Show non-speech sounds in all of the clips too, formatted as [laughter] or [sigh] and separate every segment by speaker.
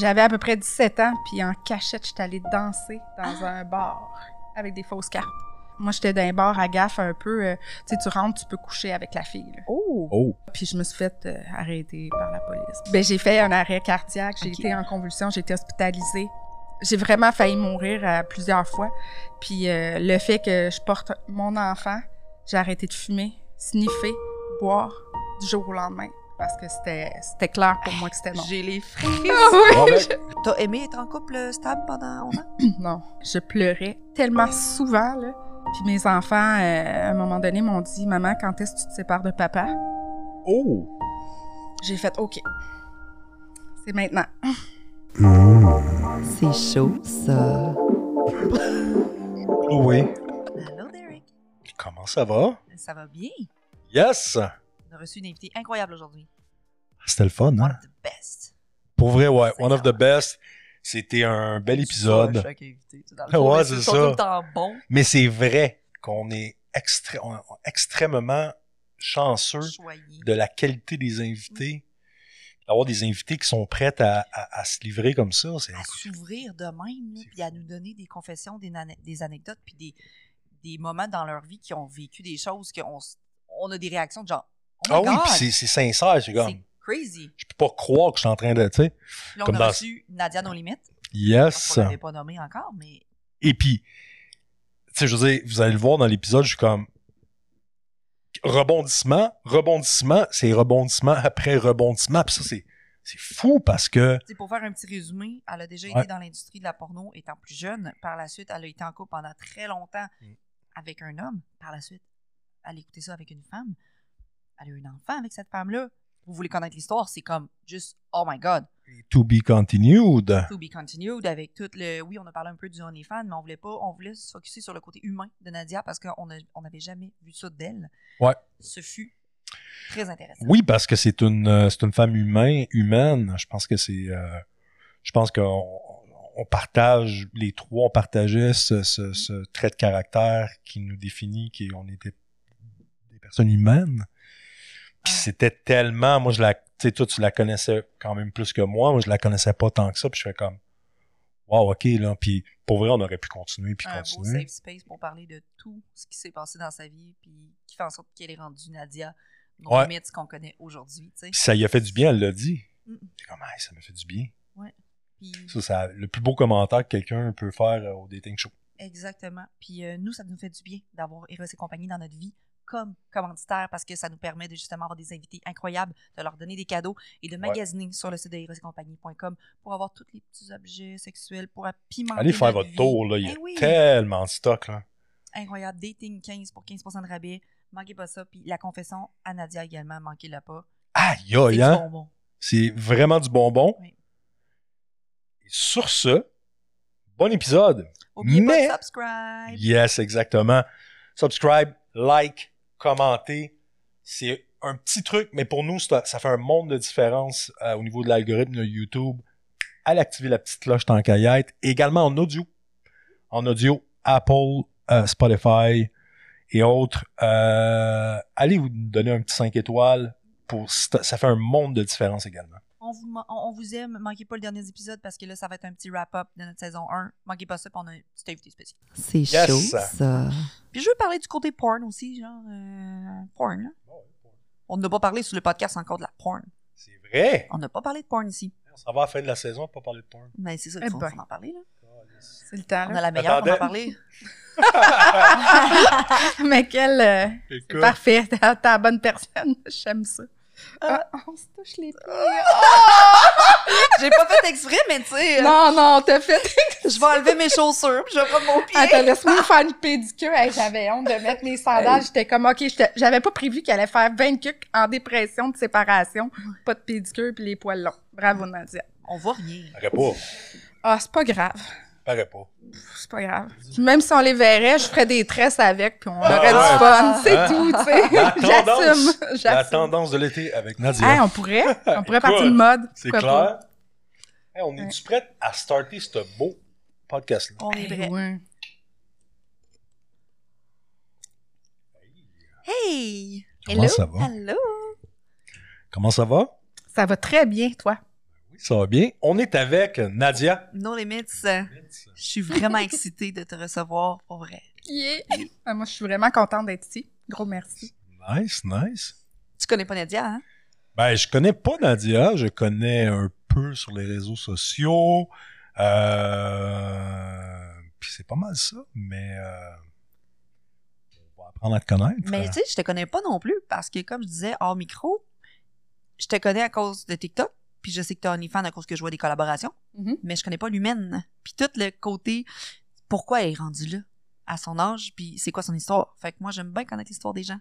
Speaker 1: J'avais à peu près 17 ans, puis en cachette, j'étais allée danser dans un bar avec des fausses cartes. Moi, j'étais dans un bar à gaffe un peu. euh, tu sais, tu rentres, tu peux coucher avec la fille. là.
Speaker 2: Oh!
Speaker 3: Oh,
Speaker 1: Puis je me suis fait euh, arrêter par la police. Ben, j'ai fait un arrêt cardiaque, j'ai été en convulsion, j'ai été hospitalisée. J'ai vraiment failli mourir euh, plusieurs fois. Puis euh, le fait que je porte mon enfant, j'ai arrêté de fumer, sniffer, boire du jour au lendemain. Parce que c'était c'était clair pour moi que c'était non.
Speaker 2: J'ai les. [laughs]
Speaker 1: Ah oui!
Speaker 3: Ben,
Speaker 2: T'as aimé être en couple euh, stable pendant 11 ans? [clears throat]
Speaker 1: Non, je pleurais tellement souvent, là. Puis mes enfants, euh, à un moment donné, m'ont dit « Maman, quand est-ce que tu te sépares de papa?
Speaker 3: oh! »
Speaker 1: J'ai fait « OK. C'est maintenant.
Speaker 2: C'est chaud, ça.
Speaker 3: Oui.
Speaker 2: Hello, Derek.
Speaker 3: Comment ça va?
Speaker 2: Ça va bien?
Speaker 3: Yes!
Speaker 2: On a reçu une invitée incroyable aujourd'hui.
Speaker 3: C'était le fun,
Speaker 2: One
Speaker 3: hein?
Speaker 2: of the best.
Speaker 3: Pour vrai, ouais. One of the best. C'était un bel épisode.
Speaker 2: Dans le
Speaker 3: Ouais, c'est ça.
Speaker 2: tout le temps bons,
Speaker 3: Mais c'est vrai qu'on est extré- on- on- extrêmement chanceux de la qualité des invités. D'avoir des invités qui sont prêts à, à- à se livrer comme ça, c'est
Speaker 2: à s'ouvrir de même, puis à nous donner des confessions, des, anecdotes, puis des, des moments dans leur vie qui ont vécu des choses qu'on on a des réactions de genre Oh
Speaker 3: Ah oui, puis c'est- c'est sincère, c'est comme.
Speaker 2: c'est crazy.
Speaker 3: Je peux pas croire que je suis en train de, tu sais. Comme
Speaker 2: on a
Speaker 3: dans-
Speaker 2: reçu Nadia No Limit.
Speaker 3: Yes.
Speaker 2: On l'avait pas nommée encore, mais
Speaker 3: Et puis, tu sais, je veux dire, vous allez le voir dans l'épisode, je suis comme rebondissement, rebondissement, c'est rebondissement après rebondissement. Puis ça, c'est, c'est fou parce que
Speaker 2: pour faire un petit résumé, elle a déjà
Speaker 3: Ouais.
Speaker 2: été dans l'industrie de la porno étant plus jeune. Par la suite, elle a été en couple pendant très longtemps
Speaker 3: Mm.
Speaker 2: avec un homme. Par la suite, elle a écouté ça avec une femme. Elle a eu un enfant avec cette femme-là. Vous voulez connaître l'histoire, c'est comme juste Oh my God.
Speaker 3: to be continued.
Speaker 2: To be continued avec tout le. Oui, on a parlé un peu du OnlyFans, mais on voulait pas. On voulait se focuser sur le côté humain de Nadia parce qu'on n'avait on jamais vu ça d'elle.
Speaker 3: Ouais.
Speaker 2: Ce fut très intéressant.
Speaker 3: Oui, parce que c'est une, euh, c'est une femme humain, humaine. Je pense que c'est, euh, je pense qu'on on partage, les trois, on partageait ce, ce, ce trait de caractère qui nous définit qu'on était des personnes humaines. Puis
Speaker 2: Ouais.
Speaker 3: c'était tellement, moi je la, tu sais, toi tu la connaissais quand même plus que moi, moi je la connaissais pas tant que ça, puis je fais comme, wow, ok là, puis pour vrai on aurait pu continuer puis
Speaker 2: un beau
Speaker 3: continuer.
Speaker 2: safe space pour parler de tout ce qui s'est passé dans sa vie, puis qui fait en sorte qu'elle est rendue Nadia, nos
Speaker 3: Ouais.
Speaker 2: ce qu'on connaît aujourd'hui, tu sais.
Speaker 3: Puis ça y a fait du bien, elle l'a dit.
Speaker 2: Mm.
Speaker 3: C'est comme, Hey, ça me fait du bien.
Speaker 2: Puis,
Speaker 3: Ça, c'est le plus beau commentaire que quelqu'un peut faire euh, au dating show.
Speaker 2: exactement. Puis euh, nous, ça nous fait du bien d'avoir Eros et compagnie dans notre vie comme commanditaire parce que ça nous permet de justement avoir des invités incroyables, de leur donner des cadeaux et de magasiner sur le site de erosetcompagnie.com pour avoir tous les petits objets sexuels pour pimenter
Speaker 3: Allez faire votre
Speaker 2: vie.
Speaker 3: tour, là. Il y a
Speaker 2: Eh oui.
Speaker 3: tellement de stock, là.
Speaker 2: Incroyable. Dating 15 pour 15% de rabais. Manquez pas ça. Puis la confession à Nadia également, manquez-la pas.
Speaker 3: Aïe,
Speaker 2: C'est
Speaker 3: aïe,
Speaker 2: du
Speaker 3: hein?
Speaker 2: bonbon.
Speaker 3: C'est vraiment du bonbon.
Speaker 2: Oui.
Speaker 3: Et sur ce, bon épisode.
Speaker 2: Oubliez
Speaker 3: Mais-
Speaker 2: pas de subscribe.
Speaker 3: Yes, exactement. Subscribe, like, commenter. C'est un petit truc, mais pour nous, ça, fait un monde de différence euh, au niveau de l'algorithme de YouTube. Allez activer la petite cloche tant qu'à y être. Également en audio. En audio, Apple, euh, Spotify et autres. Euh, allez vous donner un petit 5 étoiles. Pour, ça fait un monde de différence également.
Speaker 2: On vous, on, aime. Manquez pas le dernier épisode parce que là, ça va être un petit wrap-up de notre saison 1. Manquez pas ça, puis on a un petit invité spécial.
Speaker 4: C'est
Speaker 3: Yes.
Speaker 4: chaud, ça.
Speaker 2: Puis je veux parler du côté porn aussi, genre euh, porn. Là. On n'a pas parlé sur le podcast encore de la porn.
Speaker 3: C'est vrai?
Speaker 2: On n'a pas parlé de porn ici.
Speaker 3: On s'en va à la fin de la saison, on pas parler de porn.
Speaker 2: Mais c'est ça,
Speaker 1: Eh
Speaker 2: il faut,
Speaker 1: ben.
Speaker 2: en parler. Là.
Speaker 1: C'est le temps,
Speaker 2: On a la meilleure pour en parler. [laughs]
Speaker 1: Mais quelle... euh, parfait. T'es la bonne personne. [laughs] J'aime ça. Ah, on se touche les pieds. [laughs]
Speaker 2: J'ai pas fait exprès, mais tu sais, euh,
Speaker 1: Non, non, t'as fait...
Speaker 2: je vais enlever mes chaussures, puis je vais prendre mon pied.
Speaker 1: Attends, laisse-moi faire une pédicure. Hey, j'avais honte de mettre mes sandales. J'étais comme, OK, j'avais pas prévu qu'elle allait faire 20 cucs en dépression de séparation. Pas de pédicure puis les poils longs. Bravo, Nadia.
Speaker 2: On voit rien.
Speaker 3: pas.
Speaker 1: Ah, c'est pas grave.
Speaker 3: Paraît pas.
Speaker 1: C'est pas grave. Puis même si on les verrait, je ferais des tresses avec puis on aurait
Speaker 3: ouais.
Speaker 1: du fun. C'est tout, tu sais.
Speaker 3: La tendance,
Speaker 1: J'assume.
Speaker 3: la tendance de l'été avec Nadia.
Speaker 1: Hey, on pourrait. On pourrait
Speaker 3: Écoute,
Speaker 1: partir de mode.
Speaker 3: C'est clair. Hey, on est-tu prête à starter ce beau podcast-là?
Speaker 2: On est
Speaker 1: Hey,
Speaker 2: prêt.
Speaker 1: ouais.
Speaker 2: Hey!
Speaker 3: Comment ça va?
Speaker 2: Hello!
Speaker 3: Comment ça va?
Speaker 1: Ça va très bien, toi?
Speaker 3: Ça va bien? On est avec Nadia.
Speaker 2: No Limits, euh, je suis vraiment excitée de te recevoir, pour vrai.
Speaker 1: Yeah. Ah, moi, je suis vraiment contente d'être ici. Gros merci.
Speaker 3: Nice, nice.
Speaker 2: Tu connais pas Nadia, hein?
Speaker 3: Ben, je connais pas Nadia. Je connais un peu sur les réseaux sociaux. Euh... Puis c'est pas mal ça, mais euh... on va apprendre à te connaître.
Speaker 2: Mais tu sais, je te connais pas non plus parce que, comme je disais, hors micro, je te connais à cause de TikTok, puis je sais que t'es un fan à cause que je vois des collaborations,
Speaker 1: Mhm.
Speaker 2: mais je connais pas l'humaine. Puis tout le côté, pourquoi elle est rendue là, à son âge, puis c'est quoi son histoire? Fait que moi, j'aime bien connaître l'histoire des gens.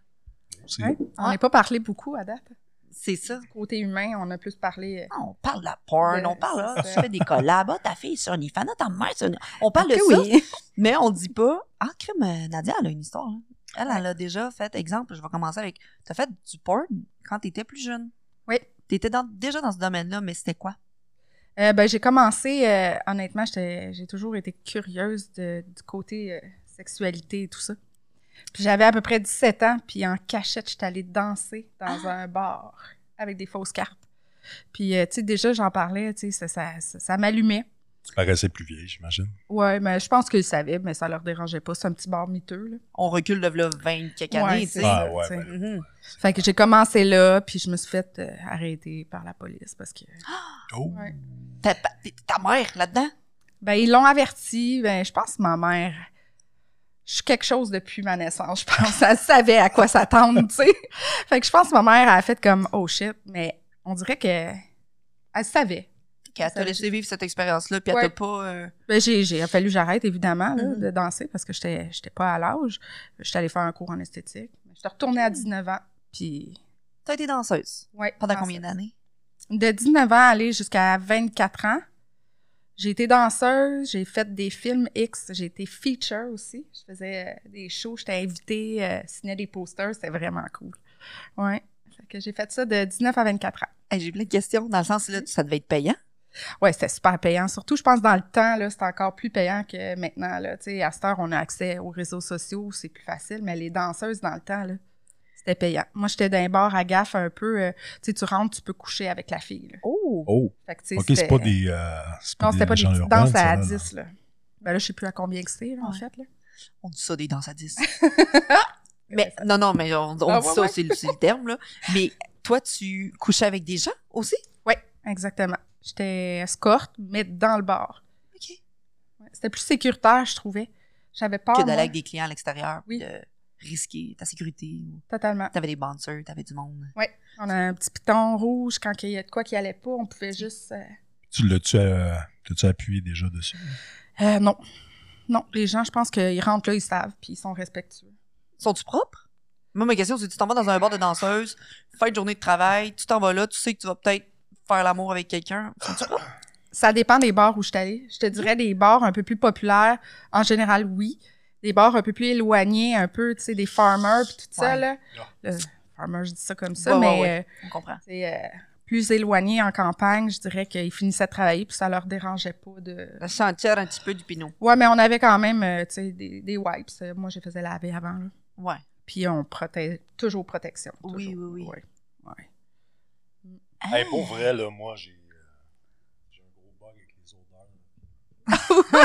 Speaker 1: Ouais. On
Speaker 2: Ouais.
Speaker 1: n'a pas parlé beaucoup à date.
Speaker 2: C'est ça.
Speaker 1: Côté humain, on a plus parlé. euh,
Speaker 2: Ah, On parle de la porn,
Speaker 1: De-
Speaker 2: on parle, ah, tu fais des collabs, ah, ta fille sur OnlyFans, ah, ta mère sur On parle de ça,
Speaker 1: oui. [laughs]
Speaker 2: mais on dit pas, ah, crème, euh, Nadia, elle a une histoire. Elle, elle a déjà fait, exemple, je vais commencer avec, t'as fait du porn quand t'étais plus jeune?
Speaker 1: Oui.
Speaker 2: T'étais dans, déjà dans ce domaine-là, mais c'était quoi?
Speaker 1: Euh, ben, j'ai commencé, euh, honnêtement, j'ai toujours été curieuse de- du côté euh, sexualité et tout ça. Puis j'avais à peu près 17 ans, puis en cachette, j'étais allée danser dans un bar avec des fausses cartes. Puis, tu sais, déjà, j'en parlais, tu sais, ça, ça, ça, ça m'allumait.
Speaker 3: Tu paraissais plus vieille, j'imagine.
Speaker 1: Ouais, mais je pense qu'ils le savaient, mais ça leur dérangeait pas. C'est un petit bar miteux, là.
Speaker 2: On recule de là 20 quelques
Speaker 1: Ouais,
Speaker 2: années, tu sais.
Speaker 3: Ah, ouais, ouais.
Speaker 2: Mhm.
Speaker 1: Fait que j'ai commencé là, puis je me suis fait euh, arrêter par la police parce que...
Speaker 3: Oh.
Speaker 1: Ouais.
Speaker 2: Ta, ta- ta mère, là-dedans?
Speaker 1: Ben, ils l'ont averti. Ben, je pense que ma mère. Je suis quelque chose depuis ma naissance, je pense. Elle savait à quoi s'attendre, tu sais. Fait que je pense que ma mère a fait comme oh shit, mais on dirait que elle savait.
Speaker 2: Qu'elle t'a laissé vivre cette expérience-là, puis elle
Speaker 1: Ouais.
Speaker 2: t'a pas... euh,
Speaker 1: Ben, j'ai, j'ai il a fallu que j'arrête évidemment là,
Speaker 2: Mhm.
Speaker 1: de danser parce que j'étais j'étais pas à l'âge. J'étais allée faire un cours en esthétique. J'étais retournée à 19 ans, puis
Speaker 2: T'as été danseuse?
Speaker 1: ouais.
Speaker 2: Pendant
Speaker 1: danseuse.
Speaker 2: combien d'années?
Speaker 1: De 19 ans à aller jusqu'à 24 ans. J'ai été danseuse, j'ai fait des films X, j'ai été feature aussi. Je faisais euh, des shows, j'étais invitée, euh, signais des posters, c'était vraiment cool. Ouais. Fait que j'ai fait ça de 19 à 24 ans.
Speaker 2: Hey, J'ai plein de questions, dans le sens là, ça devait être payant.
Speaker 1: Ouais, c'était super payant. Surtout, je pense, dans le temps, là, c'était encore plus payant que maintenant, là. Tu sais, à cette heure, on a accès aux réseaux sociaux, c'est plus facile, mais les danseuses, dans le temps, là, c'était payant. Moi, j'étais d'un bar à gaffe un peu, euh, tu sais, tu rentres, tu peux coucher avec la fille, là.
Speaker 2: Oh!
Speaker 3: Oh.
Speaker 1: Fait que,
Speaker 3: Ok, c'est pas des. euh, c'est
Speaker 1: Non, c'était pas des
Speaker 3: légendes
Speaker 1: petites
Speaker 3: urbaines,
Speaker 1: danses
Speaker 3: ça,
Speaker 1: à
Speaker 3: là,
Speaker 1: 10, là. Ben là, je sais plus à combien que c'est, là, en fait, là.
Speaker 2: On dit ça des danses à 10. [laughs] mais non, non, mais on, on
Speaker 1: Ah,
Speaker 2: dit
Speaker 1: ouais,
Speaker 2: ça,
Speaker 1: ouais.
Speaker 2: c'est le- terme, là. Mais toi, tu couchais avec des gens aussi?
Speaker 1: Ouais, exactement. J'étais escorte, mais dans le bar.
Speaker 2: OK.
Speaker 1: Ouais, C'était plus sécuritaire, je trouvais. J'avais peur,
Speaker 2: que
Speaker 1: moi.
Speaker 2: d'aller avec des clients à l'extérieur,
Speaker 1: Oui.
Speaker 2: de risquer ta sécurité.
Speaker 1: Totalement.
Speaker 2: T'avais des bouncers, t'avais du monde.
Speaker 1: On a un petit piton rouge, quand il y a de quoi qui allait pas, on pouvait juste... euh,
Speaker 3: Tu l'as-tu euh, appuyé déjà dessus?
Speaker 1: Euh, non. Non, les gens, je pense qu'ils rentrent là, ils savent, puis ils sont respectueux.
Speaker 2: Sont-tu propres? Moi, ma question, c'est tu t'en vas dans un bar de danseuse, fin de journée de travail, tu t'en vas là, tu sais que tu vas peut-être faire l'amour avec quelqu'un. Propres?
Speaker 1: Ça dépend des bars où je suis allée. Je te dirais des bars un peu plus populaires, en général, oui. Des bars un peu plus éloignés, un peu, tu sais, des farmers, puis tout ça,
Speaker 2: Ouais.
Speaker 1: là.
Speaker 3: Yeah.
Speaker 1: Le farmer, je dis ça comme ça,
Speaker 2: Ouais, ouais,
Speaker 1: mais
Speaker 2: ouais.
Speaker 1: euh,
Speaker 2: On comprend.
Speaker 1: c'est euh, plus éloignés en campagne, je dirais qu'ils finissaient de travailler, puis ça leur dérangeait pas de...
Speaker 2: La sentir un petit peu du pinot.
Speaker 1: Ouais, mais on avait quand même, euh, tu sais, des, des wipes. Moi, je faisais laver avant, là.
Speaker 2: Ouais.
Speaker 1: Puis on protège, toujours protection.
Speaker 2: Oui,
Speaker 1: toujours.
Speaker 2: oui, oui.
Speaker 1: Ouais. Ouais.
Speaker 2: Ah!
Speaker 3: Hey, pour vrai, là, moi, j'ai euh, j'ai un gros bug avec les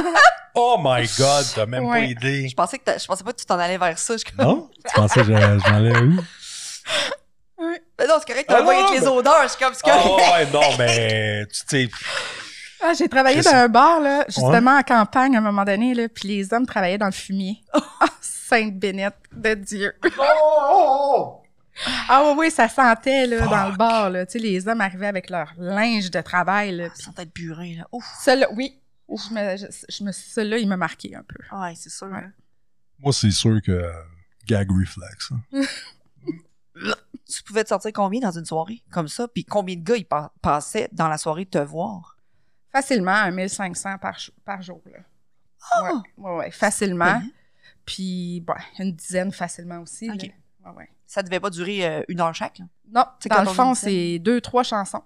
Speaker 3: odeurs. [laughs] oh my god, t'as même
Speaker 1: Ouais.
Speaker 3: pas idée.
Speaker 2: Je pensais que t'as- je pensais pas que tu t'en allais vers ça. Je suis comme,
Speaker 3: Non? Tu pensais que j'allais j'allais où?
Speaker 2: Mais non, c'est correct, t'as
Speaker 3: Ah
Speaker 2: un bug
Speaker 3: non,
Speaker 2: avec les
Speaker 3: mais-
Speaker 2: odeurs. Je suis comme, c'est
Speaker 3: Ah
Speaker 2: correct.
Speaker 3: ouais, non, mais tu sais, [laughs]
Speaker 1: Ah, j'ai travaillé
Speaker 3: Je
Speaker 1: dans un bar, là, justement, en campagne, à un moment donné, là, puis les hommes travaillaient dans le fumier. [laughs] Ah, Sainte Bénette de Dieu. Ah oui, oui, ça sentait, là, dans le bar, là. Tu sais, les hommes arrivaient avec leur linge de travail, là. puis
Speaker 2: Ça sent être burin, là. Ouf.
Speaker 1: Celui-là, oui. Je me, je, je me, celui-là, il m'a marqué un peu.
Speaker 2: Ouais, c'est sûr.
Speaker 1: Ouais.
Speaker 2: hein.
Speaker 3: moi, c'est sûr que euh, gag reflex. hein. [laughs]
Speaker 2: Tu pouvais te sortir combien dans une soirée comme ça? Puis combien de gars ils pa- passaient dans la soirée te voir?
Speaker 1: Facilement, un 1500 par, par jour, là. Ouais, ouais, ouais, facilement.
Speaker 2: Hein?
Speaker 1: Puis, bon, une dizaine facilement aussi,
Speaker 2: Ok.
Speaker 1: là. Ouais, ouais.
Speaker 2: Ça devait pas durer euh, une heure chaque. là.
Speaker 1: Non,
Speaker 2: C'est
Speaker 1: dans
Speaker 2: quand
Speaker 1: le
Speaker 2: on
Speaker 1: fond,
Speaker 2: dit ça.
Speaker 1: c'est deux, trois chansons.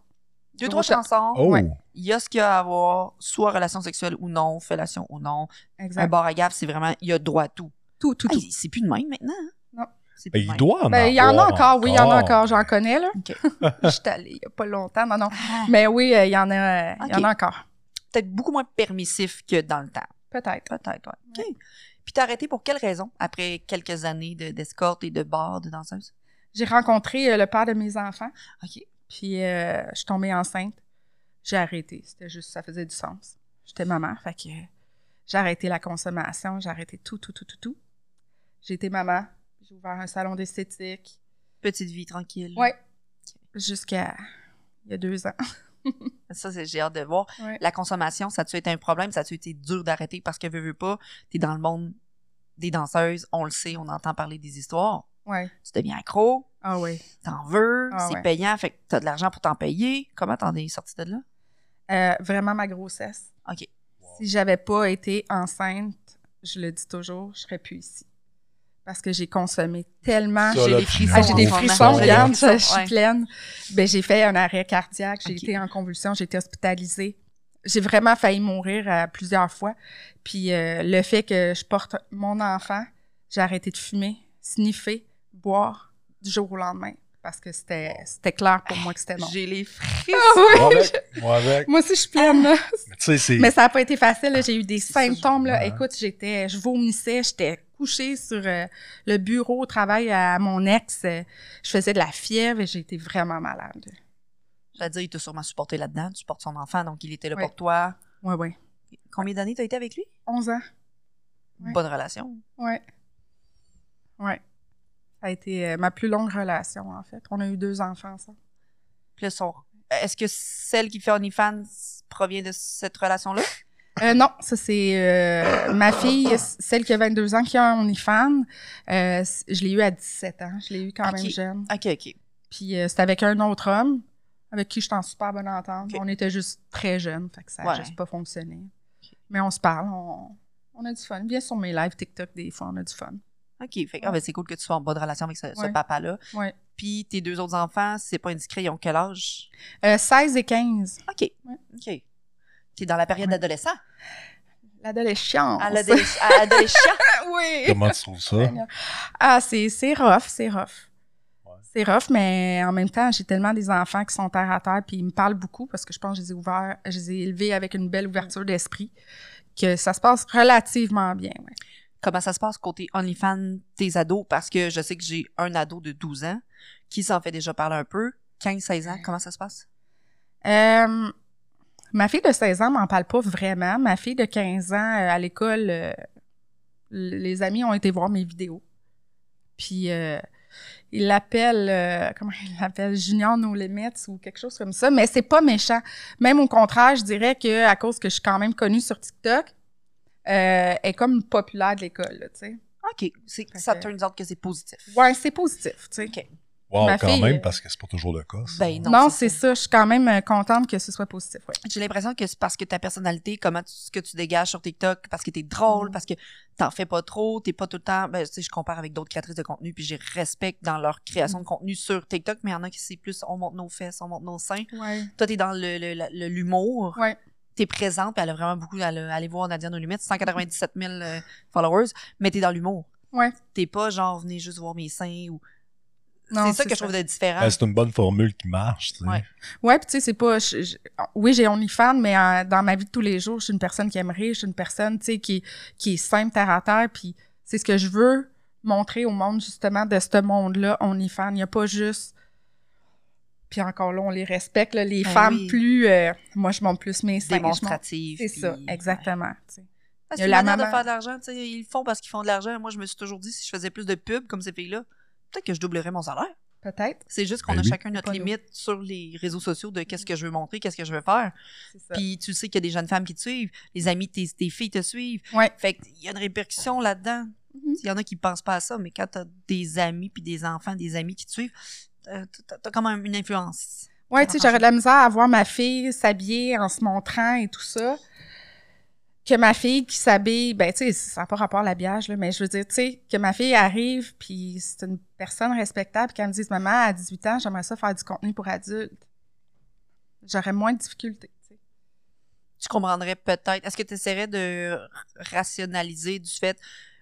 Speaker 2: Deux, trois chansons.
Speaker 3: Oh!
Speaker 1: Ouais.
Speaker 2: Il y a ce qu'il y a à avoir, soit relation sexuelle ou non, fellation ou non. Un
Speaker 1: Exact.
Speaker 2: bar à gaffe, c'est vraiment, il y a droit à tout.
Speaker 1: Tout, tout, tout.
Speaker 2: Hey, c'est plus de même maintenant. hein? C'est
Speaker 3: Ben,
Speaker 2: plus
Speaker 3: il
Speaker 2: même.
Speaker 3: doit en
Speaker 1: Ben, il y en a
Speaker 3: avoir
Speaker 1: encore, oui, il y en a encore, j'en connais, là.
Speaker 2: OK. [laughs]
Speaker 1: Je suis allée il y a pas longtemps, non, non.
Speaker 2: Ah,
Speaker 1: Mais oui, euh, il y en a, euh, il y en a encore.
Speaker 2: Peut-être beaucoup moins permissif que dans le temps.
Speaker 1: Peut-être.
Speaker 2: Peut-être, ouais. OK. Puis t'as arrêté pour quelle raison après quelques années de- d'escorte et de bar de danseuse?
Speaker 1: J'ai rencontré euh, le père de mes enfants,
Speaker 2: OK.
Speaker 1: puis euh, je suis tombée enceinte. J'ai arrêté. C'était juste, ça faisait du sens. J'étais maman, fait que j'ai arrêté la consommation, j'ai arrêté tout, tout, tout, tout, tout. J'ai été maman, j'ai ouvert un salon d'esthétique.
Speaker 2: Petite vie tranquille.
Speaker 1: Ouais. Jusqu'à il y a deux ans. [laughs] [laughs]
Speaker 2: Ça, c'est- j'ai hâte de voir.
Speaker 1: Ouais.
Speaker 2: La consommation, ça a-tu été un problème? Ça a-tu été dur d'arrêter? Parce que veux, veux pas, t'es dans le monde des danseuses, on le sait, on entend parler des histoires.
Speaker 1: Ouais.
Speaker 2: Tu deviens accro,
Speaker 1: Ah oui.
Speaker 2: t'en veux,
Speaker 1: Ah
Speaker 2: c'est
Speaker 1: ouais.
Speaker 2: payant, fait que t'as de l'argent pour t'en payer. Comment t'en es sorti de là?
Speaker 1: Euh, vraiment ma grossesse.
Speaker 2: OK.
Speaker 1: Si j'avais pas été enceinte, je le dis toujours, je serais plus ici. Parce que j'ai consommé tellement.
Speaker 3: Ça,
Speaker 2: J'ai des frissons.
Speaker 1: Ah, j'ai des frissons,
Speaker 2: moment. J'ai des
Speaker 1: regarde,
Speaker 2: frissons,
Speaker 1: je suis
Speaker 2: ouais.
Speaker 1: pleine. Ben, j'ai fait un arrêt cardiaque, j'ai été en convulsion, j'ai été hospitalisée. J'ai vraiment failli mourir euh, plusieurs fois. Puis euh, le fait que je porte mon enfant, j'ai arrêté de fumer, sniffer, boire du jour au lendemain. Parce que c'était c'était clair pour moi que c'était non.
Speaker 2: J'ai les frissons.
Speaker 1: Ah oui!
Speaker 3: Moi avec. Moi avec.
Speaker 1: Moi aussi, je suis pleine. là.
Speaker 3: Mais.
Speaker 1: Mais ça n'a pas été facile. J'ai eu des symptômes. Là. Écoute, j'étais, je vomissais, j'étais couchée sur euh, le bureau au travail à mon ex. euh, je faisais de la fièvre et j'ai été vraiment malade.
Speaker 2: J'allais dire, il t'a sûrement supporté là-dedans. Tu supportes son enfant, donc il était là pour toi.
Speaker 1: Ouais, ouais.
Speaker 2: Combien d'années t'as été avec lui?
Speaker 1: 11 ans. Ouais.
Speaker 2: Bonne relation.
Speaker 1: Ouais. Ouais. Ça a été euh, ma plus longue relation, en fait. On a eu deux enfants, ça.
Speaker 2: Puis Est-ce que celle qui fait OnlyFans provient de cette relation-là?
Speaker 1: Euh, non, ça c'est euh, ma fille, celle qui a 22 ans, qui a un OnlyFans. Euh, je l'ai eu à 17 ans. Je l'ai eu quand même jeune.
Speaker 2: OK, OK.
Speaker 1: Puis euh, c'était avec un autre homme avec qui j'étais en super bonne entente. On était juste très jeunes, fait que ça n'a
Speaker 2: Ouais.
Speaker 1: juste pas fonctionné. Mais on se parle, on, on a du fun. Viens sur mes lives TikTok des fois, on a du fun.
Speaker 2: OK. Fait ah, ben, c'est cool que tu sois en bonne relation avec ce, papa-là. Puis tes deux autres enfants, c'est pas indiscret, ils ont quel âge?
Speaker 1: Euh, 16 et 15.
Speaker 2: OK. OK. T'es dans la période
Speaker 1: Ouais.
Speaker 2: d'adolescent?
Speaker 1: L'adolescence.
Speaker 2: À l'adolescent? à l'adolescent? [laughs]
Speaker 1: oui.
Speaker 3: Comment tu trouves ça?
Speaker 1: Ah, c'est c'est rough, c'est rough.
Speaker 3: Ouais.
Speaker 1: C'est rough, mais en même temps, j'ai tellement des enfants qui sont terre à terre, puis ils me parlent beaucoup parce que je pense que je les ai ouverts, je les ai élevés avec une belle ouverture d'esprit, que ça se passe relativement bien. ouais.
Speaker 2: Comment ça se passe côté OnlyFans tes ados? Parce que je sais que j'ai un ado de 12 ans qui s'en fait déjà parler un peu. 15-16 ans, comment ça se passe?
Speaker 1: Euh, ma fille de 16 ans m'en parle pas vraiment. Ma fille de 15 ans, euh, à l'école, euh, les amis ont été voir mes vidéos. Puis, euh, ils l'appellent, euh, comment ils l'appellent, Junior No Limits ou quelque chose comme ça. Mais c'est pas méchant. Même au contraire, je dirais que à cause que je suis quand même connue sur TikTok, euh, elle est comme populaire de l'école, tu sais.
Speaker 2: OK. Ça
Speaker 1: que-
Speaker 2: turns out que c'est positif.
Speaker 1: Ouais, c'est positif, tu sais.
Speaker 2: OK.
Speaker 3: Wow,
Speaker 1: Ma
Speaker 3: quand
Speaker 1: fille,
Speaker 3: même,
Speaker 1: euh,
Speaker 3: parce que c'est pas toujours le cas. ça.
Speaker 2: Ben non.
Speaker 1: Non,
Speaker 2: c'est
Speaker 1: ça. Je suis quand même euh, contente que ce soit positif, ouais.
Speaker 2: J'ai l'impression que c'est parce que ta personnalité, comment tu, ce que tu dégages sur TikTok, parce que t'es drôle,
Speaker 1: Mm.
Speaker 2: parce que t'en fais pas trop, t'es pas tout le temps. Ben, tu sais, je compare avec d'autres créatrices de contenu, puis j'ai respect dans leur création de contenu sur TikTok, mais il y en a qui c'est plus on monte nos fesses, on monte nos seins.
Speaker 1: Ouais.
Speaker 2: Toi, t'es dans le, le- le- le- l'humour.
Speaker 1: Ouais.
Speaker 2: T'es présente, puis elle a vraiment beaucoup. Elle a- allez voir Nadia No Limits, 197 000 euh, followers, mais t'es dans l'humour.
Speaker 1: Ouais.
Speaker 2: T'es pas genre venez juste voir mes seins ou.
Speaker 1: Non,
Speaker 2: c'est ça que je trouve de différent.
Speaker 3: Ben, c'est une bonne formule qui marche. tu sais.
Speaker 2: Ouais.
Speaker 1: Ouais, puis tu sais, c'est pas. je- je- oui, j'ai OnlyFans, mais euh, dans ma vie de tous les jours, je suis une personne qui aime rire, je suis une personne, tu sais, qui, qui est simple, terre à terre, puis c'est ce que je veux montrer au monde, justement, de ce monde-là, OnlyFans. Il n'y a pas juste. Puis encore là, on les respecte, là, les
Speaker 2: Ben
Speaker 1: femmes
Speaker 2: oui.
Speaker 1: plus. euh, moi, je monte plus mes seins. je monte-
Speaker 2: Démonstrative.
Speaker 1: C'est ça, exactement. tu sais.
Speaker 2: Ah,
Speaker 1: Il y
Speaker 2: C'est
Speaker 1: a
Speaker 2: une
Speaker 1: la
Speaker 2: manière de
Speaker 1: maman-
Speaker 2: faire de l'argent. Ils le font parce qu'ils font de l'argent. Moi, je me suis toujours dit, si je faisais plus de pubs comme ces filles-là, peut-être que je doublerais mon salaire.
Speaker 1: Peut-être.
Speaker 2: C'est juste qu'on
Speaker 3: Ben
Speaker 2: a
Speaker 3: oui.
Speaker 2: chacun notre
Speaker 1: Pas nous.
Speaker 2: limite sur les réseaux sociaux de qu'est-ce que je veux montrer, qu'est-ce que je veux faire.
Speaker 1: C'est ça.
Speaker 2: Puis tu sais qu'il y a des jeunes femmes qui te suivent, les amis de tes, tes filles te suivent.
Speaker 1: Ouais.
Speaker 2: Fait qu'il y a une répercussion là-dedans.
Speaker 1: Mhm.
Speaker 2: Il y en a qui pensent pas à ça, mais quand t'as des amis puis des enfants, des amis qui te suivent, euh, t'as t'as quand même une influence.
Speaker 1: Ouais, tu sais, j'aurais de la misère à voir ma fille s'habiller en se montrant et tout ça. Que ma fille qui s'habille, ben, tu sais, ça n'a pas rapport à l'habillage, là, mais je veux dire, tu sais, que ma fille arrive, puis c'est une personne respectable, puis qu'elle me dise, maman, à 18 ans, j'aimerais ça faire du contenu pour adultes. J'aurais moins de difficultés, tu sais.
Speaker 2: Tu comprendrais peut-être. Est-ce que tu essaierais de rationaliser du fait,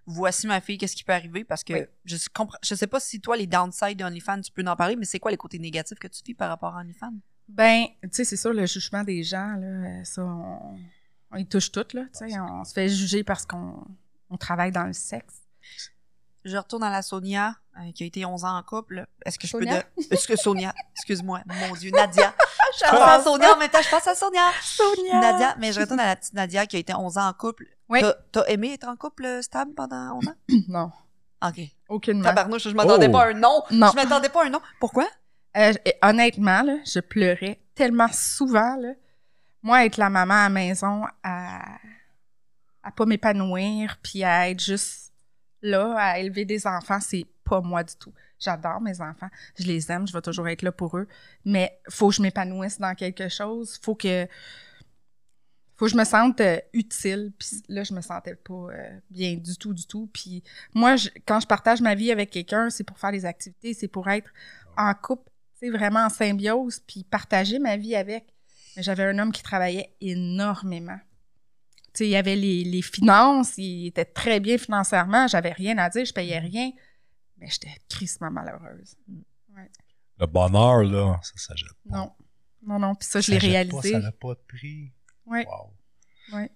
Speaker 2: voici ma fille, qu'est-ce qui peut arriver? Parce que
Speaker 1: Oui.
Speaker 2: je, comprends, je sais pas si toi, les downsides d'OnlyFans, tu peux en parler, mais c'est quoi les côtés négatifs que tu vis par rapport à OnlyFans?
Speaker 1: Ben, tu sais, c'est sûr, le jugement des gens, là, euh, ça, on, on y touche toutes, là. Tu sais, on se fait juger parce qu'on on travaille dans le sexe.
Speaker 2: Je retourne à la Sonia, euh, qui a été 11 ans en couple. Est-ce que je
Speaker 1: Sonia?
Speaker 2: peux... De... Est-ce que Sonia... Excuse-moi, mon Dieu, Nadia. [laughs] je pense à Sonia en même temps, je pense à Sonia.
Speaker 1: Sonia!
Speaker 2: Nadia, mais je retourne à la petite Nadia qui a été 11 ans en couple.
Speaker 1: Oui.
Speaker 2: T'as- aimé être en couple euh, stable pendant 11 ans? [coughs]
Speaker 1: Non,
Speaker 2: OK.
Speaker 1: aucunement.
Speaker 2: Tabarnouche, je m'attendais
Speaker 3: Oh.
Speaker 2: pas à un non.
Speaker 1: Non.
Speaker 2: Je m'attendais pas à un non. Pourquoi?
Speaker 1: Euh, honnêtement, là, je pleurais tellement souvent. Là. Moi, être la maman à la maison, à, à pas m'épanouir, puis à être juste là, à élever des enfants, c'est pas moi du tout. J'adore mes enfants, je les aime, je vais toujours être là pour eux, mais faut que je m'épanouisse dans quelque chose, faut que faut que je me sente euh, utile. Puis là, je me sentais pas euh, bien du tout, du tout. Puis moi, quand je partage ma vie avec quelqu'un, c'est pour faire des activités, c'est pour être en couple, sais, vraiment en symbiose, puis partager ma vie avec. Mais j'avais un homme qui travaillait énormément. Tu sais, il y avait les, les finances, il était très bien financièrement, j'avais rien à dire, je payais rien, mais j'étais crissement malheureuse.
Speaker 3: Le bonheur, là, ça s'achète pas.
Speaker 1: Non, non, non, puis ça, je l'ai
Speaker 3: pas,
Speaker 1: réalisé.
Speaker 3: ça n'a pas de prix.
Speaker 1: Ouais,
Speaker 3: Wow.
Speaker 1: ouais.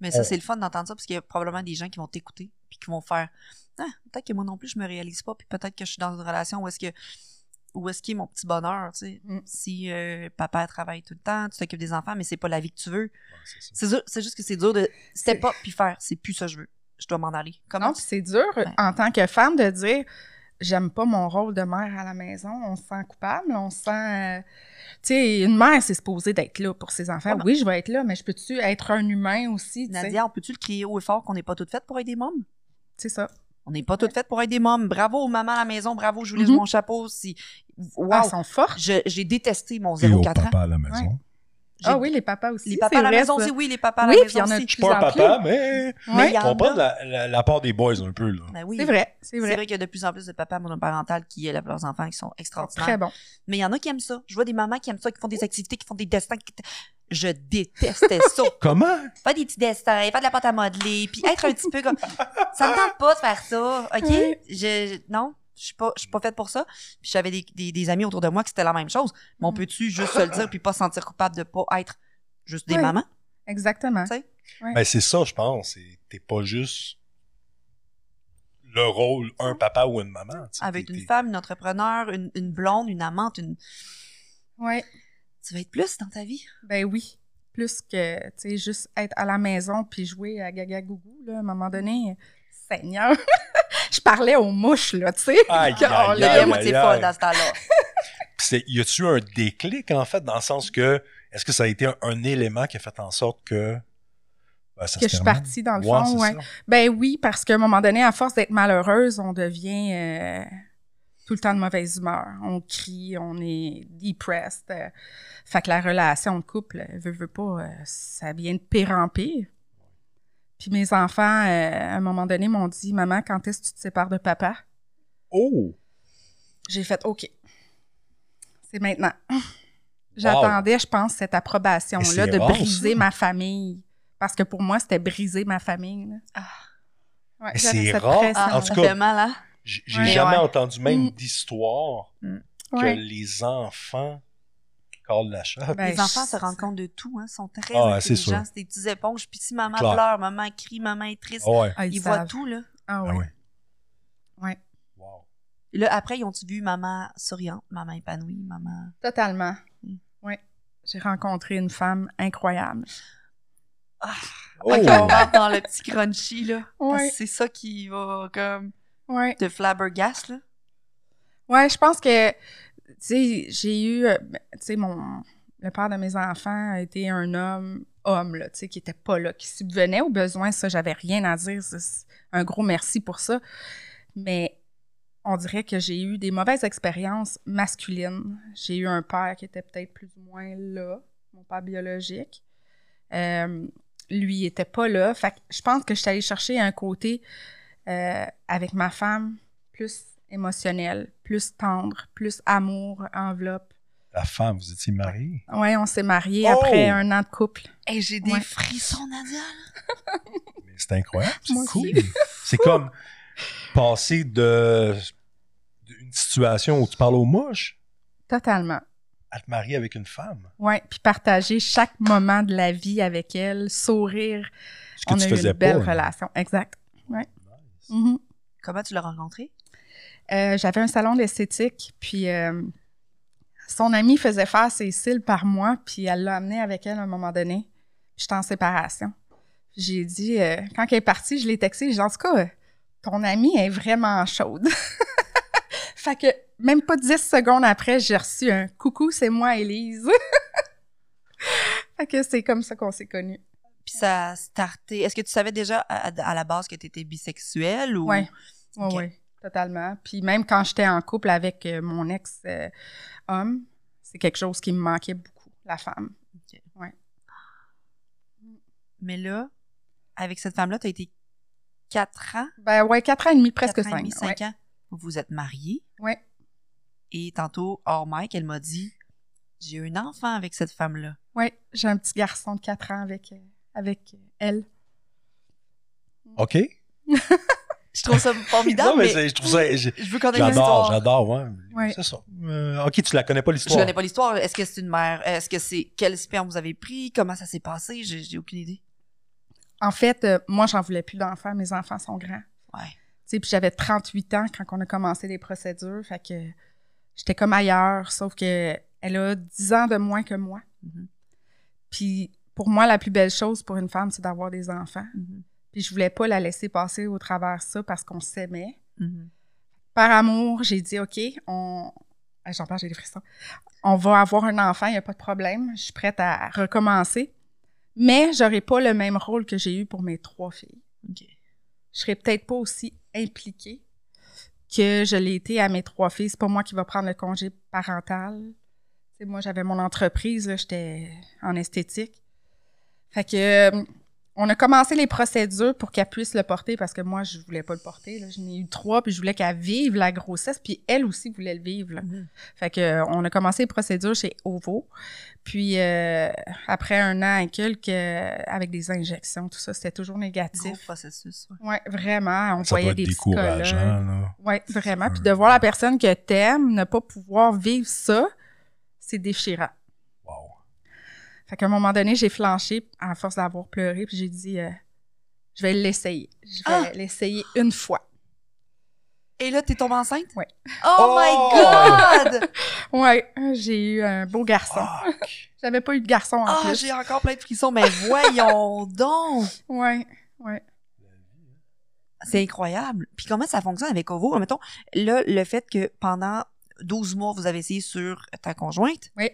Speaker 2: Mais ça,
Speaker 3: On-
Speaker 2: c'est le fun d'entendre ça parce qu'il y a probablement des gens qui vont t'écouter puis qui vont faire ah, peut-être que moi non plus, je me réalise pas, puis peut-être que je suis dans une relation où est-ce que où est-ce qu'il est mon petit bonheur, tu sais?
Speaker 1: Mm.
Speaker 2: Si euh, papa travaille tout le temps, tu t'occupes des enfants, mais c'est pas la vie que tu veux.
Speaker 3: Ouais, c'est
Speaker 2: juste que c'est dur de step
Speaker 1: C'est-
Speaker 2: up puis faire c'est plus ça que je veux. Je dois m'en aller. Comment
Speaker 1: Non,
Speaker 2: tu-
Speaker 1: puis c'est dur en tant que femme de dire j'aime pas mon rôle de mère à la maison, on se sent coupable, on se sent euh, tu sais une mère c'est supposé d'être là pour ses enfants.
Speaker 2: Ouais, mais-
Speaker 1: Oui, je vais être là, mais je peux-tu être un humain aussi?
Speaker 2: Nadia, on peut-tu le crier haut et fort qu'on n'est pas toutes faites pour être des mômes?
Speaker 1: C'est ça.
Speaker 2: On n'est pas toutes faites pour être des mômes. Bravo aux mamans à la maison, bravo, je vous lève mon chapeau. Si... Wow!
Speaker 1: Ah, elles sont fortes.
Speaker 2: J'ai détesté mon
Speaker 3: Et au
Speaker 2: 0-4 ans.
Speaker 3: à la maison.
Speaker 1: Ah oui, les papas aussi.
Speaker 2: Les papas à la
Speaker 1: vrai,
Speaker 2: maison aussi, oui, les papas à
Speaker 1: Oui,
Speaker 2: la
Speaker 1: puis il y
Speaker 2: maison
Speaker 1: en a
Speaker 2: aussi.
Speaker 3: Je suis pas un papa, mais
Speaker 2: Mais
Speaker 3: comprends
Speaker 2: a.
Speaker 3: la, la, la part des boys un peu, là.
Speaker 2: Ben oui.
Speaker 1: C'est vrai, c'est
Speaker 2: C'est
Speaker 1: vrai.
Speaker 2: vrai qu'il y a de plus en plus de papas monoparentales qui élèvent leurs enfants qui sont extraordinaires.
Speaker 1: Très bon.
Speaker 2: Mais il y en a qui aiment ça. Je vois des mamans qui aiment ça, qui font des activités, qui font des destins. qui- Je détestais ça. [laughs]
Speaker 3: Comment?
Speaker 2: Faire des petits destins, faire de la pâte à modeler, puis être un petit peu comme... Ça me tente pas de faire ça, OK?
Speaker 1: Oui.
Speaker 2: Je... Non, je suis pas, je suis pas faite pour ça. Puis j'avais des, des, des amis autour de moi qui c'était la même chose. Mais on
Speaker 1: Mm.
Speaker 2: peut-tu juste se le dire puis pas se sentir coupable de pas être juste des
Speaker 1: Oui.
Speaker 2: mamans?
Speaker 1: Exactement.
Speaker 2: Tu sais?
Speaker 3: Ben, c'est ça, je pense. C'est- T'es pas juste le rôle, un papa ou une maman. tu sais.
Speaker 2: Avec une femme, une entrepreneur, une, une blonde, une amante, une...
Speaker 1: Ouais.
Speaker 2: Tu vas être plus dans ta vie?
Speaker 1: Ben oui. Plus que, tu sais, juste être à la maison puis jouer à Gaga Gougou, là, à un moment donné, Seigneur. [laughs] je parlais aux mouches, là, tu sais.
Speaker 3: Aïe, aïe, [laughs]
Speaker 2: Le
Speaker 1: aïe,
Speaker 2: gars
Speaker 3: aïe,
Speaker 2: moitié
Speaker 3: aïe,
Speaker 2: folle
Speaker 3: aïe.
Speaker 2: dans ce temps-là. [laughs]
Speaker 3: Y a-tu un déclic, en fait, dans le sens que, est-ce que ça a été un, un élément qui a fait en sorte que. ben, ça
Speaker 1: Que
Speaker 3: se
Speaker 1: je suis partie, dans le
Speaker 3: Ouais,
Speaker 1: fond, ouais. Ben oui, parce qu'à un moment donné, à force d'être malheureuse, on devient euh, tout le temps de mauvaise humeur. On crie, on est depressed. euh. fait que la relation de couple, veut, veut pas, euh, ça vient de pire en pire. Puis mes enfants, euh, à un moment donné, m'ont dit « Maman, quand est-ce que tu te sépares de papa?
Speaker 3: Oh! »
Speaker 1: J'ai fait « OK, c'est maintenant. » J'attendais, je pense, cette approbation-là de
Speaker 3: rare,
Speaker 1: briser
Speaker 3: ça.
Speaker 1: ma famille. Parce que pour moi, c'était briser ma famille. là.
Speaker 2: Ah.
Speaker 1: Ouais,
Speaker 3: c'est
Speaker 1: cette
Speaker 3: rare.
Speaker 1: pression.
Speaker 2: Ah,
Speaker 3: En tout cas,
Speaker 2: hein?
Speaker 3: J'ai
Speaker 1: Ouais.
Speaker 3: jamais
Speaker 2: Ouais.
Speaker 3: entendu même
Speaker 1: Mm.
Speaker 3: d'histoire que
Speaker 1: Ouais.
Speaker 3: les enfants
Speaker 1: Ben,
Speaker 2: les enfants se rendent compte de tout, hein, sont très
Speaker 3: Ah, c'est
Speaker 2: intelligents, c'est des petites éponges. Puis si maman pleure, maman crie, maman est triste,
Speaker 3: Ah ouais.
Speaker 1: Ah,
Speaker 2: ils
Speaker 1: ils
Speaker 2: voient tout, là.
Speaker 1: Ah
Speaker 3: Ah
Speaker 1: ouais.
Speaker 3: Wow.
Speaker 2: Là, après, ils ont-tu vu maman souriante, maman épanouie, maman...
Speaker 1: Totalement.
Speaker 2: Mm.
Speaker 1: Oui. J'ai rencontré une femme incroyable.
Speaker 3: Oh!
Speaker 2: Ok, on rentre dans le petit crunchy, là.
Speaker 1: Ouais.
Speaker 2: C'est ça qui va, comme,
Speaker 1: Ouais.
Speaker 2: te flabbergast, là.
Speaker 1: Ouais, je pense que, tu sais, j'ai eu, euh, tu sais, mon, le père de mes enfants a été un homme, homme, là, tu sais, qui était pas là, qui subvenait aux besoins. Ça, j'avais rien à dire. Un gros merci pour ça. Mais on dirait que j'ai eu des mauvaises expériences masculines. J'ai eu un père qui était peut-être plus ou moins là, mon père biologique. Euh, lui, il était pas là. Fait que je pense que je suis allée chercher un côté euh, avec ma femme plus émotionnel, plus tendre, plus amour, enveloppe.
Speaker 3: La femme, vous étiez mariés?
Speaker 1: Ouais, on s'est mariés
Speaker 3: Oh!
Speaker 1: après un an de couple.
Speaker 2: Hey, j'ai des
Speaker 1: Ouais.
Speaker 2: frissons, Nadia. [laughs]
Speaker 3: Mais c'est incroyable, c'est cool. [laughs] C'est comme passer de d'une situation où tu parles aux mouches
Speaker 1: Totalement.
Speaker 3: à te marier avec une femme.
Speaker 1: Ouais, puis partager chaque moment de la vie avec elle, sourire.
Speaker 3: Ce que
Speaker 1: On
Speaker 3: tu
Speaker 1: a eu
Speaker 3: faisais
Speaker 1: une belle
Speaker 3: pas. hein.
Speaker 1: relation. Exact. Ouais.
Speaker 3: Nice.
Speaker 1: Mhm.
Speaker 2: Comment tu l'as rencontré?
Speaker 1: Euh, J'avais un salon d'esthétique, puis euh, son amie faisait faire ses cils par moi, puis elle l'a amené avec elle à un moment donné. J'étais en séparation. J'ai dit, euh, quand elle est partie, je l'ai texté, j'ai dit, en tout cas, ton amie est vraiment chaude. [laughs] fait que même pas dix secondes après, j'ai reçu un coucou, c'est moi, Élise. [laughs] fait que c'est comme ça qu'on s'est connus.
Speaker 2: Puis ça a starté. Est-ce que tu savais déjà à, à la base que tu étais bisexuelle ou?
Speaker 1: Ouais. Oui,
Speaker 2: Ok.
Speaker 1: oui, totalement. Puis même quand j'étais en couple avec euh, mon ex-homme, c'est quelque chose qui me manquait beaucoup, la femme.
Speaker 2: Mais là, avec cette femme-là, tu as été quatre ans,
Speaker 1: Ben ouais, quatre ans et demi, presque
Speaker 2: quatre ans et
Speaker 1: cinq.
Speaker 2: demi, cinq ans. Vous vous êtes mariés.
Speaker 1: Ouais.
Speaker 2: Et tantôt, hors mic, elle m'a dit J'ai un enfant avec cette femme-là.
Speaker 1: Ouais, j'ai un petit garçon de quatre ans avec, euh, avec euh, elle.
Speaker 3: OK? [laughs]
Speaker 2: Je trouve ça formidable,
Speaker 3: non, mais, je trouve ça.
Speaker 2: je veux connaître
Speaker 3: J'adore,
Speaker 2: l'histoire.
Speaker 3: j'adore, ouais.
Speaker 1: Ouais.
Speaker 3: C'est ça. Euh, OK, tu la connais pas
Speaker 2: Je
Speaker 3: l'histoire.
Speaker 2: connais pas l'histoire. Est-ce que c'est une mère? Est-ce que c'est quel sperme vous avez pris? Comment ça s'est passé? J'ai j'ai aucune idée.
Speaker 1: En fait, euh, moi, j'en voulais plus d'enfants. Mes enfants sont grands.
Speaker 2: Ouais.
Speaker 1: Tu sais, puis j'avais 38 ans quand on a commencé les procédures. Fait que j'étais comme ailleurs, sauf que elle a 10 ans de moins que moi.
Speaker 2: Mhm.
Speaker 1: Puis pour moi, la plus belle chose pour une femme, c'est d'avoir des enfants.
Speaker 2: Mhm.
Speaker 1: Puis je voulais pas la laisser passer au travers ça parce qu'on s'aimait.
Speaker 2: Mhm.
Speaker 1: Par amour, j'ai dit OK, on Ah, j'en parle, j'ai des frissons. On va avoir un enfant, il n'y a pas de problème. Je suis prête à recommencer. Mais j'aurai pas le même rôle que j'ai eu pour mes trois filles.
Speaker 2: OK.
Speaker 1: Je serai peut-être pas aussi impliquée que je l'ai été à mes trois filles. C'est pas moi qui va prendre le congé parental. Tu sais, moi, j'avais mon entreprise, là, j'étais en esthétique. Fait que euh, on a commencé les procédures pour qu'elle puisse le porter parce que moi, je voulais pas le porter. là. J'en ai eu trois, puis je voulais qu'elle vive la grossesse, puis elle aussi voulait le vivre. là.
Speaker 2: Mhm.
Speaker 1: Fait que euh, on a commencé les procédures chez OVO. Puis euh, après un an et quelques, euh, avec des injections, tout ça, c'était toujours
Speaker 2: Gros
Speaker 1: négatif.
Speaker 2: processus. ouais.
Speaker 1: Ouais, vraiment. On
Speaker 3: Ça
Speaker 1: voyait
Speaker 3: être
Speaker 1: des
Speaker 3: décourageant.
Speaker 1: Ouais, vraiment. Puis de voir la personne que t'aimes ne pas pouvoir vivre ça, c'est déchirant. Fait qu'à un moment donné, j'ai flanché à force d'avoir pleuré, puis j'ai dit, euh, je vais l'essayer. Je vais
Speaker 2: Ah!
Speaker 1: l'essayer une fois.
Speaker 2: Et là, t'es tombée enceinte?
Speaker 1: Ouais.
Speaker 2: Oh,
Speaker 3: Oh!
Speaker 2: my God! [laughs]
Speaker 1: Ouais, j'ai eu un beau garçon. [laughs] J'avais pas eu de garçon en
Speaker 2: Ah,
Speaker 1: plus.
Speaker 2: j'ai encore plein de frissons, mais voyons [laughs] donc!
Speaker 1: Ouais, ouais.
Speaker 2: C'est incroyable. Puis comment ça fonctionne avec Ovo? Mettons, là, le fait que pendant 12 mois, vous avez essayé sur ta conjointe,
Speaker 1: Oui.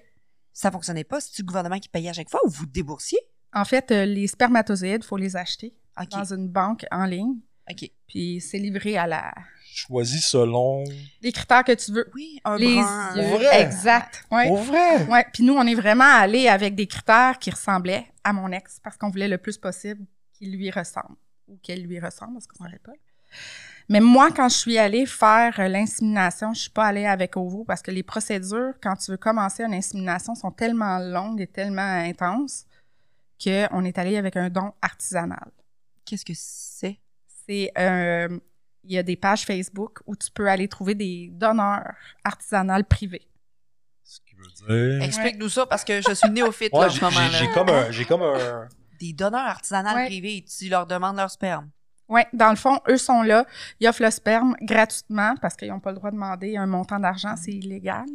Speaker 2: Ça fonctionnait pas. C'est-tu le gouvernement qui payait à chaque fois ou vous déboursiez?
Speaker 1: En fait, euh, les spermatozoïdes, il faut les acheter dans une banque en ligne,
Speaker 2: OK.
Speaker 1: puis c'est livré à la...
Speaker 3: Choisis selon.
Speaker 1: les critères que tu veux.
Speaker 2: Oui, un
Speaker 1: Les
Speaker 2: brun.
Speaker 1: yeux.
Speaker 3: Vrai?
Speaker 1: Exact. Ouais.
Speaker 3: Vrai?
Speaker 1: Ouais, puis nous, on est vraiment allés avec des critères qui ressemblaient à mon ex parce qu'on voulait le plus possible qu'il lui ressemble ou qu'elle lui ressemble parce qu'on savait pas. Mais moi, quand je suis allée faire euh, l'insémination, je suis pas allée avec OVO parce que les procédures, quand tu veux commencer une insémination, sont tellement longues et tellement intenses qu'on est allé avec un don artisanal.
Speaker 2: Qu'est-ce que c'est?
Speaker 1: C'est euh, il y a des pages Facebook où tu peux aller trouver des donneurs artisanales privés.
Speaker 3: Ce qui veut dire.
Speaker 2: Explique-nous ça parce que je suis néophyte là, en
Speaker 3: j'ai
Speaker 2: ce moment.
Speaker 3: j'ai- j'ai comme un. J'ai comme un.
Speaker 2: Des donneurs artisanales
Speaker 1: Ouais.
Speaker 2: privés, tu leur demandes leur sperme.
Speaker 1: Oui, dans le fond, eux sont là. Ils offrent le sperme gratuitement parce qu'ils n'ont pas le droit de demander un montant d'argent, c'est illégal.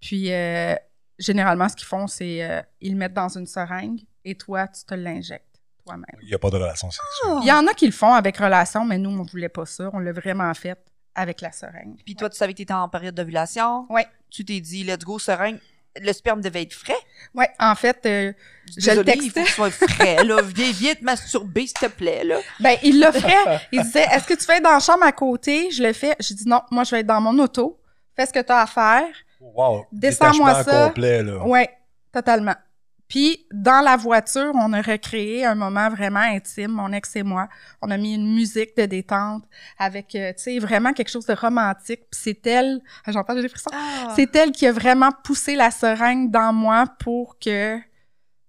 Speaker 1: Puis, euh, généralement, ce qu'ils font, c'est euh, ils le mettent dans une seringue et toi, tu te l'injectes toi-même.
Speaker 3: Il n'y a pas de relation sexuelle.
Speaker 1: Il y en a qui le font avec relation, mais nous, on voulait pas ça. On l'a vraiment fait avec la seringue.
Speaker 2: Puis toi, tu savais que tu étais en période d'ovulation?
Speaker 1: Ouais.
Speaker 2: Tu t'es dit, let's go, seringue. Le sperme devait être frais?
Speaker 1: Oui, en fait, euh, Je
Speaker 2: Désolée,
Speaker 1: le
Speaker 2: il
Speaker 1: textais.
Speaker 2: faut qu'il soit frais, là. Viens, viens te masturber, s'il te plaît, là.
Speaker 1: ben, il l'offrait. Il disait Est-ce que tu veux être dans la chambre à côté? Je le fais. J'ai dit Non, moi, je vais être dans mon auto. Fais ce que tu as à faire.
Speaker 3: Wow.
Speaker 1: Descends-moi ça.
Speaker 3: complet, là.
Speaker 1: Oui, totalement. Puis, dans la voiture, on a recréé un moment vraiment intime, mon ex et moi. On a mis une musique de détente avec, euh, tu sais, vraiment quelque chose de romantique. Puis c'est elle, ah, j'entends des frissons,
Speaker 2: Ah.
Speaker 1: c'est elle qui a vraiment poussé la seringue dans moi pour que,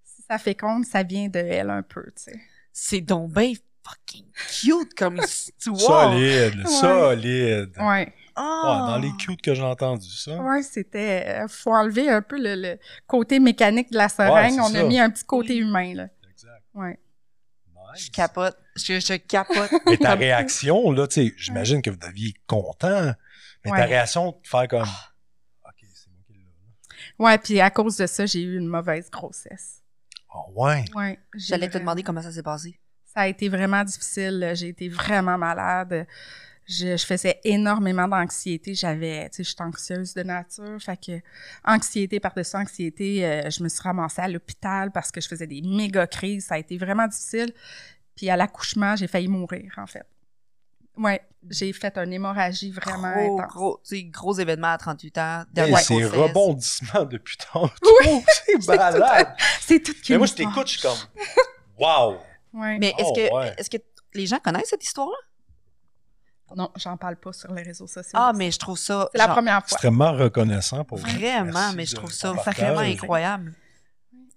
Speaker 1: si ça féconde, ça vient de elle un peu, tu sais.
Speaker 2: C'est donc bien fucking cute comme [laughs] tu vois.
Speaker 3: Solide,
Speaker 1: Ouais.
Speaker 3: solide. Ouais,
Speaker 1: Ouais.
Speaker 2: Ah!
Speaker 3: dans les cutes que j'ai entendu ça.
Speaker 1: Ouais, c'était. euh, faut enlever un peu le, le côté mécanique de la seringue. On
Speaker 3: ça.
Speaker 1: a mis un petit côté
Speaker 2: Oui.
Speaker 1: humain, là.
Speaker 3: Exact.
Speaker 1: Ouais.
Speaker 3: Nice.
Speaker 2: Je capote. Je, je capote. [laughs]
Speaker 3: Mais ta réaction, là, tu sais, j'imagine que vous deviez être content, mais ta réaction de faire comme OK, c'est moi qui l'ai. là.
Speaker 1: Ouais, puis à cause de ça, j'ai eu une mauvaise grossesse.
Speaker 3: Ah ouais?
Speaker 1: Ouais.
Speaker 2: J'allais te demander comment ça s'est passé.
Speaker 1: Ça a été vraiment difficile. J'ai été vraiment malade. Je, je faisais énormément d'anxiété. J'avais, tu sais, je suis anxieuse de nature. Fait que, anxiété par-dessus anxiété, euh, je me suis ramassée à l'hôpital parce que je faisais des méga crises. Ça a été vraiment difficile. Puis à l'accouchement, j'ai failli mourir, en fait. Ouais, j'ai fait une hémorragie vraiment
Speaker 2: gros,
Speaker 1: intense.
Speaker 2: gros, tu sais, gros événement à 38 ans. Dernière
Speaker 3: c'est rebondissement depuis tantôt.
Speaker 1: Oui. [laughs]
Speaker 3: c'est malade.
Speaker 1: C'est tout qui
Speaker 3: Mais moi, je t'écoute, je suis comme Wow!
Speaker 1: Ouais.
Speaker 2: Mais est-ce
Speaker 3: Oh,
Speaker 2: que,
Speaker 3: ouais.
Speaker 2: est-ce que les gens connaissent cette histoire-là?
Speaker 1: Non, j'en parle pas sur les réseaux sociaux.
Speaker 2: Ah, mais je trouve ça.
Speaker 1: C'est la première fois.
Speaker 3: Extrêmement reconnaissant pour vous.
Speaker 2: Vraiment,
Speaker 3: Merci
Speaker 2: mais je trouve ça vraiment incroyable.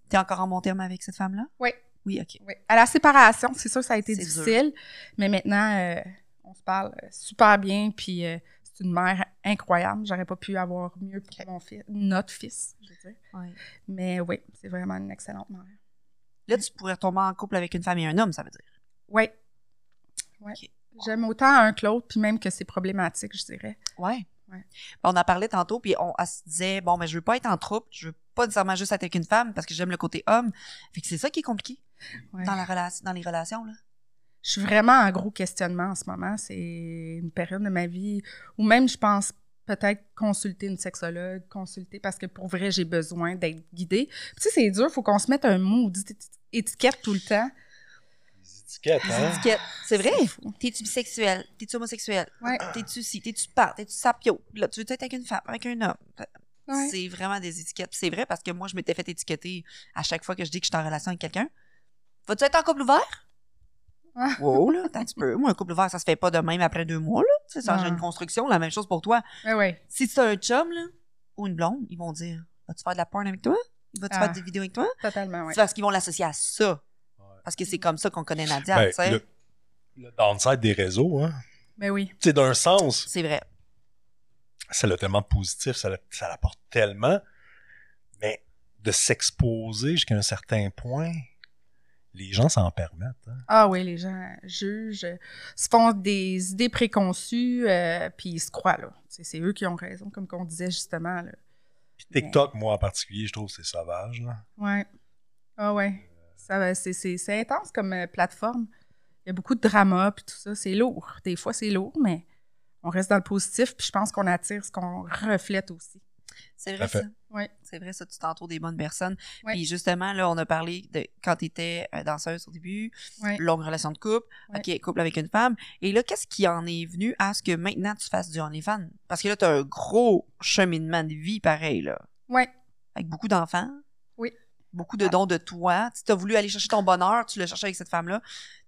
Speaker 2: T'es encore en bon terme avec cette femme-là?
Speaker 1: Oui.
Speaker 2: Oui, OK.
Speaker 1: Oui. À la séparation, c'est sûr que ça a été difficile, mais maintenant, euh, on se parle euh, super bien, puis euh, c'est une mère incroyable. J'aurais pas pu avoir mieux pour mon fils, notre fils, je veux dire.
Speaker 2: Ouais.
Speaker 1: Mais oui, c'est vraiment une excellente mère.
Speaker 2: Là, tu pourrais tomber en couple avec une femme et un homme, ça veut dire.
Speaker 1: Oui. Ouais.
Speaker 2: Ok.
Speaker 1: J'aime autant un que l'autre, puis même que c'est problématique, je dirais.
Speaker 2: Ouais.
Speaker 1: Ouais.
Speaker 2: On en parlait tantôt, puis on, elle se disait, bon, mais je veux pas être en troupe, je veux pas nécessairement juste être avec une femme parce que j'aime le côté homme. Fait que c'est ça qui est compliqué
Speaker 1: Ouais.
Speaker 2: dans, la relation, dans les relations, là.
Speaker 1: Je suis vraiment en gros questionnement en ce moment. C'est une période de ma vie où même je pense peut-être consulter une sexologue, consulter parce que pour vrai, j'ai besoin d'être guidée. Puis tu sais, c'est dur, faut qu'on se mette un mot étiquette tout le temps.
Speaker 3: Étiquettes,
Speaker 2: Les
Speaker 3: hein?
Speaker 2: étiquettes. C'est vrai? T'es-tu bisexuel? T'es-tu homosexuel?
Speaker 1: Ouais.
Speaker 2: T'es-tu ci? T'es-tu part? T'es-tu sapio? Là, tu veux être avec une femme, avec un homme?
Speaker 1: Ouais.
Speaker 2: C'est vraiment des étiquettes. C'est vrai parce que moi, je m'étais fait étiqueter à chaque fois que je dis que je suis en relation avec quelqu'un. Vas-tu être en couple ouvert? Wow, là, attends un petit peu. Moi, un couple ouvert, ça se fait pas de même après deux mois, là. Tu sais, ça,
Speaker 1: Ah.
Speaker 2: une construction, la même chose pour toi.
Speaker 1: Ouais, ouais.
Speaker 2: Si tu as un chum, là, ou une blonde, ils vont dire Vas-tu faire de la porn avec toi? Vas-tu
Speaker 1: Ah.
Speaker 2: faire des vidéos avec toi?
Speaker 1: Totalement, ouais.
Speaker 2: C'est parce qu'ils vont l'associer à ça. Parce que c'est comme ça qu'on connaît Nadia,
Speaker 3: Ben,
Speaker 2: tu sais.
Speaker 3: le, le downside des réseaux, hein?
Speaker 1: Mais oui.
Speaker 3: Tu sais, d'un sens,
Speaker 2: C'est vrai.
Speaker 3: ça a tellement de positif, ça, l'a- ça l'apporte tellement, mais de s'exposer jusqu'à un certain point, les gens s'en permettent. hein.
Speaker 1: Ah oui, les gens jugent, se font des idées préconçues, euh, puis ils se croient, là. C'est eux qui ont raison, comme qu'on disait justement, là.
Speaker 3: Puis TikTok, moi en particulier, je trouve que c'est sauvage. Là.
Speaker 1: Ouais. Ah ouais. Ça, va- c'est, c'est, c'est intense comme euh, plateforme. Il y a beaucoup de drama puis tout ça. C'est lourd. Des fois, c'est lourd, mais on reste dans le positif puis je pense qu'on attire ce qu'on reflète aussi.
Speaker 2: C'est vrai, ça.
Speaker 1: Ouais.
Speaker 2: C'est vrai, ça, tu t'entoures des bonnes personnes. Puis justement, là, on a parlé de quand tu étais danseuse au début,
Speaker 1: Ouais.
Speaker 2: longue relation de couple. OK, couple avec une femme. Et là, qu'est-ce qui en est venu à ce que maintenant tu fasses du OnlyFans? Parce que là, tu as un gros cheminement de vie pareil, là.
Speaker 1: Ouais.
Speaker 2: Avec beaucoup d'enfants.
Speaker 1: Oui.
Speaker 2: Beaucoup de dons de toi. Tu as voulu aller chercher ton bonheur, tu l'as cherché avec cette femme-là.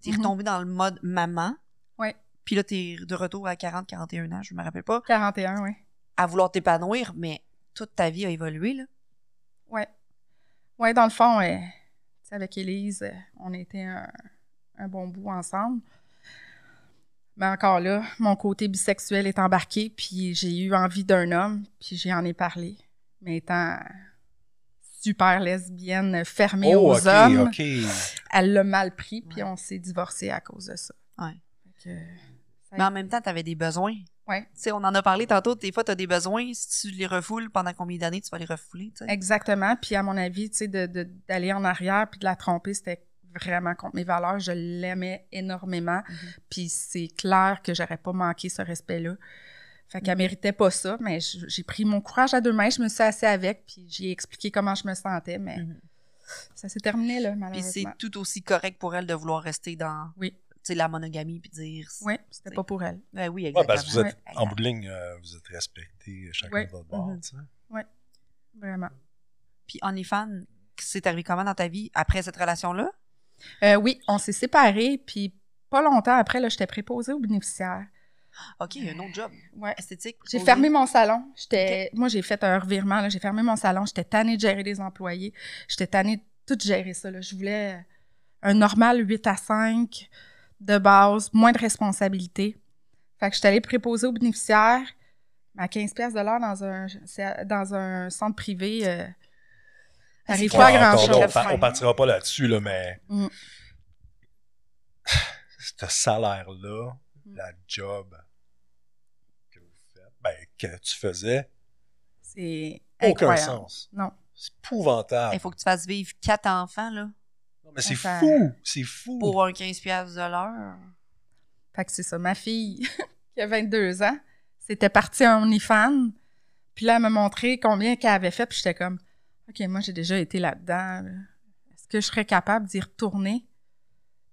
Speaker 2: Tu es
Speaker 1: Mhm.
Speaker 2: retombé dans le mode maman.
Speaker 1: Ouais.
Speaker 2: Puis là, tu es de retour à 40, 41 ans, je me rappelle pas,
Speaker 1: 41, ouais.
Speaker 2: à vouloir t'épanouir, mais toute ta vie a évolué, là.
Speaker 1: Ouais. Ouais, dans le fond, euh, tu sais, avec Élise, euh, on était un, un bon bout ensemble. Mais encore là, mon côté bisexuel est embarqué, puis j'ai eu envie d'un homme, puis j'en ai parlé. Mais étant super lesbienne, fermée
Speaker 3: oh,
Speaker 1: aux
Speaker 3: ok,
Speaker 1: hommes, elle l'a mal pris, puis
Speaker 2: Ouais.
Speaker 1: on s'est divorcé à cause de ça.
Speaker 2: Ouais.
Speaker 1: Que,
Speaker 2: Mais en même temps, tu avais des besoins.
Speaker 1: Ouais.
Speaker 2: Tu sais, on en a parlé tantôt, des fois, tu as des besoins. Si tu les refoules, pendant combien d'années tu vas les refouler?
Speaker 1: Exactement. Puis à mon avis, tu sais, de- de- d'aller en arrière puis de la tromper, c'était vraiment contre mes valeurs. Je l'aimais énormément.
Speaker 2: Mhm.
Speaker 1: Puis c'est clair que j'aurais pas manqué ce respect-là. Fait qu'elle
Speaker 2: Mhm.
Speaker 1: méritait pas ça, mais j'ai pris mon courage à deux mains, je me suis assise avec, puis j'ai expliqué comment je me sentais, mais
Speaker 2: Mhm.
Speaker 1: ça s'est terminé, là,
Speaker 2: Puis
Speaker 1: malheureusement.
Speaker 2: c'est tout aussi correct pour elle de vouloir rester dans
Speaker 1: Oui.
Speaker 2: tu sais, la monogamie puis dire.
Speaker 1: Oui, c'était pas pour elle.
Speaker 2: Ben oui,
Speaker 3: Ouais,
Speaker 2: exactement.
Speaker 3: parce que vous êtes,
Speaker 2: Ouais.
Speaker 3: en bout de ligne, euh, vous êtes respectés chacun
Speaker 1: Ouais.
Speaker 3: de votre bord.
Speaker 2: Mhm.
Speaker 3: tu sais.
Speaker 1: Vraiment.
Speaker 2: Puis OnlyFans, c'est arrivé comment dans ta vie après cette relation-là?
Speaker 1: Euh, oui, on s'est séparés, puis pas longtemps après, là, j'étais préposée aux bénéficiaires.
Speaker 2: OK, un autre job.
Speaker 1: Ouais.
Speaker 2: Esthétique.
Speaker 1: J'ai fermé mon salon. J'étais, moi, j'ai fait un revirement. là. J'ai fermé mon salon. J'étais tannée de gérer les employés. J'étais tannée de tout gérer ça. là. Je voulais un normal 8 à 5, de base, moins de responsabilités. Fait que je suis allée préposer aux bénéficiaires à 15 pièces de l'heure dans un dans un centre privé. Euh, ça arrive
Speaker 3: Ouais,
Speaker 1: pas à grand
Speaker 3: là,
Speaker 1: chose.
Speaker 3: on, pa- on partira pas là-dessus, là, mais
Speaker 1: Mm. [sighs]
Speaker 3: ce salaire-là,
Speaker 1: Mm.
Speaker 3: la job ben, que tu faisais,
Speaker 1: C'est
Speaker 3: aucun
Speaker 1: incroyable.
Speaker 3: sens.
Speaker 1: Non.
Speaker 3: C'est épouvantable.
Speaker 2: Il faut que tu fasses vivre quatre enfants, là,
Speaker 3: Non, mais c'est fou, c'est fou.
Speaker 2: pour un 15 piastres de l'heure.
Speaker 1: Fait que c'est ça. Ma fille, [laughs] qui a 22 ans, c'était partie en OnlyFans. Puis là, elle m'a montré combien qu'elle avait fait. Puis j'étais comme, OK, moi, j'ai déjà été là-dedans. là. Est-ce que je serais capable d'y retourner?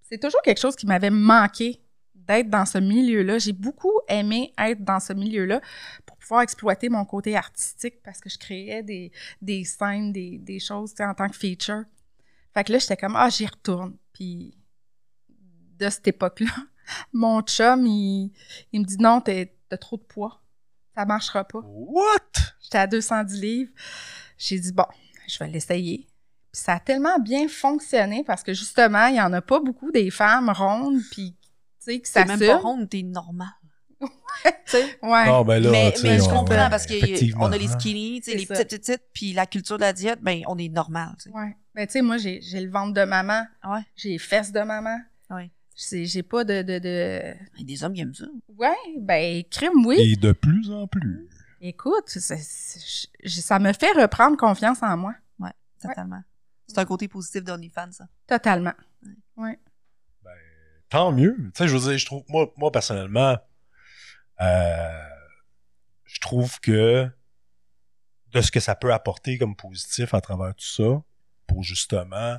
Speaker 1: C'est toujours quelque chose qui m'avait manqué d'être dans ce milieu-là. J'ai beaucoup aimé être dans ce milieu-là pour pouvoir exploiter mon côté artistique parce que je créais des, des scènes, des, des choses en tant que feature. Fait que là, j'étais comme, ah, j'y retourne. Puis de cette époque-là, [laughs] mon chum, il, il me dit non, t'as trop de poids. Ça marchera pas.
Speaker 3: What?
Speaker 1: J'étais à 210 livres. J'ai dit bon, je vais l'essayer. Puis ça a tellement bien fonctionné parce que justement, il y en a pas beaucoup des femmes rondes puis tu sais qui
Speaker 2: C'est même pas ronde, t'es normal. [laughs] tu sais? [laughs]
Speaker 1: Ouais.
Speaker 3: Non, ben là,
Speaker 2: mais
Speaker 3: tu sais,
Speaker 2: mais je comprends parce qu'on a les
Speaker 3: hein.
Speaker 2: skinny, tu sais,
Speaker 1: C'est
Speaker 2: les
Speaker 1: ça.
Speaker 2: petites, petites, petites, puis la culture de la diète, ben, on est normal. tu sais.
Speaker 1: Ouais. Ben tu sais moi j'ai j'ai le ventre de maman,
Speaker 2: Ouais,
Speaker 1: j'ai les fesses de maman.
Speaker 2: ouais.
Speaker 1: J'ai j'ai pas de de,
Speaker 2: des hommes qui aiment ça.
Speaker 1: Ouais, ben crime oui.
Speaker 3: Et de plus en plus.
Speaker 1: Écoute, je- ça me fait reprendre confiance en moi
Speaker 2: Totalement. C'est un côté positif d'OnlyFans, ça.
Speaker 1: totalement.
Speaker 3: Ben, tant mieux. Tu sais, je veux dire, je trouve, moi, moi personnellement, euh, je trouve que de ce que ça peut apporter comme positif à travers tout ça, pour justement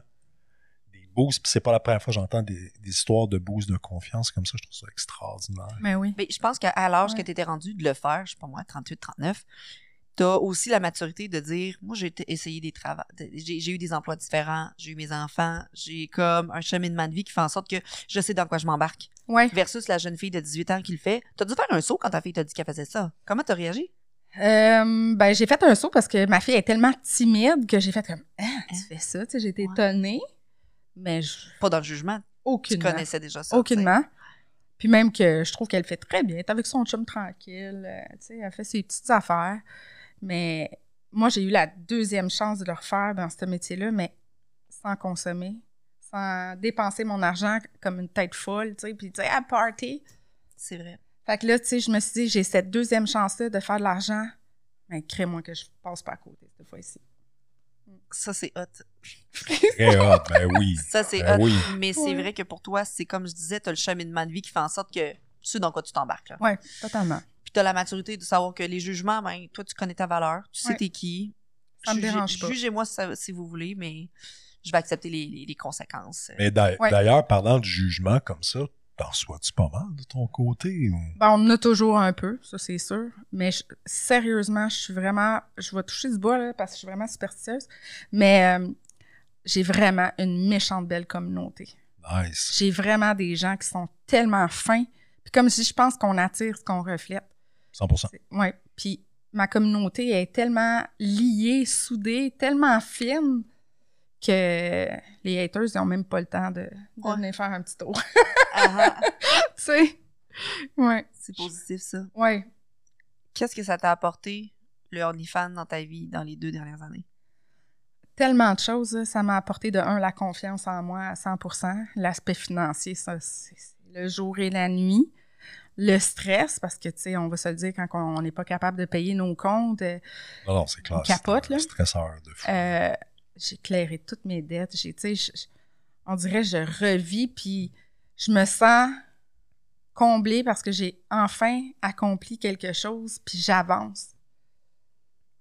Speaker 3: des boosts, puis c'est pas la première fois que j'entends des, des histoires de boosts de confiance comme ça, je trouve ça extraordinaire.
Speaker 1: Mais oui.
Speaker 2: Mais je pense qu'à l'âge
Speaker 1: Ouais.
Speaker 2: que tu étais rendu de le faire, je sais pas moi, 38, 39, t'as aussi la maturité de dire, moi, j'ai essayé des travaux, j'ai eu des emplois différents, j'ai eu mes enfants, j'ai comme un cheminement de vie qui fait en sorte que je sais dans quoi je m'embarque.
Speaker 1: Ouais.
Speaker 2: Versus la jeune fille de 18 ans qui le fait. T'as dû faire un saut quand ta fille t'a dit qu'elle faisait ça. Comment t'as réagi?
Speaker 1: Euh, ben, j'ai fait un saut parce que ma fille est tellement timide que j'ai fait comme Ah, tu
Speaker 2: Hein?
Speaker 1: fais ça, tu sais, j'ai été
Speaker 2: Ouais.
Speaker 1: étonnée, mais je...
Speaker 2: Pas dans le jugement. Tu
Speaker 1: aucunement.
Speaker 2: connaissais déjà ça.
Speaker 1: Aucunement. Puis même que je trouve qu'elle fait très bien. Elle est avec son chum tranquille, euh, tu sais, elle fait ses petites affaires. Mais moi, j'ai eu la deuxième chance de le refaire dans ce métier-là, mais sans consommer, sans dépenser mon argent comme une tête folle, tu sais, puis tu sais, à party.
Speaker 2: tu. C'est vrai.
Speaker 1: Fait que là, tu sais, je me suis dit, j'ai cette deuxième chance-là de faire de l'argent, mais crée-moi que je passe pas à côté cette fois-ci.
Speaker 2: Ça, c'est hot.
Speaker 3: Très hot, ben oui. [laughs]
Speaker 2: Ça, c'est
Speaker 3: Ben
Speaker 2: hot.
Speaker 3: oui.
Speaker 2: Mais c'est vrai que pour toi, c'est comme je disais, t'as le cheminement de vie qui fait en sorte que tu sais dans quoi tu t'embarques. là.
Speaker 1: Ouais, totalement.
Speaker 2: Puis t'as la maturité de savoir que les jugements, ben, toi, tu connais ta valeur, tu sais
Speaker 1: Ouais.
Speaker 2: t'es qui.
Speaker 1: Ça me
Speaker 2: Jugez-
Speaker 1: dérange pas.
Speaker 2: Jugez-moi si, ça- si vous voulez, mais je vais accepter les, les- les conséquences.
Speaker 3: Mais
Speaker 1: Ouais.
Speaker 3: d'ailleurs, parlant du jugement comme ça, t'en sois-tu pas mal de ton côté? Ou...
Speaker 1: Ben, on en a toujours un peu, ça c'est sûr. Mais je- sérieusement, je suis vraiment. Je vais toucher du bois là, parce que je suis vraiment superstitieuse. Mais euh, j'ai vraiment une méchante belle communauté.
Speaker 3: Nice.
Speaker 1: J'ai vraiment des gens qui sont tellement fins. Puis comme si je pense qu'on attire ce qu'on reflète.
Speaker 3: 100%.
Speaker 1: C'est- Ouais. Puis ma communauté est tellement liée, soudée, tellement fine que les haters, ils n'ont même pas le temps de, de
Speaker 2: Ouais.
Speaker 1: venir faire un petit tour.
Speaker 2: Ah, ah, [laughs]
Speaker 1: tu sais? Ouais.
Speaker 2: c'est positif, ça.
Speaker 1: Ouais.
Speaker 2: Qu'est-ce que ça t'a apporté, le OnlyFans, dans ta vie dans les deux dernières années?
Speaker 1: tellement de choses. Ça m'a apporté de un la confiance en moi à 100% L'aspect financier, ça, c'est c'est le jour et la nuit. Le stress, parce que, tu sais, on va se le dire, quand on n'est pas capable de payer nos comptes, euh,
Speaker 3: Non, non, c'est clair.
Speaker 1: On capote,
Speaker 3: c'est un
Speaker 1: là.
Speaker 3: stresseur de fou.
Speaker 1: euh, j'ai clairé toutes mes dettes. J'ai, tu sais, on dirait je revis, puis je me sens comblée parce que j'ai enfin accompli quelque chose, puis j'avance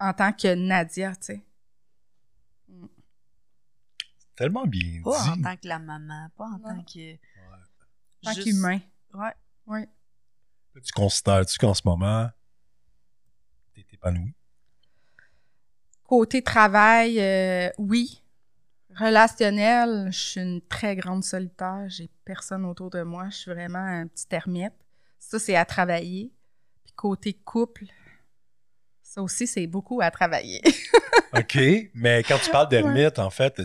Speaker 1: en tant que Nadia, tu sais.
Speaker 3: Tellement bien
Speaker 2: Pas en
Speaker 3: dit.
Speaker 2: tant que la maman, pas en tant que.
Speaker 1: En tant qu'humain.
Speaker 2: Ouais.
Speaker 1: Ouais.
Speaker 3: Tu considères-tu qu'en ce moment, t'es épanoui?
Speaker 1: Côté travail, euh, oui. Relationnel, je suis une très grande solitaire. J'ai personne autour de moi. Je suis vraiment un petit ermite. Ça, c'est à travailler. Puis côté couple, ça aussi, c'est beaucoup à travailler. [laughs]
Speaker 3: OK, mais quand tu parles d'ermite, en fait,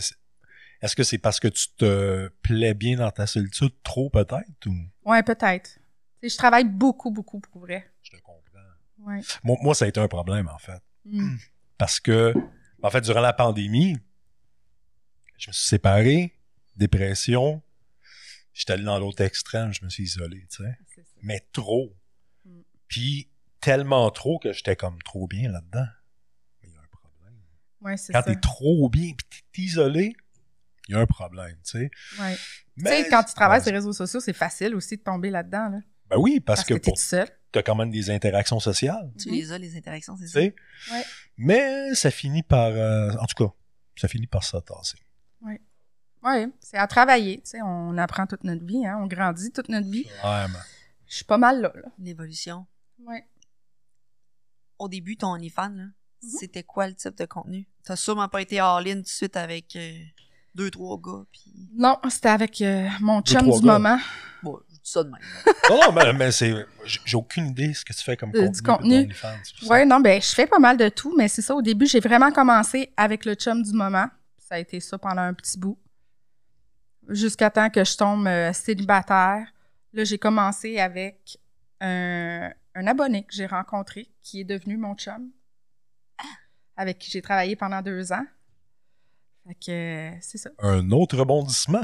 Speaker 3: Est-ce que c'est parce que tu te plais bien dans ta solitude trop peut-être ou?
Speaker 1: Ouais, peut-être. Tu je travaille beaucoup, beaucoup pour vrai.
Speaker 3: je te comprends.
Speaker 1: Ouais.
Speaker 3: Moi, moi, ça a été un problème en fait.
Speaker 1: Mm.
Speaker 3: Parce que, en fait, durant la pandémie, je me suis séparé, dépression. J'étais allé dans l'autre extrême, je me suis isolé, tu sais. Mais trop.
Speaker 1: Mm.
Speaker 3: Puis, tellement trop que j'étais comme trop bien là-dedans. Mais il y a un problème.
Speaker 1: Ouais, c'est
Speaker 3: Quand t'es trop bien puis t'es isolé, il y a un problème, tu sais.
Speaker 1: Ouais. Tu
Speaker 3: Mais-
Speaker 1: sais, quand tu travailles sur les réseaux sociaux, c'est facile aussi de tomber là-dedans, là.
Speaker 3: Ben oui, parce,
Speaker 1: Parce,
Speaker 3: que,
Speaker 1: que,
Speaker 3: pour-
Speaker 1: tout seul.
Speaker 3: t'as quand même des interactions sociales,
Speaker 2: Tu les as, les interactions, c'est
Speaker 3: tu
Speaker 2: ça?
Speaker 3: sais?
Speaker 1: Ouais.
Speaker 3: Mais ça finit par... euh, en tout cas, ça finit par se tasser.
Speaker 1: Ouais, c'est à travailler. Tu sais, on apprend toute notre vie, hein. On grandit toute notre vie.
Speaker 3: Vraiment.
Speaker 1: Je suis pas mal là, là.
Speaker 2: L'évolution.
Speaker 1: Ouais.
Speaker 2: Au début, ton OnlyFans, là,
Speaker 1: Mhm.
Speaker 2: c'était quoi le type de contenu? T'as sûrement pas été all-in tout de suite avec euh, deux, trois gars, puis...
Speaker 1: Non, c'était avec euh, mon
Speaker 3: Deux,
Speaker 1: chum du
Speaker 3: gars.
Speaker 1: moment.
Speaker 2: Ça de même.
Speaker 3: Non, non, mais, mais c'est... J'ai aucune idée ce que tu fais comme contenu.
Speaker 1: du contenu. Ouais, non, ben, je fais pas mal de tout, mais c'est ça. Au début, j'ai vraiment commencé avec le chum du moment. Ça a été ça pendant un petit bout. Jusqu'à temps que je tombe euh, célibataire. Là, j'ai commencé avec un, un abonné que j'ai rencontré, qui est devenu mon chum, avec qui j'ai travaillé pendant deux ans. Fait que c'est ça.
Speaker 3: Un autre rebondissement.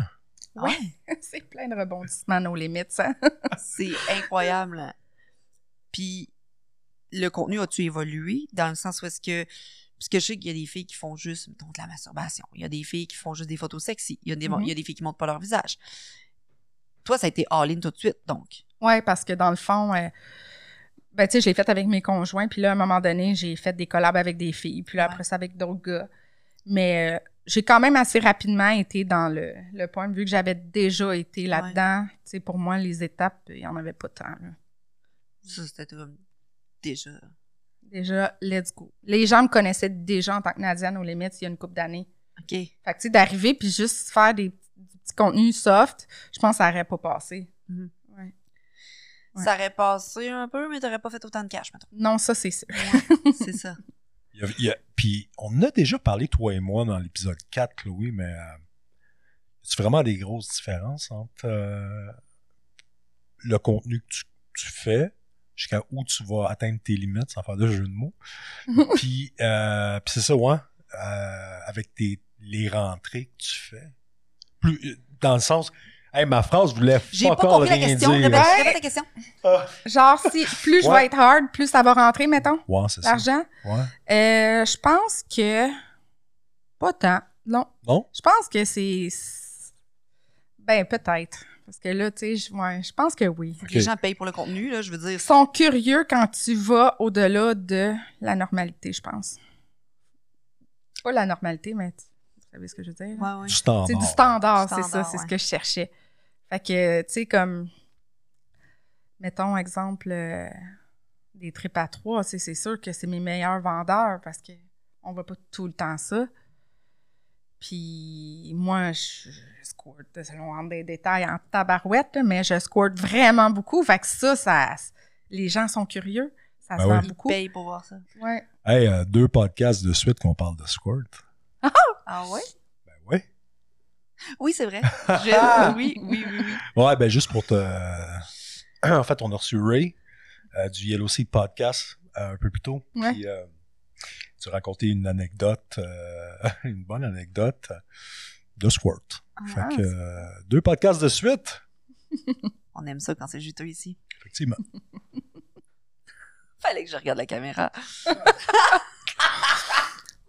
Speaker 1: Ouais. [laughs] c'est plein de rebondissements, nos limites, ça. [laughs]
Speaker 2: C'est incroyable. Puis, le contenu a-tu évolué? Dans le sens où est-ce que. Parce que je sais qu'il y a des filles qui font juste mettons, de la masturbation. Il y a des filles qui font juste des photos sexy. Il y a des,
Speaker 1: Mhm.
Speaker 2: il y a des filles qui montrent pas leur visage. Toi, ça a été all-in tout de suite, donc.
Speaker 1: Oui, parce que dans le fond, euh, ben, tu sais, je l'ai fait avec mes conjoints, puis là, à un moment donné, j'ai fait des collabs avec des filles, puis là,
Speaker 2: Ouais.
Speaker 1: après ça, avec d'autres gars. Mais euh, j'ai quand même assez rapidement été dans le, le point, vu que j'avais déjà été là-dedans. Tu sais, pour moi, les étapes, il n'y en avait pas tant. là.
Speaker 2: Ça, c'était déjà.
Speaker 1: Déjà, let's go. Les gens me connaissaient déjà en tant que Nadiane aux limites il y a une couple d'années.
Speaker 2: OK.
Speaker 1: Fait que, tu sais, d'arriver puis juste faire des, des petits contenus soft, je pense que ça n'aurait pas passé.
Speaker 2: Mhm.
Speaker 1: Ouais. Ouais.
Speaker 2: Ça aurait passé un peu, mais t'aurais pas fait autant de cash, mettons.
Speaker 1: Non, ça, c'est sûr.
Speaker 2: C'est ça. [laughs]
Speaker 3: Il y a- il y a- puis on a déjà parlé, toi et moi, dans l'épisode 4, Chloé, mais euh, a vraiment des grosses différences entre euh, le contenu que tu, tu fais jusqu'à où tu vas atteindre tes limites, sans faire de jeu de mots. [laughs] puis euh, puis c'est ça, ouais, euh, avec tes, les rentrées que tu fais. Plus, euh, dans le sens, hey, ma phrase voulait
Speaker 2: J'ai
Speaker 3: pas
Speaker 2: compris la question.
Speaker 3: dire.
Speaker 2: Répète, ta question.
Speaker 1: Genre, si plus je vais être hard, plus ça va rentrer, mettons,
Speaker 3: Ouais, c'est ça.
Speaker 1: l'argent.
Speaker 3: Ouais.
Speaker 1: Euh, je pense que. Pas tant. Non.
Speaker 3: Non?
Speaker 1: Je pense que c'est. Ben, peut-être. Parce que là, tu sais, je ouais, je pense que oui.
Speaker 2: Les gens payent pour le contenu, là, je veux dire.
Speaker 1: Ils sont curieux quand tu vas au-delà de la normalité, je pense. Pas la normalité, mais tu vous savez ce que je veux dire?
Speaker 2: Ouais, ouais.
Speaker 3: Du standard.
Speaker 1: C'est du standard, c'est ça, c'est ce que je cherchais. Fait que, tu sais, comme, mettons, exemple, euh, des tripes à trois, tu sais, c'est sûr que c'est mes meilleurs vendeurs parce que on voit pas tout le temps ça. Puis moi, je, je squirt, selon rentre des détails en tabarouette, là, mais je squirt vraiment beaucoup. Fait que ça, ça les gens sont curieux. Ça
Speaker 3: Ben
Speaker 1: se
Speaker 3: oui.
Speaker 1: vend
Speaker 2: Ils
Speaker 1: beaucoup.
Speaker 2: payent pour voir ça.
Speaker 1: Ouais.
Speaker 3: Hey, euh, deux podcasts de suite qu'on parle de squirt.
Speaker 2: Ah?
Speaker 3: Ben ouais?
Speaker 2: Oui, c'est vrai. Je- oui, oui, oui, oui.
Speaker 3: Ouais, ben juste pour te. [clears throat] en fait, on a reçu Ray euh, du Yellow Seed Podcast euh, un peu plus tôt.
Speaker 1: Ouais.
Speaker 3: Puis, euh, tu racontais une anecdote, euh, [laughs] une bonne anecdote de Squirt. fait
Speaker 1: Ah,
Speaker 3: que euh, deux podcasts de suite, [laughs]
Speaker 2: On aime ça quand c'est juteux ici.
Speaker 3: effectivement. [laughs]
Speaker 2: Fallait que je regarde la caméra.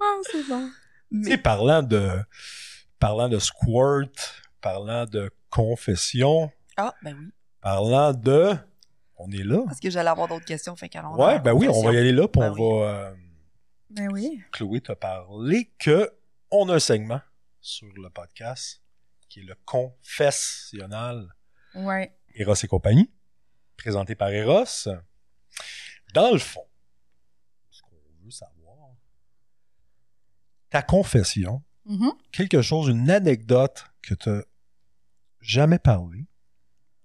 Speaker 1: Ah, c'est bon.
Speaker 3: Tu sais, parlant de, parlant de Squirt, parlant de confession,
Speaker 2: Ah, ben oui.
Speaker 3: parlant de. On est là.
Speaker 2: Parce que j'allais avoir d'autres questions, fait qu'allons
Speaker 3: Ouais,
Speaker 2: la
Speaker 3: ben oui, on va y aller là, puis
Speaker 2: Ben
Speaker 3: on
Speaker 2: oui.
Speaker 3: va. euh,
Speaker 1: Ben oui.
Speaker 3: Chloé t'a parlé que on a un segment sur le podcast qui est le confessionnal
Speaker 1: Ouais.
Speaker 3: Eros et compagnie, présenté par Eros. Dans le fond, ce qu'on veut savoir, ta confession,
Speaker 1: Mhm.
Speaker 3: quelque chose, une anecdote que tu jamais parlé,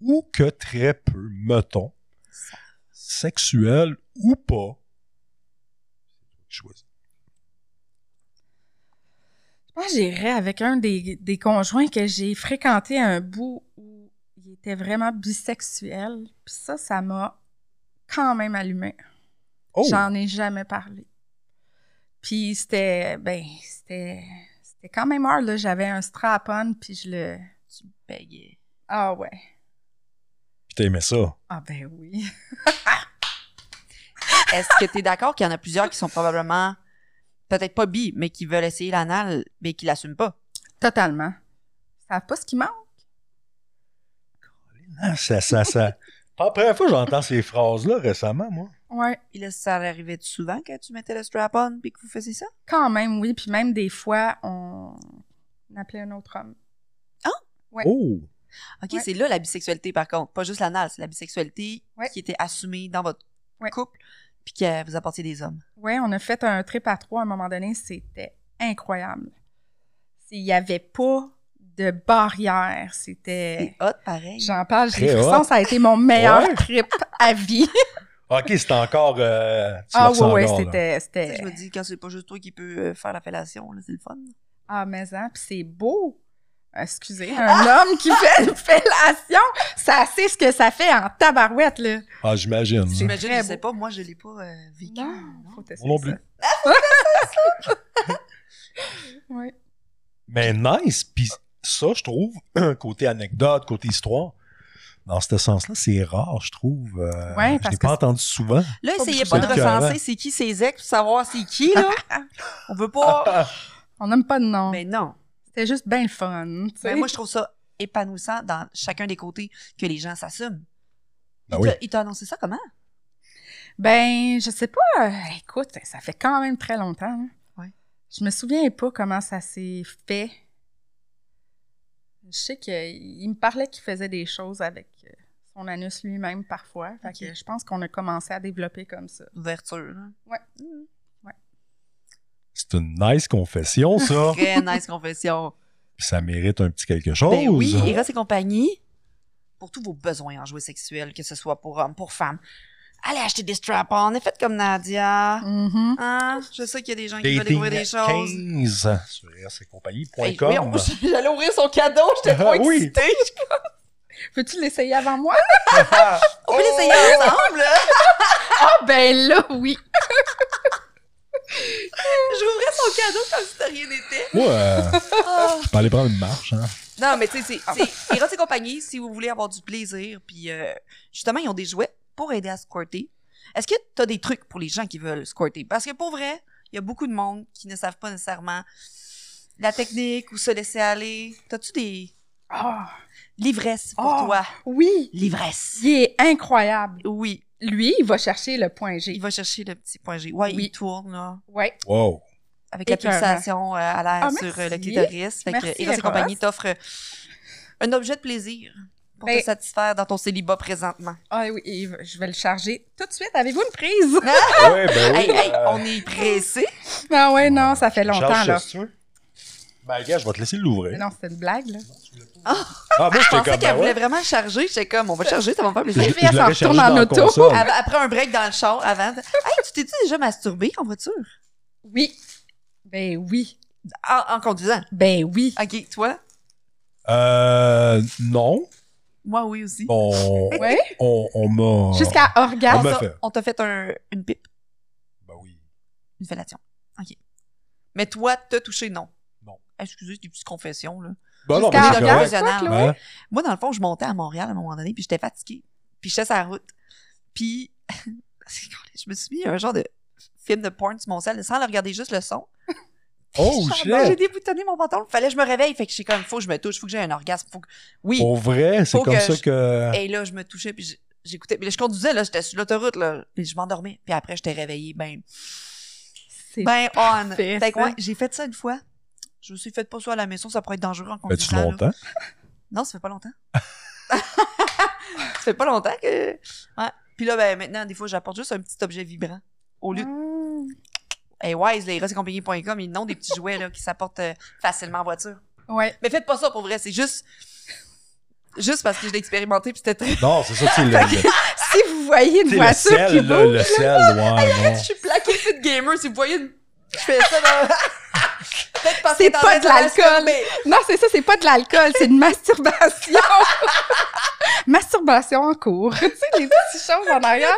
Speaker 3: ou que très peu, mettons, sexuelle ou pas, choisis.
Speaker 1: Moi, j'irais avec un des, des conjoints que j'ai fréquenté à un bout où il était vraiment bisexuel. Puis ça, ça m'a quand même allumé.
Speaker 3: Oh!
Speaker 1: J'en ai jamais parlé. Puis c'était, ben, c'était, c'était quand même hard, là. J'avais un strap-on, puis je le...
Speaker 2: Tu payais.
Speaker 1: Ah ouais.
Speaker 3: Puis t'aimais ça.
Speaker 1: Ah ben oui. [laughs]
Speaker 2: Est-ce que tu es d'accord qu'il y en a plusieurs qui sont probablement, peut-être pas bi, mais qui veulent essayer l'anal, mais qui l'assument pas?
Speaker 1: Totalement. Ils savent pas ce qui manque.
Speaker 3: Ah, ça, ça, ça. [laughs] Pas la première fois que j'entends ces phrases-là récemment, moi.
Speaker 1: Ouais.
Speaker 2: Et là, ça arrivait souvent que tu mettais le strap-on puis que vous faisiez ça?
Speaker 1: Quand même, oui. Puis même des fois, on, on appelait un autre homme. Ouais.
Speaker 3: Oh!
Speaker 2: OK,
Speaker 1: Ouais.
Speaker 2: c'est là la bisexualité, par contre. Pas juste l'anal, c'est la bisexualité
Speaker 1: Ouais.
Speaker 2: qui était assumée dans votre
Speaker 1: Ouais.
Speaker 2: couple puis que vous apportiez des hommes.
Speaker 1: Ouais, on a fait un trip à trois à un moment donné. C'était incroyable. Il y avait pas de barrière. C'était...
Speaker 2: C'est hot, pareil.
Speaker 1: J'en parle, j'ai frissons.
Speaker 3: hot.
Speaker 1: Ça a été mon meilleur
Speaker 3: Ouais.
Speaker 1: trip à vie.
Speaker 3: Ok, c'était encore. euh,
Speaker 1: ah
Speaker 3: encore, là.
Speaker 1: c'était...
Speaker 2: Je me dis, quand c'est pas juste toi qui peux euh, faire la fellation, là, c'est le fun.
Speaker 1: Ah, mais hein, puis c'est beau. Excusez, un [laughs] homme qui fait une fellation, ça sait ce que ça fait en tabarouette, là.
Speaker 3: Ah, j'imagine.
Speaker 1: C'est
Speaker 2: J'imagine, je sais pas, moi, je l'ai pas euh, vécu.
Speaker 1: Non,
Speaker 2: non?
Speaker 1: faut tester
Speaker 3: non plus.
Speaker 1: ça. [laughs] Ouais.
Speaker 3: Mais nice. Puis ça, je trouve, [clears throat] côté anecdote, côté histoire, dans ce sens-là, c'est rare, je trouve. Euh,
Speaker 1: Ouais,
Speaker 3: je
Speaker 1: parce
Speaker 3: l'ai
Speaker 1: que
Speaker 3: pas entendu souvent.
Speaker 2: Là, essayez pas de recenser
Speaker 3: hein.
Speaker 2: c'est qui ses ex pour savoir c'est qui, là. [laughs] On veut pas. [laughs]
Speaker 1: On n'aime pas de nom.
Speaker 2: Mais non.
Speaker 1: C'était juste bien le fun.
Speaker 2: Mais moi, je trouve ça épanouissant dans chacun des côtés que les gens s'assument.
Speaker 3: Ben
Speaker 2: il
Speaker 3: oui.
Speaker 2: t'a- il t'a annoncé ça comment?
Speaker 1: Ben, je sais pas. écoute, ça fait quand même très longtemps. hein.
Speaker 2: Ouais.
Speaker 1: Je me souviens pas comment ça s'est fait. Je sais qu'il me parlait qu'il faisait des choses avec euh, son anus lui-même parfois. Fait que je pense qu'on a commencé à développer comme ça.
Speaker 2: Ouverture. là.
Speaker 1: Ouais.
Speaker 2: Mm.
Speaker 3: C'est une nice confession, ça. [laughs]
Speaker 2: Très nice confession.
Speaker 3: Puis ça mérite un petit quelque chose.
Speaker 2: Ben oui, Eros et compagnie, pour tous vos besoins en jouets sexuels, que ce soit pour hommes, pour femmes, allez acheter des strap-on, faites comme Nadia.
Speaker 1: Mhm.
Speaker 2: Hein? Je sais qu'il y a des gens qui veulent découvrir des choses.
Speaker 3: 15 sur rsccompagnie.com.
Speaker 2: Hey, voyons, [laughs] J'allais ouvrir son cadeau, j'étais trop
Speaker 3: Ah oui.
Speaker 2: excitée.
Speaker 1: Veux-tu l'essayer avant moi? [laughs]
Speaker 2: On peut l'essayer ensemble. [laughs]
Speaker 1: Ah, ben là, oui.
Speaker 2: J'ouvrais son cadeau comme si de rien n'était.
Speaker 3: Moi, euh,
Speaker 2: Ah.
Speaker 3: je peux aller prendre une marche. Hein.
Speaker 2: Non, mais tu sais, c'est- c'est Eros et compagnie, si vous voulez avoir du plaisir, puis euh, justement, ils ont des jouets pour aider à squirter. Est-ce que tu as des trucs pour les gens qui veulent squirter? Parce que pour vrai, il y a beaucoup de monde qui ne savent pas nécessairement la technique ou se laisser aller. T'as-tu des
Speaker 1: Ah,
Speaker 2: livresses pour
Speaker 1: Oh.
Speaker 2: toi?
Speaker 1: oui.
Speaker 2: Livresse.
Speaker 1: Il est incroyable.
Speaker 2: Oui,
Speaker 1: Lui, il va chercher le point G.
Speaker 2: il va chercher le petit point G. Ouais,
Speaker 1: Oui.
Speaker 2: il tourne, là,
Speaker 1: Ouais.
Speaker 3: Wow.
Speaker 2: avec la pulsation euh, à l'air
Speaker 1: Ah,
Speaker 2: sur euh, le
Speaker 1: merci.
Speaker 2: clitoris. Fait que
Speaker 1: Merci,
Speaker 2: Eros et compagnie t'offre un objet de plaisir pour
Speaker 1: Ben-
Speaker 2: te satisfaire dans ton célibat présentement.
Speaker 1: Ah oui, je vais le charger tout de suite. Avez-vous une prise? [laughs]
Speaker 3: Ouais, ben oui.
Speaker 2: Hey, hey,
Speaker 3: euh,
Speaker 2: on est pressé.
Speaker 1: Ah ouais, non, ça fait longtemps,
Speaker 3: charge
Speaker 1: là.
Speaker 3: Ben, gars, je vais te laisser l'ouvrir.
Speaker 1: Non, c'était une blague, là.
Speaker 3: Ah, moi,
Speaker 2: Je pensais qu'elle
Speaker 3: ben
Speaker 2: voulait
Speaker 3: ouais.
Speaker 2: vraiment charger. J'étais comme, on va charger, ça va me faire
Speaker 3: Je,
Speaker 2: plaisir.
Speaker 1: fille, elle s'en retourne en auto.
Speaker 2: Après un break dans le char, avant. de- Hey, tu t'es-tu déjà masturbé en voiture?
Speaker 1: Oui. Ben oui.
Speaker 2: En, en conduisant?
Speaker 1: Ben oui.
Speaker 2: OK, toi?
Speaker 3: Euh, non.
Speaker 2: Moi, oui aussi.
Speaker 3: On, [laughs]
Speaker 1: Ouais.
Speaker 3: on, on m'a.
Speaker 1: Jusqu'à
Speaker 3: On
Speaker 1: orgasme.
Speaker 3: m'a
Speaker 2: t'a-
Speaker 3: fait.
Speaker 2: on t'a fait un- une pipe,
Speaker 3: Ben oui.
Speaker 2: une fellation. OK. Mais toi, t'as touché, non?
Speaker 3: Non.
Speaker 2: Excusez, c'est des petites confessions, là.
Speaker 3: Ben non,
Speaker 1: Jusqu'à
Speaker 3: mais c'est
Speaker 2: orgasme.
Speaker 3: Ouais.
Speaker 2: Moi, dans le fond, je montais à Montréal à un moment donné, puis j'étais fatiguée. Puis j'étais sur la route. Puis, [laughs] je me suis mis un genre de film de porn sur mon sel, sans le regarder juste le son.
Speaker 3: Oh,
Speaker 2: J'ai
Speaker 3: shit.
Speaker 2: déboutonné mon pantalon. Fallait que je me réveille. Fait que j'ai comme, faut que je me touche, faut que j'ai un orgasme. Faut que... Oui.
Speaker 3: Pour vrai, c'est comme
Speaker 2: que
Speaker 3: ça
Speaker 2: je-
Speaker 3: que.
Speaker 2: Et là, je me touchais, puis j'écoutais. Puis là, je conduisais, là, j'étais sur l'autoroute, là. Puis je m'endormais. Puis après, j'étais réveillée, ben,
Speaker 1: C'est
Speaker 2: ben on. ouais, j'ai fait ça une fois. Je me suis fait pas ça à la maison, ça pourrait être dangereux en
Speaker 3: Fais-tu
Speaker 2: conduisant. là.
Speaker 3: longtemps?
Speaker 2: Non, ça fait pas longtemps. [laughs] ça fait pas longtemps que. Ouais. Puis là, ben, maintenant, des fois, j'apporte juste un petit objet vibrant. Au lieu de. Hey, Wise, les compagnie.com, ils ont des petits jouets, là, qui s'apportent euh, facilement en voiture.
Speaker 1: Ouais.
Speaker 2: Mais faites pas ça pour vrai, c'est juste. Juste parce que je l'ai expérimenté, puis c'était très.
Speaker 3: Non, c'est ça, c'est le, [laughs]
Speaker 1: Si vous voyez une
Speaker 3: tu sais, le
Speaker 1: voiture qui
Speaker 3: là,
Speaker 1: bouge,
Speaker 3: le sel, [laughs] ouais, non.
Speaker 2: Je suis plaqué fit gamer, si vous voyez une. Je fais ça dans. [laughs] Peut-être parce
Speaker 1: C'est pas de l'alcool. Non, c'est ça, c'est pas de l'alcool, c'est une masturbation. masturbation en cours. tu sais, les petites choses en arrière.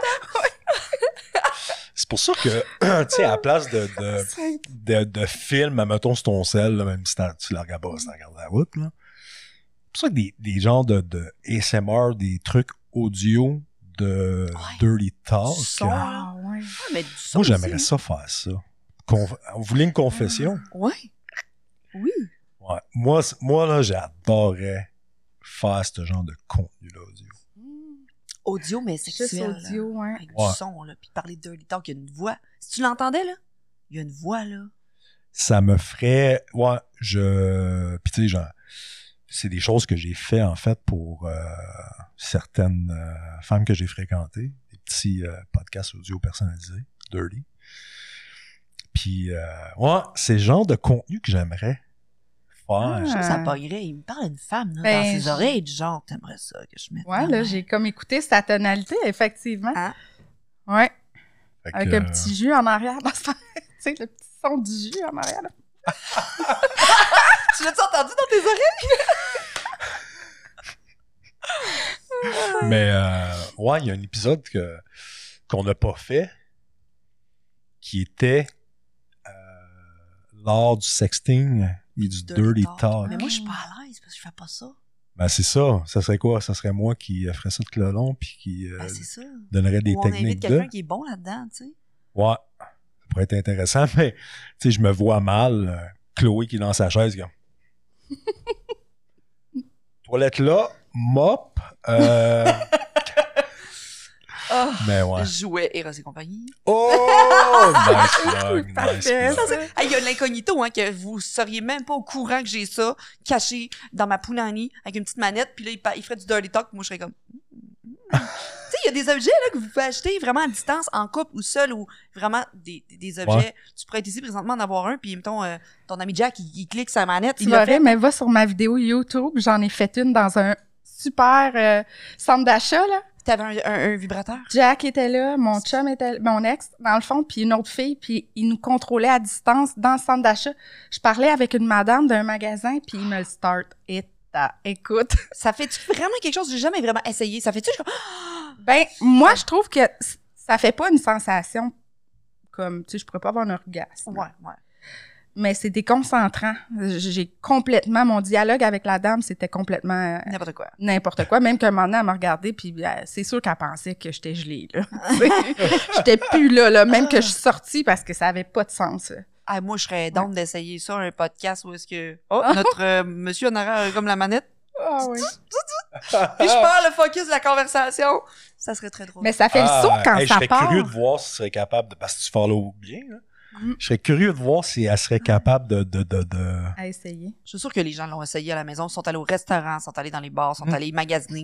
Speaker 3: C'est pour ça que, [clears throat] tu sais, à la place de, de, [laughs] de, de film, mettons, sur ton sel, là, même si tu la regardes pas, si tu regardes la route, là. C'est pour ça que des, des genres de, de ASMR, des trucs audio de Dirty Talk.
Speaker 2: Son.
Speaker 1: Ah, ouais.
Speaker 2: Ah, mais
Speaker 3: moi, j'aimerais ça faire ça. Conf- vous voulez une confession?
Speaker 2: Ouais. Oui.
Speaker 3: Ouais. Moi, moi là, j'adorerais faire ce genre de contenu-là audio.
Speaker 2: Audio, mais
Speaker 1: Juste
Speaker 2: sexuel. là.
Speaker 1: audio, ouais.
Speaker 2: Avec
Speaker 3: Ouais.
Speaker 2: du son, là. Puis parler de Dirty Talk, il y a une voix. Si tu l'entendais, là, il y a une voix, là.
Speaker 3: ça me ferait ouais je puis tu sais genre c'est des choses que j'ai fait en fait pour euh, certaines euh, femmes que j'ai fréquentées des petits euh, podcasts audio personnalisés dirty puis euh, ouais c'est le genre de contenu que j'aimerais
Speaker 2: Je trouve que
Speaker 1: Ah.
Speaker 2: ça pognerait. Il me parle d'une femme, là,
Speaker 1: Ben,
Speaker 2: dans ses oreilles, du genre, t'aimerais ça que je mette.
Speaker 1: Ouais,
Speaker 2: dans
Speaker 1: là, j'ai comme écouté sa tonalité, effectivement.
Speaker 2: Hein?
Speaker 1: Ouais,
Speaker 3: Fait
Speaker 1: avec
Speaker 3: euh,
Speaker 1: un petit jus en arrière. dans ce- tu sais, le petit son du jus en arrière. là. [laughs]
Speaker 2: Tu l'as-tu entendu dans tes oreilles? [laughs]
Speaker 3: mais euh, ouais il y a un épisode que qu'on n'a pas fait qui était euh, lors du sexting et du dirty, talk.
Speaker 2: Mais moi, je suis pas à l'aise parce que je fais pas ça.
Speaker 3: Ben c'est ça. Ça serait quoi? Ça serait moi qui ferais ça tout le long puis qui euh,
Speaker 2: Ben, ça.
Speaker 3: donnerait des
Speaker 2: Ou on invite
Speaker 3: techniques de.
Speaker 2: quelqu'un qui est bon là-dedans, tu sais.
Speaker 3: Ouais. Ça pourrait être intéressant, [laughs] mais tu sais, je me vois mal. euh, Chloé qui est dans sa chaise, comme. [laughs] Toilette là, mop. Euh... [laughs]
Speaker 2: Ah,
Speaker 3: mais ouais.
Speaker 2: Jouet Eros et compagnie.
Speaker 3: Oh! [laughs] nice plug, nice
Speaker 1: Parfait.
Speaker 3: plug.
Speaker 2: Ah, Il y a l'incognito, hein, que vous seriez même pas au courant que j'ai ça, caché dans ma pounani, avec une petite manette, puis là, il, ferait du dirty talk, moi, je serais comme... [laughs] tu sais, il y a des objets, là, que vous pouvez acheter vraiment à distance, en couple ou seul, ou vraiment des, des- des objets.
Speaker 3: Ouais.
Speaker 2: Tu pourrais être ici présentement en avoir un, puis, mettons, euh, ton ami Jack, il, il clique sa manette,
Speaker 1: Tu
Speaker 2: il l'a
Speaker 1: verrais,
Speaker 2: fait.
Speaker 1: mais va sur ma vidéo YouTube. J'en ai fait une dans un super euh, centre d'achat, là.
Speaker 2: T'avais un, un- un vibrateur?
Speaker 1: Jack était là, mon chum était mon ex, dans le fond, puis une autre fille, puis ils nous contrôlaient à distance dans le centre d'achat. Je parlais avec une madame d'un magasin, puis il me le start. Et t'as- écoute, [laughs]
Speaker 2: Ça fait-tu vraiment quelque chose? Que j'ai jamais vraiment essayé? Ça fait-tu... [gasps]
Speaker 1: ben moi je trouve que ça fait pas une sensation comme tu sais, je pourrais pas avoir un orgasme.
Speaker 2: Ouais, ouais.
Speaker 1: Mais c'est déconcentrant. J'ai complètement mon dialogue avec la dame, c'était complètement euh,
Speaker 2: N'importe quoi.
Speaker 1: n'importe quoi. Même qu'un moment donné, elle m'a regardé, puis euh, c'est sûr qu'elle pensait que j'étais gelée. là. [laughs] [laughs] J'étais plus là, là, même que je suis sortie parce que ça avait pas de sens. là.
Speaker 2: Ah, moi, je serais down d'essayer ça, un podcast où est-ce que... Oh, notre euh, monsieur en arrière comme la manette.
Speaker 1: Ah oui.
Speaker 2: Puis je perds le focus de la conversation. Ça serait très drôle.
Speaker 1: Mais ça fait le saut
Speaker 3: Ah,
Speaker 1: quand
Speaker 3: hey,
Speaker 1: ça
Speaker 3: Je serais
Speaker 1: part.
Speaker 3: curieux de voir si tu serais capable de. Parce que tu follow bien, là.
Speaker 1: Mm.
Speaker 3: Je serais curieux de voir si elle serait capable de. de, de, de...
Speaker 1: À essayer.
Speaker 2: Je suis sûre que les gens l'ont essayé à la maison, sont allés au restaurant, sont allés dans les bars, sont
Speaker 3: Mm.
Speaker 2: allés magasiner,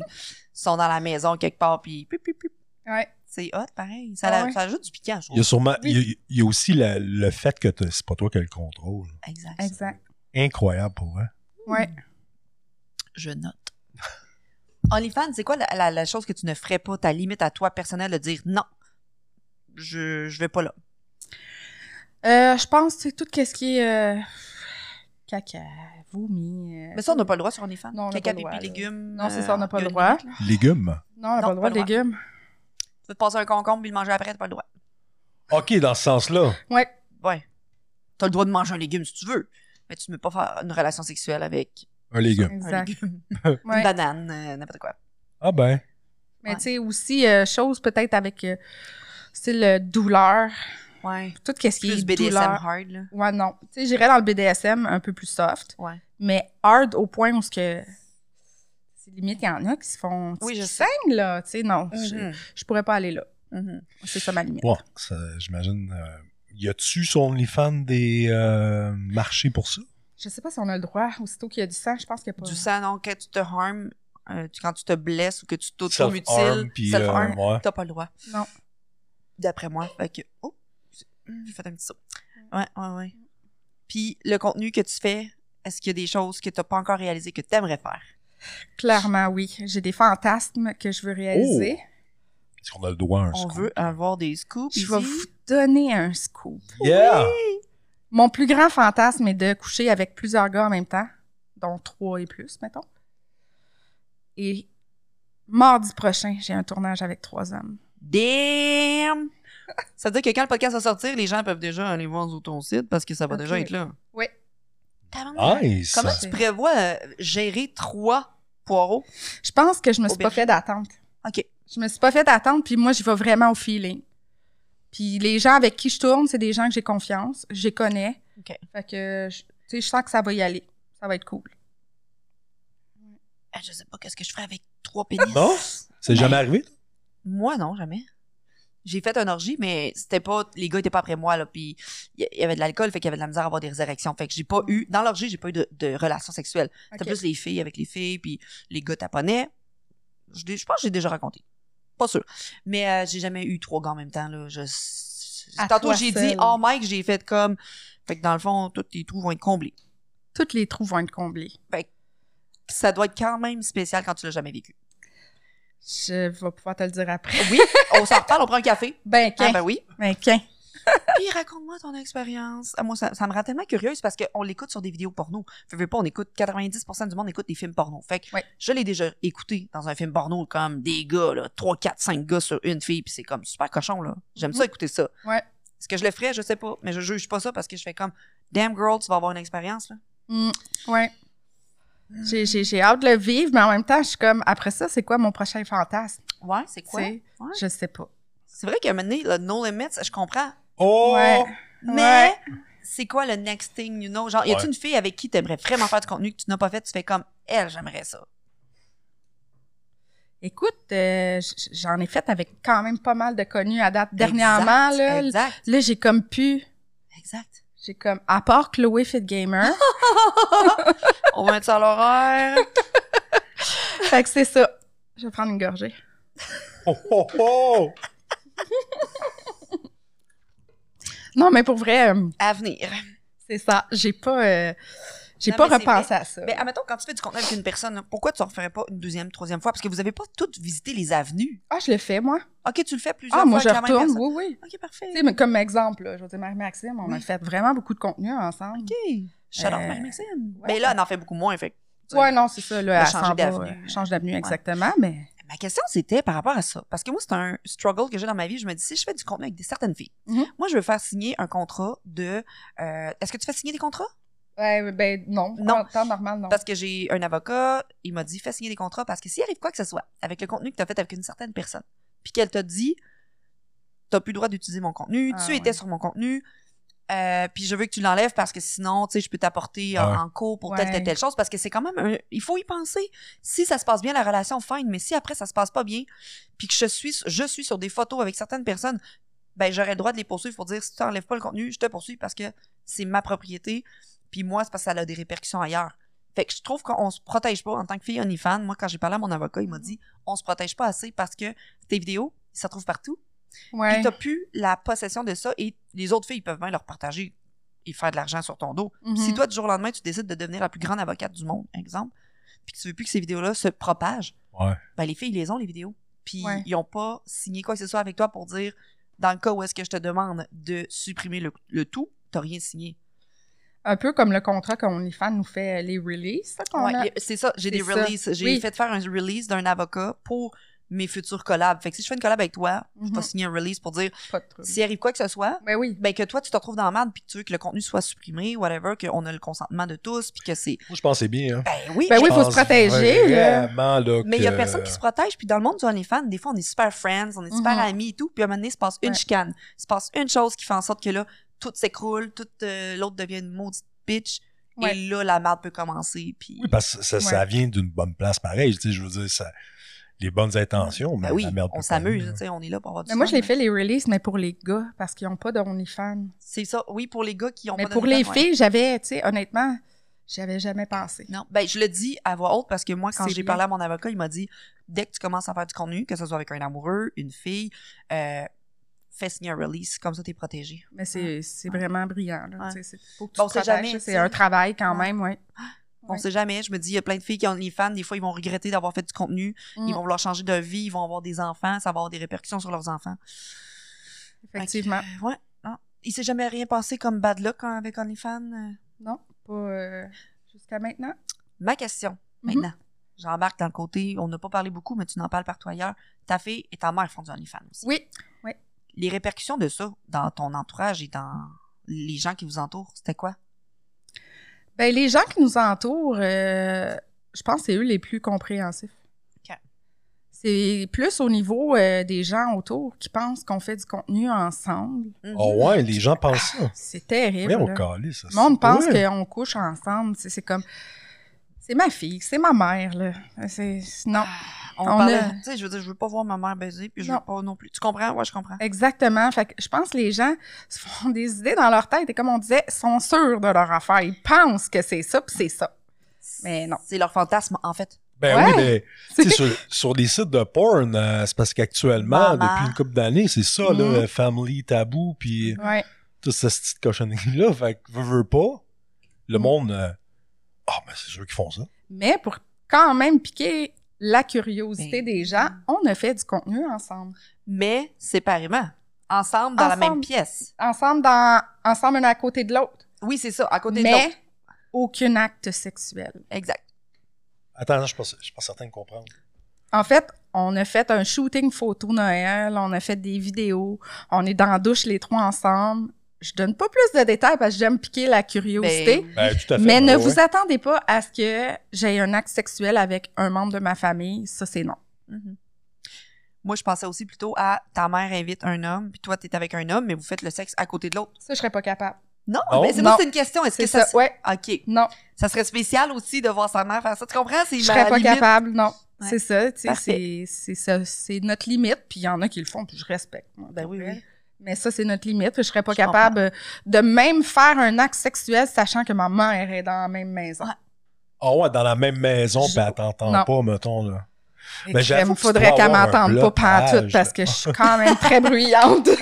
Speaker 2: sont dans la maison quelque part, puis pip, pip, pip.
Speaker 1: Ouais.
Speaker 2: c'est hot, pareil. Ça,
Speaker 1: Ah ouais.
Speaker 2: ça ajoute du piquant, je
Speaker 3: Il y a
Speaker 2: trouve.
Speaker 3: sûrement.
Speaker 1: Oui.
Speaker 3: Il, y a, il y a aussi le, le fait que c'est pas toi qui as le contrôle.
Speaker 2: Exact.
Speaker 1: Exact.
Speaker 3: Incroyable pour vrai.
Speaker 1: Ouais.
Speaker 2: Je note. [laughs] OnlyFans, c'est quoi la, la- la chose que tu ne ferais pas, ta limite à toi personnelle de dire non, je, je vais pas là.
Speaker 1: Euh, je pense que c'est tout ce qui est euh, caca, vomi. euh,
Speaker 2: Mais ça, on n'a pas le droit sur OnlyFans.
Speaker 1: Non, on n'a
Speaker 2: Caca,
Speaker 1: pas le droit,
Speaker 2: pipi,
Speaker 1: là.
Speaker 2: légumes.
Speaker 1: Non, c'est
Speaker 2: euh,
Speaker 1: ça, on n'a pas
Speaker 2: a
Speaker 1: le droit.
Speaker 3: Légumes?
Speaker 1: Non, on n'a pas le droit de légumes.
Speaker 2: Tu veux te passer un concombre puis le manger après, t'as pas le droit.
Speaker 3: OK, dans ce sens-là.
Speaker 1: Ouais.
Speaker 2: Ouais. T'as le droit de manger un légume si tu veux, mais tu ne peux pas faire une relation sexuelle avec
Speaker 3: Un légume.
Speaker 2: un
Speaker 1: Exact.
Speaker 2: légume. [laughs]
Speaker 1: Ouais.
Speaker 2: Une banane, euh, n'importe quoi.
Speaker 3: Ah ben.
Speaker 1: Mais
Speaker 2: Ouais.
Speaker 1: tu sais, aussi, euh, chose peut-être avec euh, style euh, douleur.
Speaker 2: Ouais.
Speaker 1: Tout ce qui
Speaker 2: Plus
Speaker 1: est
Speaker 2: BDSM
Speaker 1: douleur.
Speaker 2: hard, là.
Speaker 1: Ouais, non. Tu sais, j'irais dans le BDSM un peu plus soft,
Speaker 2: Ouais.
Speaker 1: mais hard au point où ce que. C'est limite, il y en a qui se font.
Speaker 2: Oui, je
Speaker 1: saignent, là. Tu sais, non. je-
Speaker 2: Mhm.
Speaker 1: Je, pourrais pas aller là.
Speaker 2: Mhm.
Speaker 1: C'est ça ma limite.
Speaker 3: Ouais, j'imagine. euh, y a-tu sur OnlyFans des euh, marchés pour ça?
Speaker 1: Je sais pas si on a le droit. Aussitôt qu'il y a du sang, je pense qu'il n'y a pas.
Speaker 2: Du sang, non, quand tu te harmes, euh, tu- quand tu te blesses ou que tu t'auto-mutiles, self-harm,
Speaker 3: euh, ouais.
Speaker 2: t'as pas le droit.
Speaker 1: Non.
Speaker 2: D'après moi. Fait que, oh, j'ai fait un petit saut. Ouais, ouais, ouais. Puis le contenu que tu fais, est-ce qu'il y a des choses que t'as pas encore réalisées que t'aimerais faire?
Speaker 1: Clairement, oui. J'ai des fantasmes que je veux réaliser.
Speaker 3: Est-ce qu'on a le droit à un
Speaker 2: On
Speaker 3: scoop?
Speaker 2: veut avoir des scoops
Speaker 1: Je
Speaker 2: ici.
Speaker 1: vais vous donner un scoop.
Speaker 3: Yeah!
Speaker 1: Mon plus grand fantasme est de coucher avec plusieurs gars en même temps, dont trois et plus, mettons. Et mardi prochain, j'ai un tournage avec trois hommes.
Speaker 2: Damn! Ça veut dire que quand le podcast va sortir, les gens peuvent déjà aller voir sur ton site parce que ça va déjà être là.
Speaker 1: Oui.
Speaker 3: Nice.
Speaker 2: Comment tu prévois euh, gérer trois poireaux?
Speaker 1: Je pense que je me suis pas fait d'attente.
Speaker 2: OK.
Speaker 1: Je me suis pas fait d'attente, puis moi, j'y vais vraiment au feeling. Puis les gens avec qui je tourne, c'est des gens que j'ai confiance, je les connais.
Speaker 2: OK.
Speaker 1: Fait que, je- tu sais, je sens que ça va y aller. Ça va être cool.
Speaker 2: Ah, Je sais pas qu'est-ce que je ferais avec trois pénis.
Speaker 3: Non? C'est jamais arrivé?
Speaker 2: Moi, non, jamais. J'ai fait un orgie, mais c'était pas. Les gars étaient pas après moi, là. Puis il y- y avait de l'alcool, fait qu'il y avait de la misère à avoir des érections. Fait que j'ai pas eu. Dans l'orgie, j'ai pas eu de, de relations sexuelles. C'était plus les filles avec les filles, puis les gars taponnaient. Je, je pense que j'ai déjà raconté. Pas sûr. Mais euh, j'ai jamais eu trois gars en même temps, là. Je,
Speaker 1: À
Speaker 2: tantôt, j'ai dit, oh Mike, j'ai fait comme. Fait que dans le fond, tous les trous vont être comblés.
Speaker 1: Toutes les trous vont être comblés.
Speaker 2: Ça doit être quand même spécial quand tu l'as jamais vécu.
Speaker 1: Je vais pouvoir te le dire après.
Speaker 2: Oui, on s'en reparle, on prend un café.
Speaker 1: Ben,
Speaker 2: Ah,
Speaker 1: qu'un.
Speaker 2: ben oui.
Speaker 1: Ben. [laughs]
Speaker 2: Puis raconte-moi ton expérience. Ah, moi, ça, ça me rend tellement curieuse parce qu'on l'écoute sur des vidéos porno. Que, veux pas, on écoute 90% du monde écoute des films porno. Fait que je l'ai déjà écouté dans un film porno comme des gars, là, 3, 4, 5 gars sur une fille, puis c'est comme super cochon, là. J'aime ça
Speaker 1: Mhm.
Speaker 2: écouter ça.
Speaker 1: Ouais.
Speaker 2: Est-ce que je le ferais? Je sais pas. Mais je juge pas ça parce que je fais comme Damn girl, tu vas avoir une expérience, là.
Speaker 1: Mm, ouais. J'ai, j'ai, j'ai hâte de le vivre, mais en même temps, je suis comme, après ça, c'est quoi mon prochain fantasme?
Speaker 2: Ouais, c'est quoi? Ouais.
Speaker 1: Je sais pas.
Speaker 2: C'est vrai qu'à un moment donné, le No Limits, je comprends.
Speaker 3: Oh!
Speaker 1: Ouais.
Speaker 2: Mais
Speaker 1: Ouais.
Speaker 2: c'est quoi le next thing, you know? Genre, y a-tu
Speaker 3: Ouais.
Speaker 2: une fille avec qui t'aimerais vraiment faire du contenu que tu n'as pas fait? Tu fais comme elle, j'aimerais ça.
Speaker 1: Écoute, euh, j'en ai fait avec quand même pas mal de connus à date. Dernièrement,
Speaker 2: Exact,
Speaker 1: là,
Speaker 2: Exact.
Speaker 1: là j'ai comme pu,
Speaker 2: Exact.
Speaker 1: J'ai comme, à part Chloé Fit Gamer, [laughs]
Speaker 2: On va mettre ça à l'horaire. [laughs]
Speaker 1: fait que c'est ça. Je vais prendre une gorgée.
Speaker 3: Oh, oh, oh!
Speaker 1: Non, mais pour vrai, euh,
Speaker 2: À venir.
Speaker 1: c'est ça. J'ai pas, euh, j'ai pas repensé à ça.
Speaker 2: Mais admettons, quand tu fais du contenu avec une personne, pourquoi tu ne referais pas une deuxième, troisième fois? Parce que vous avez pas toutes visité les avenues.
Speaker 1: Ah, je le fais, moi.
Speaker 2: OK, tu le fais plusieurs
Speaker 1: Ah, moi, je
Speaker 2: fois
Speaker 1: retourne. Oui, oui.
Speaker 2: OK, parfait.
Speaker 1: Tu sais, mais comme exemple, là, je veux dire, Marie-Maxime, on a fait vraiment beaucoup de contenu ensemble.
Speaker 2: OK. Out
Speaker 1: Euh,
Speaker 2: Marie-Maxime.
Speaker 1: ouais.
Speaker 2: Mais là, elle en fait beaucoup moins, fait.
Speaker 1: Ouais, non, c'est ça, là, va,
Speaker 2: d'avenue.
Speaker 1: change d'avenue, exactement, mais...
Speaker 2: Ma question, c'était par rapport à ça. Parce que moi, c'est un struggle que j'ai dans ma vie. Je me dis, si je fais du contenu avec des certaines filles,
Speaker 1: Mhm.
Speaker 2: moi, je veux faire signer un contrat de... euh, Est-ce que tu fais signer des contrats?
Speaker 1: Ouais, ben, non.
Speaker 2: Non.
Speaker 1: En temps normal, non.
Speaker 2: Parce que j'ai un avocat, il m'a dit, fais signer des contrats parce que s'il arrive quoi que ce soit avec le contenu que tu as fait avec une certaine personne, puis qu'elle t'a dit, t'as plus le droit d'utiliser mon contenu,
Speaker 1: Ah,
Speaker 2: tu
Speaker 1: ouais.
Speaker 2: étais sur mon contenu, euh, puis je veux que tu l'enlèves parce que sinon, tu sais, je peux t'apporter en, en cours pour telle, telle, telle chose parce que c'est quand même, un- il faut y penser. Si ça se passe bien, la relation, fine, mais si après ça se passe pas bien, puis que je suis, je suis sur des photos avec certaines personnes, ben j'aurais le droit de les poursuivre pour dire si tu n'enlèves pas le contenu, je te poursuis parce que c'est ma propriété, puis moi, c'est parce que ça a des répercussions ailleurs. Fait que je trouve qu'on se protège pas en tant que fille OnlyFans. Moi, quand j'ai parlé à mon avocat, il m'a dit on se protège pas assez parce que tes vidéos, ça se trouve partout.
Speaker 1: Ouais.
Speaker 2: Puis t'as plus la possession de ça et les autres filles ils peuvent bien leur partager et faire de l'argent sur ton dos.
Speaker 1: Mhm.
Speaker 2: Si toi, du jour au lendemain, tu décides de devenir la plus grande avocate du monde, exemple, puis que tu veux plus que ces vidéos-là se propagent,
Speaker 3: Ouais.
Speaker 2: ben les filles, ils les ont, les vidéos. Puis
Speaker 1: Ouais.
Speaker 2: ils ont pas signé quoi que ce soit avec toi pour dire, dans le cas où est-ce que je te demande de supprimer le, le tout, t'as rien signé.
Speaker 1: Un peu comme le contrat qu'OnlyFans nous fait euh, les releases, ça, qu'on
Speaker 2: Ouais,
Speaker 1: a.
Speaker 2: c'est ça, j'ai des
Speaker 1: ça.
Speaker 2: releases. J'ai
Speaker 1: Oui.
Speaker 2: fait faire un release d'un avocat pour mes futurs collabs. Fait que si je fais une collab avec toi, je vais
Speaker 1: Mhm.
Speaker 2: signer un release pour dire, s'il arrive quoi que ce soit,
Speaker 1: Ben oui.
Speaker 2: ben que toi, tu te retrouves dans la merde puis que tu veux que le contenu soit supprimé, whatever, qu'on a le consentement de tous, puis que c'est...
Speaker 3: Moi, je c'est bien. Hein.
Speaker 2: Ben oui,
Speaker 1: Ben oui, faut se protéger.
Speaker 3: Vraiment, là.
Speaker 2: mais il y a personne qui se protège, puis dans le monde du OnlyFans, des fois, on est super friends, on est super
Speaker 1: Mhm.
Speaker 2: amis et tout, puis à un moment donné, il se passe une
Speaker 1: Ouais.
Speaker 2: chicane. Il se passe une chose qui fait en sorte que là, tout s'écroule, tout euh, l'autre devient une maudite bitch,
Speaker 1: Ouais.
Speaker 2: et là, la merde peut commencer, puis...
Speaker 3: Oui, parce que ça, vient d'une bonne place pareil. Tu sais, je veux dire, ça, les bonnes intentions, mais
Speaker 2: Ben oui,
Speaker 3: la merde
Speaker 2: on
Speaker 3: peut
Speaker 2: s'amuse,
Speaker 3: pas,
Speaker 2: tu sais, on est là pour avoir du
Speaker 1: Mais moi, je l'ai
Speaker 2: mais-
Speaker 1: fait les releases, mais pour les gars, parce qu'ils n'ont pas de OnlyFans.
Speaker 2: C'est ça, oui, pour les gars qui ont
Speaker 1: Mais
Speaker 2: pas
Speaker 1: pour les
Speaker 2: d'OnlyFans, ouais.
Speaker 1: filles, j'avais, tu sais, honnêtement, j'y avais jamais pensé.
Speaker 2: Non, ben je le dis à voix haute parce que moi, quand j'ai parlé à mon avocat, il m'a dit dès que tu commences à faire du contenu, que ce soit avec un amoureux, une fille, euh, fais signer un release, comme ça t'es protégé.
Speaker 1: Mais c'est c'est vraiment brillant, là.
Speaker 2: Ouais.
Speaker 1: C'est- faut que tu
Speaker 2: Bon, on
Speaker 1: te
Speaker 2: sait
Speaker 1: protèges,
Speaker 2: jamais,
Speaker 1: C'est un travail quand
Speaker 2: Ouais.
Speaker 1: même, oui.
Speaker 2: On
Speaker 1: Ouais.
Speaker 2: sait jamais, je me dis, il y a plein de filles qui ont les fans, des fois ils vont regretter d'avoir fait du contenu,
Speaker 1: Mm.
Speaker 2: ils vont vouloir changer de vie, ils vont avoir des enfants, ça va avoir des répercussions sur leurs enfants.
Speaker 1: Effectivement.
Speaker 2: Euh, ouais, non. il s'est jamais rien passé comme bad luck hein, avec OnlyFans? euh?
Speaker 1: Non, pas euh, jusqu'à maintenant.
Speaker 2: Ma question,
Speaker 1: Mhm.
Speaker 2: maintenant. J'embarque dans le côté, on n'a pas parlé beaucoup, mais tu n'en parles partout ailleurs. Ta fille et ta mère font du OnlyFans aussi.
Speaker 1: Oui.
Speaker 2: Les répercussions de ça dans ton entourage et dans les gens qui vous entourent, c'était quoi?
Speaker 1: Ben, les gens qui nous entourent, euh, je pense que c'est eux les plus compréhensifs. C'est plus au niveau euh, des gens autour qui pensent qu'on fait du contenu ensemble.
Speaker 3: Oh ouais, les gens pensent ça.
Speaker 1: C'est terrible.
Speaker 3: Mais on calait ça.
Speaker 1: Le monde pense
Speaker 3: Ouais.
Speaker 1: qu'on couche ensemble. C'est comme. C'est ma fille, c'est ma mère, là. C'est. Non.
Speaker 2: On,
Speaker 1: On
Speaker 2: parlait,
Speaker 1: a-
Speaker 2: tu sais, je veux dire, je veux pas voir ma mère baiser, puis je
Speaker 1: Non.
Speaker 2: veux pas non plus. Tu comprends? Ouais, je comprends.
Speaker 1: Exactement. Fait que je pense que les gens se font [laughs] des idées dans leur tête et comme on disait, sont sûrs de leur affaire. Ils pensent que c'est ça, puis c'est ça. Mais non.
Speaker 2: C'est leur fantasme, en fait.
Speaker 3: Ben
Speaker 1: Ouais.
Speaker 3: oui, mais [laughs] tu sais, sur, sur des sites de porn, euh, c'est parce qu'actuellement, depuis une couple d'années, c'est ça, là,
Speaker 1: Mhm.
Speaker 3: euh, Family Tabou, puis
Speaker 1: Ouais.
Speaker 3: toute cette petite cochonnerie-là. Fait que, veux, veux pas, le
Speaker 1: Mhm.
Speaker 3: monde... euh, Ah, ben c'est sûr qu'ils font ça.
Speaker 1: Mais pour quand même piquer la curiosité
Speaker 2: Ben
Speaker 1: des gens, on a fait du contenu ensemble.
Speaker 2: Mais séparément. Ensemble, dans la même pièce.
Speaker 1: Ensemble, dans, ensemble un à côté de l'autre.
Speaker 2: Oui, c'est ça, à côté de
Speaker 1: Mais
Speaker 2: l'autre.
Speaker 1: aucun acte sexuel.
Speaker 2: Exact.
Speaker 3: Attends, non, je suis pas, je suis pas certain de comprendre.
Speaker 1: En fait, on a fait un shooting photo Noël, on a fait des vidéos, on est dans la douche les trois ensemble. Je donne pas plus de détails parce que j'aime piquer la curiosité.
Speaker 2: Ben,
Speaker 3: Ben, tout à fait.
Speaker 1: mais
Speaker 3: ben
Speaker 1: ne
Speaker 3: ouais.
Speaker 1: vous attendez pas à ce que j'ai un acte sexuel avec un membre de ma famille. Ça, c'est non.
Speaker 2: Mhm. Moi, je pensais aussi plutôt à ta mère invite un homme, puis toi, t'es avec un homme, mais vous faites le sexe à côté de l'autre.
Speaker 1: Ça, je serais pas capable.
Speaker 2: Non, mais c'est c'est une question. Est-ce
Speaker 1: C'est
Speaker 2: que ça,
Speaker 1: ça, ouais.
Speaker 2: OK.
Speaker 1: Non,
Speaker 2: Ça serait spécial aussi de voir sa mère faire ça. Tu comprends? C'est
Speaker 1: je
Speaker 2: ma
Speaker 1: serais pas
Speaker 2: limite.
Speaker 1: capable. Non,
Speaker 2: Ouais.
Speaker 1: c'est ça. tu sais. C'est c'est ça, c'est notre limite. Puis il y en a qui le font, puis je respecte.
Speaker 2: Ben oui, oui.
Speaker 1: Mais ça, c'est notre limite. Je serais pas
Speaker 2: Je
Speaker 1: capable de même faire un acte sexuel sachant que ma mère est dans la même maison.
Speaker 2: Ouais.
Speaker 3: Ah ouais, dans la même maison,
Speaker 1: Je-
Speaker 3: ben elle t'entend pas, mettons, là.
Speaker 1: Il
Speaker 3: Ben, j'avoue
Speaker 1: faudrait qu'elle m'entende pas pantoute parce que je suis quand même [laughs] très bruyante. [laughs]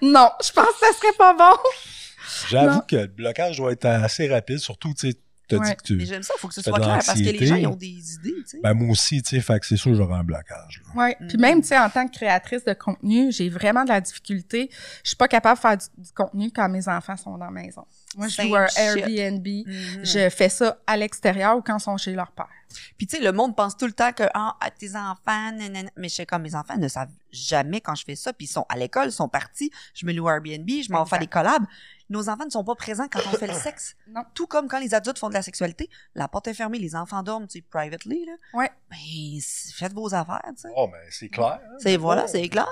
Speaker 1: Non, je pense que ça serait pas bon.
Speaker 3: J'avoue que le blocage doit être assez rapide, surtout, tu sais, t'as
Speaker 1: Ouais.
Speaker 3: dit que tu...
Speaker 2: Mais j'aime ça, il faut que ce soit clair, parce que les gens, ils ont des idées, tu sais.
Speaker 3: Ben moi aussi, tu sais, fait que c'est sûr que j'aurais un blocage. là.
Speaker 1: Ouais. Puis
Speaker 2: Mhm.
Speaker 1: même, tu sais, en tant que créatrice de contenu, j'ai vraiment de la difficulté. Je suis pas capable de faire du, du contenu quand mes enfants sont dans la maison. Moi, je loue un. Airbnb.
Speaker 2: Mhm.
Speaker 1: Je fais ça à l'extérieur ou quand ils sont chez leur père.
Speaker 2: Puis tu sais, le monde pense tout le temps que ah, à tes enfants, nanana. mais je sais comme mes enfants ne savent jamais quand je fais ça, puis ils sont à l'école, ils sont partis, je me loue Airbnb, je m'en
Speaker 1: Exact.
Speaker 2: des collabs. Nos enfants ne sont pas présents quand on fait le [coughs] sexe.
Speaker 1: Non.
Speaker 2: Tout comme quand les adultes font de la sexualité, la porte est fermée, les enfants dorment, tu sais, privately, là.
Speaker 1: Ouais.
Speaker 2: Ben, faites vos affaires, tu sais.
Speaker 3: Oh, ben c'est clair. hein.
Speaker 2: C'est voilà, c'est clair.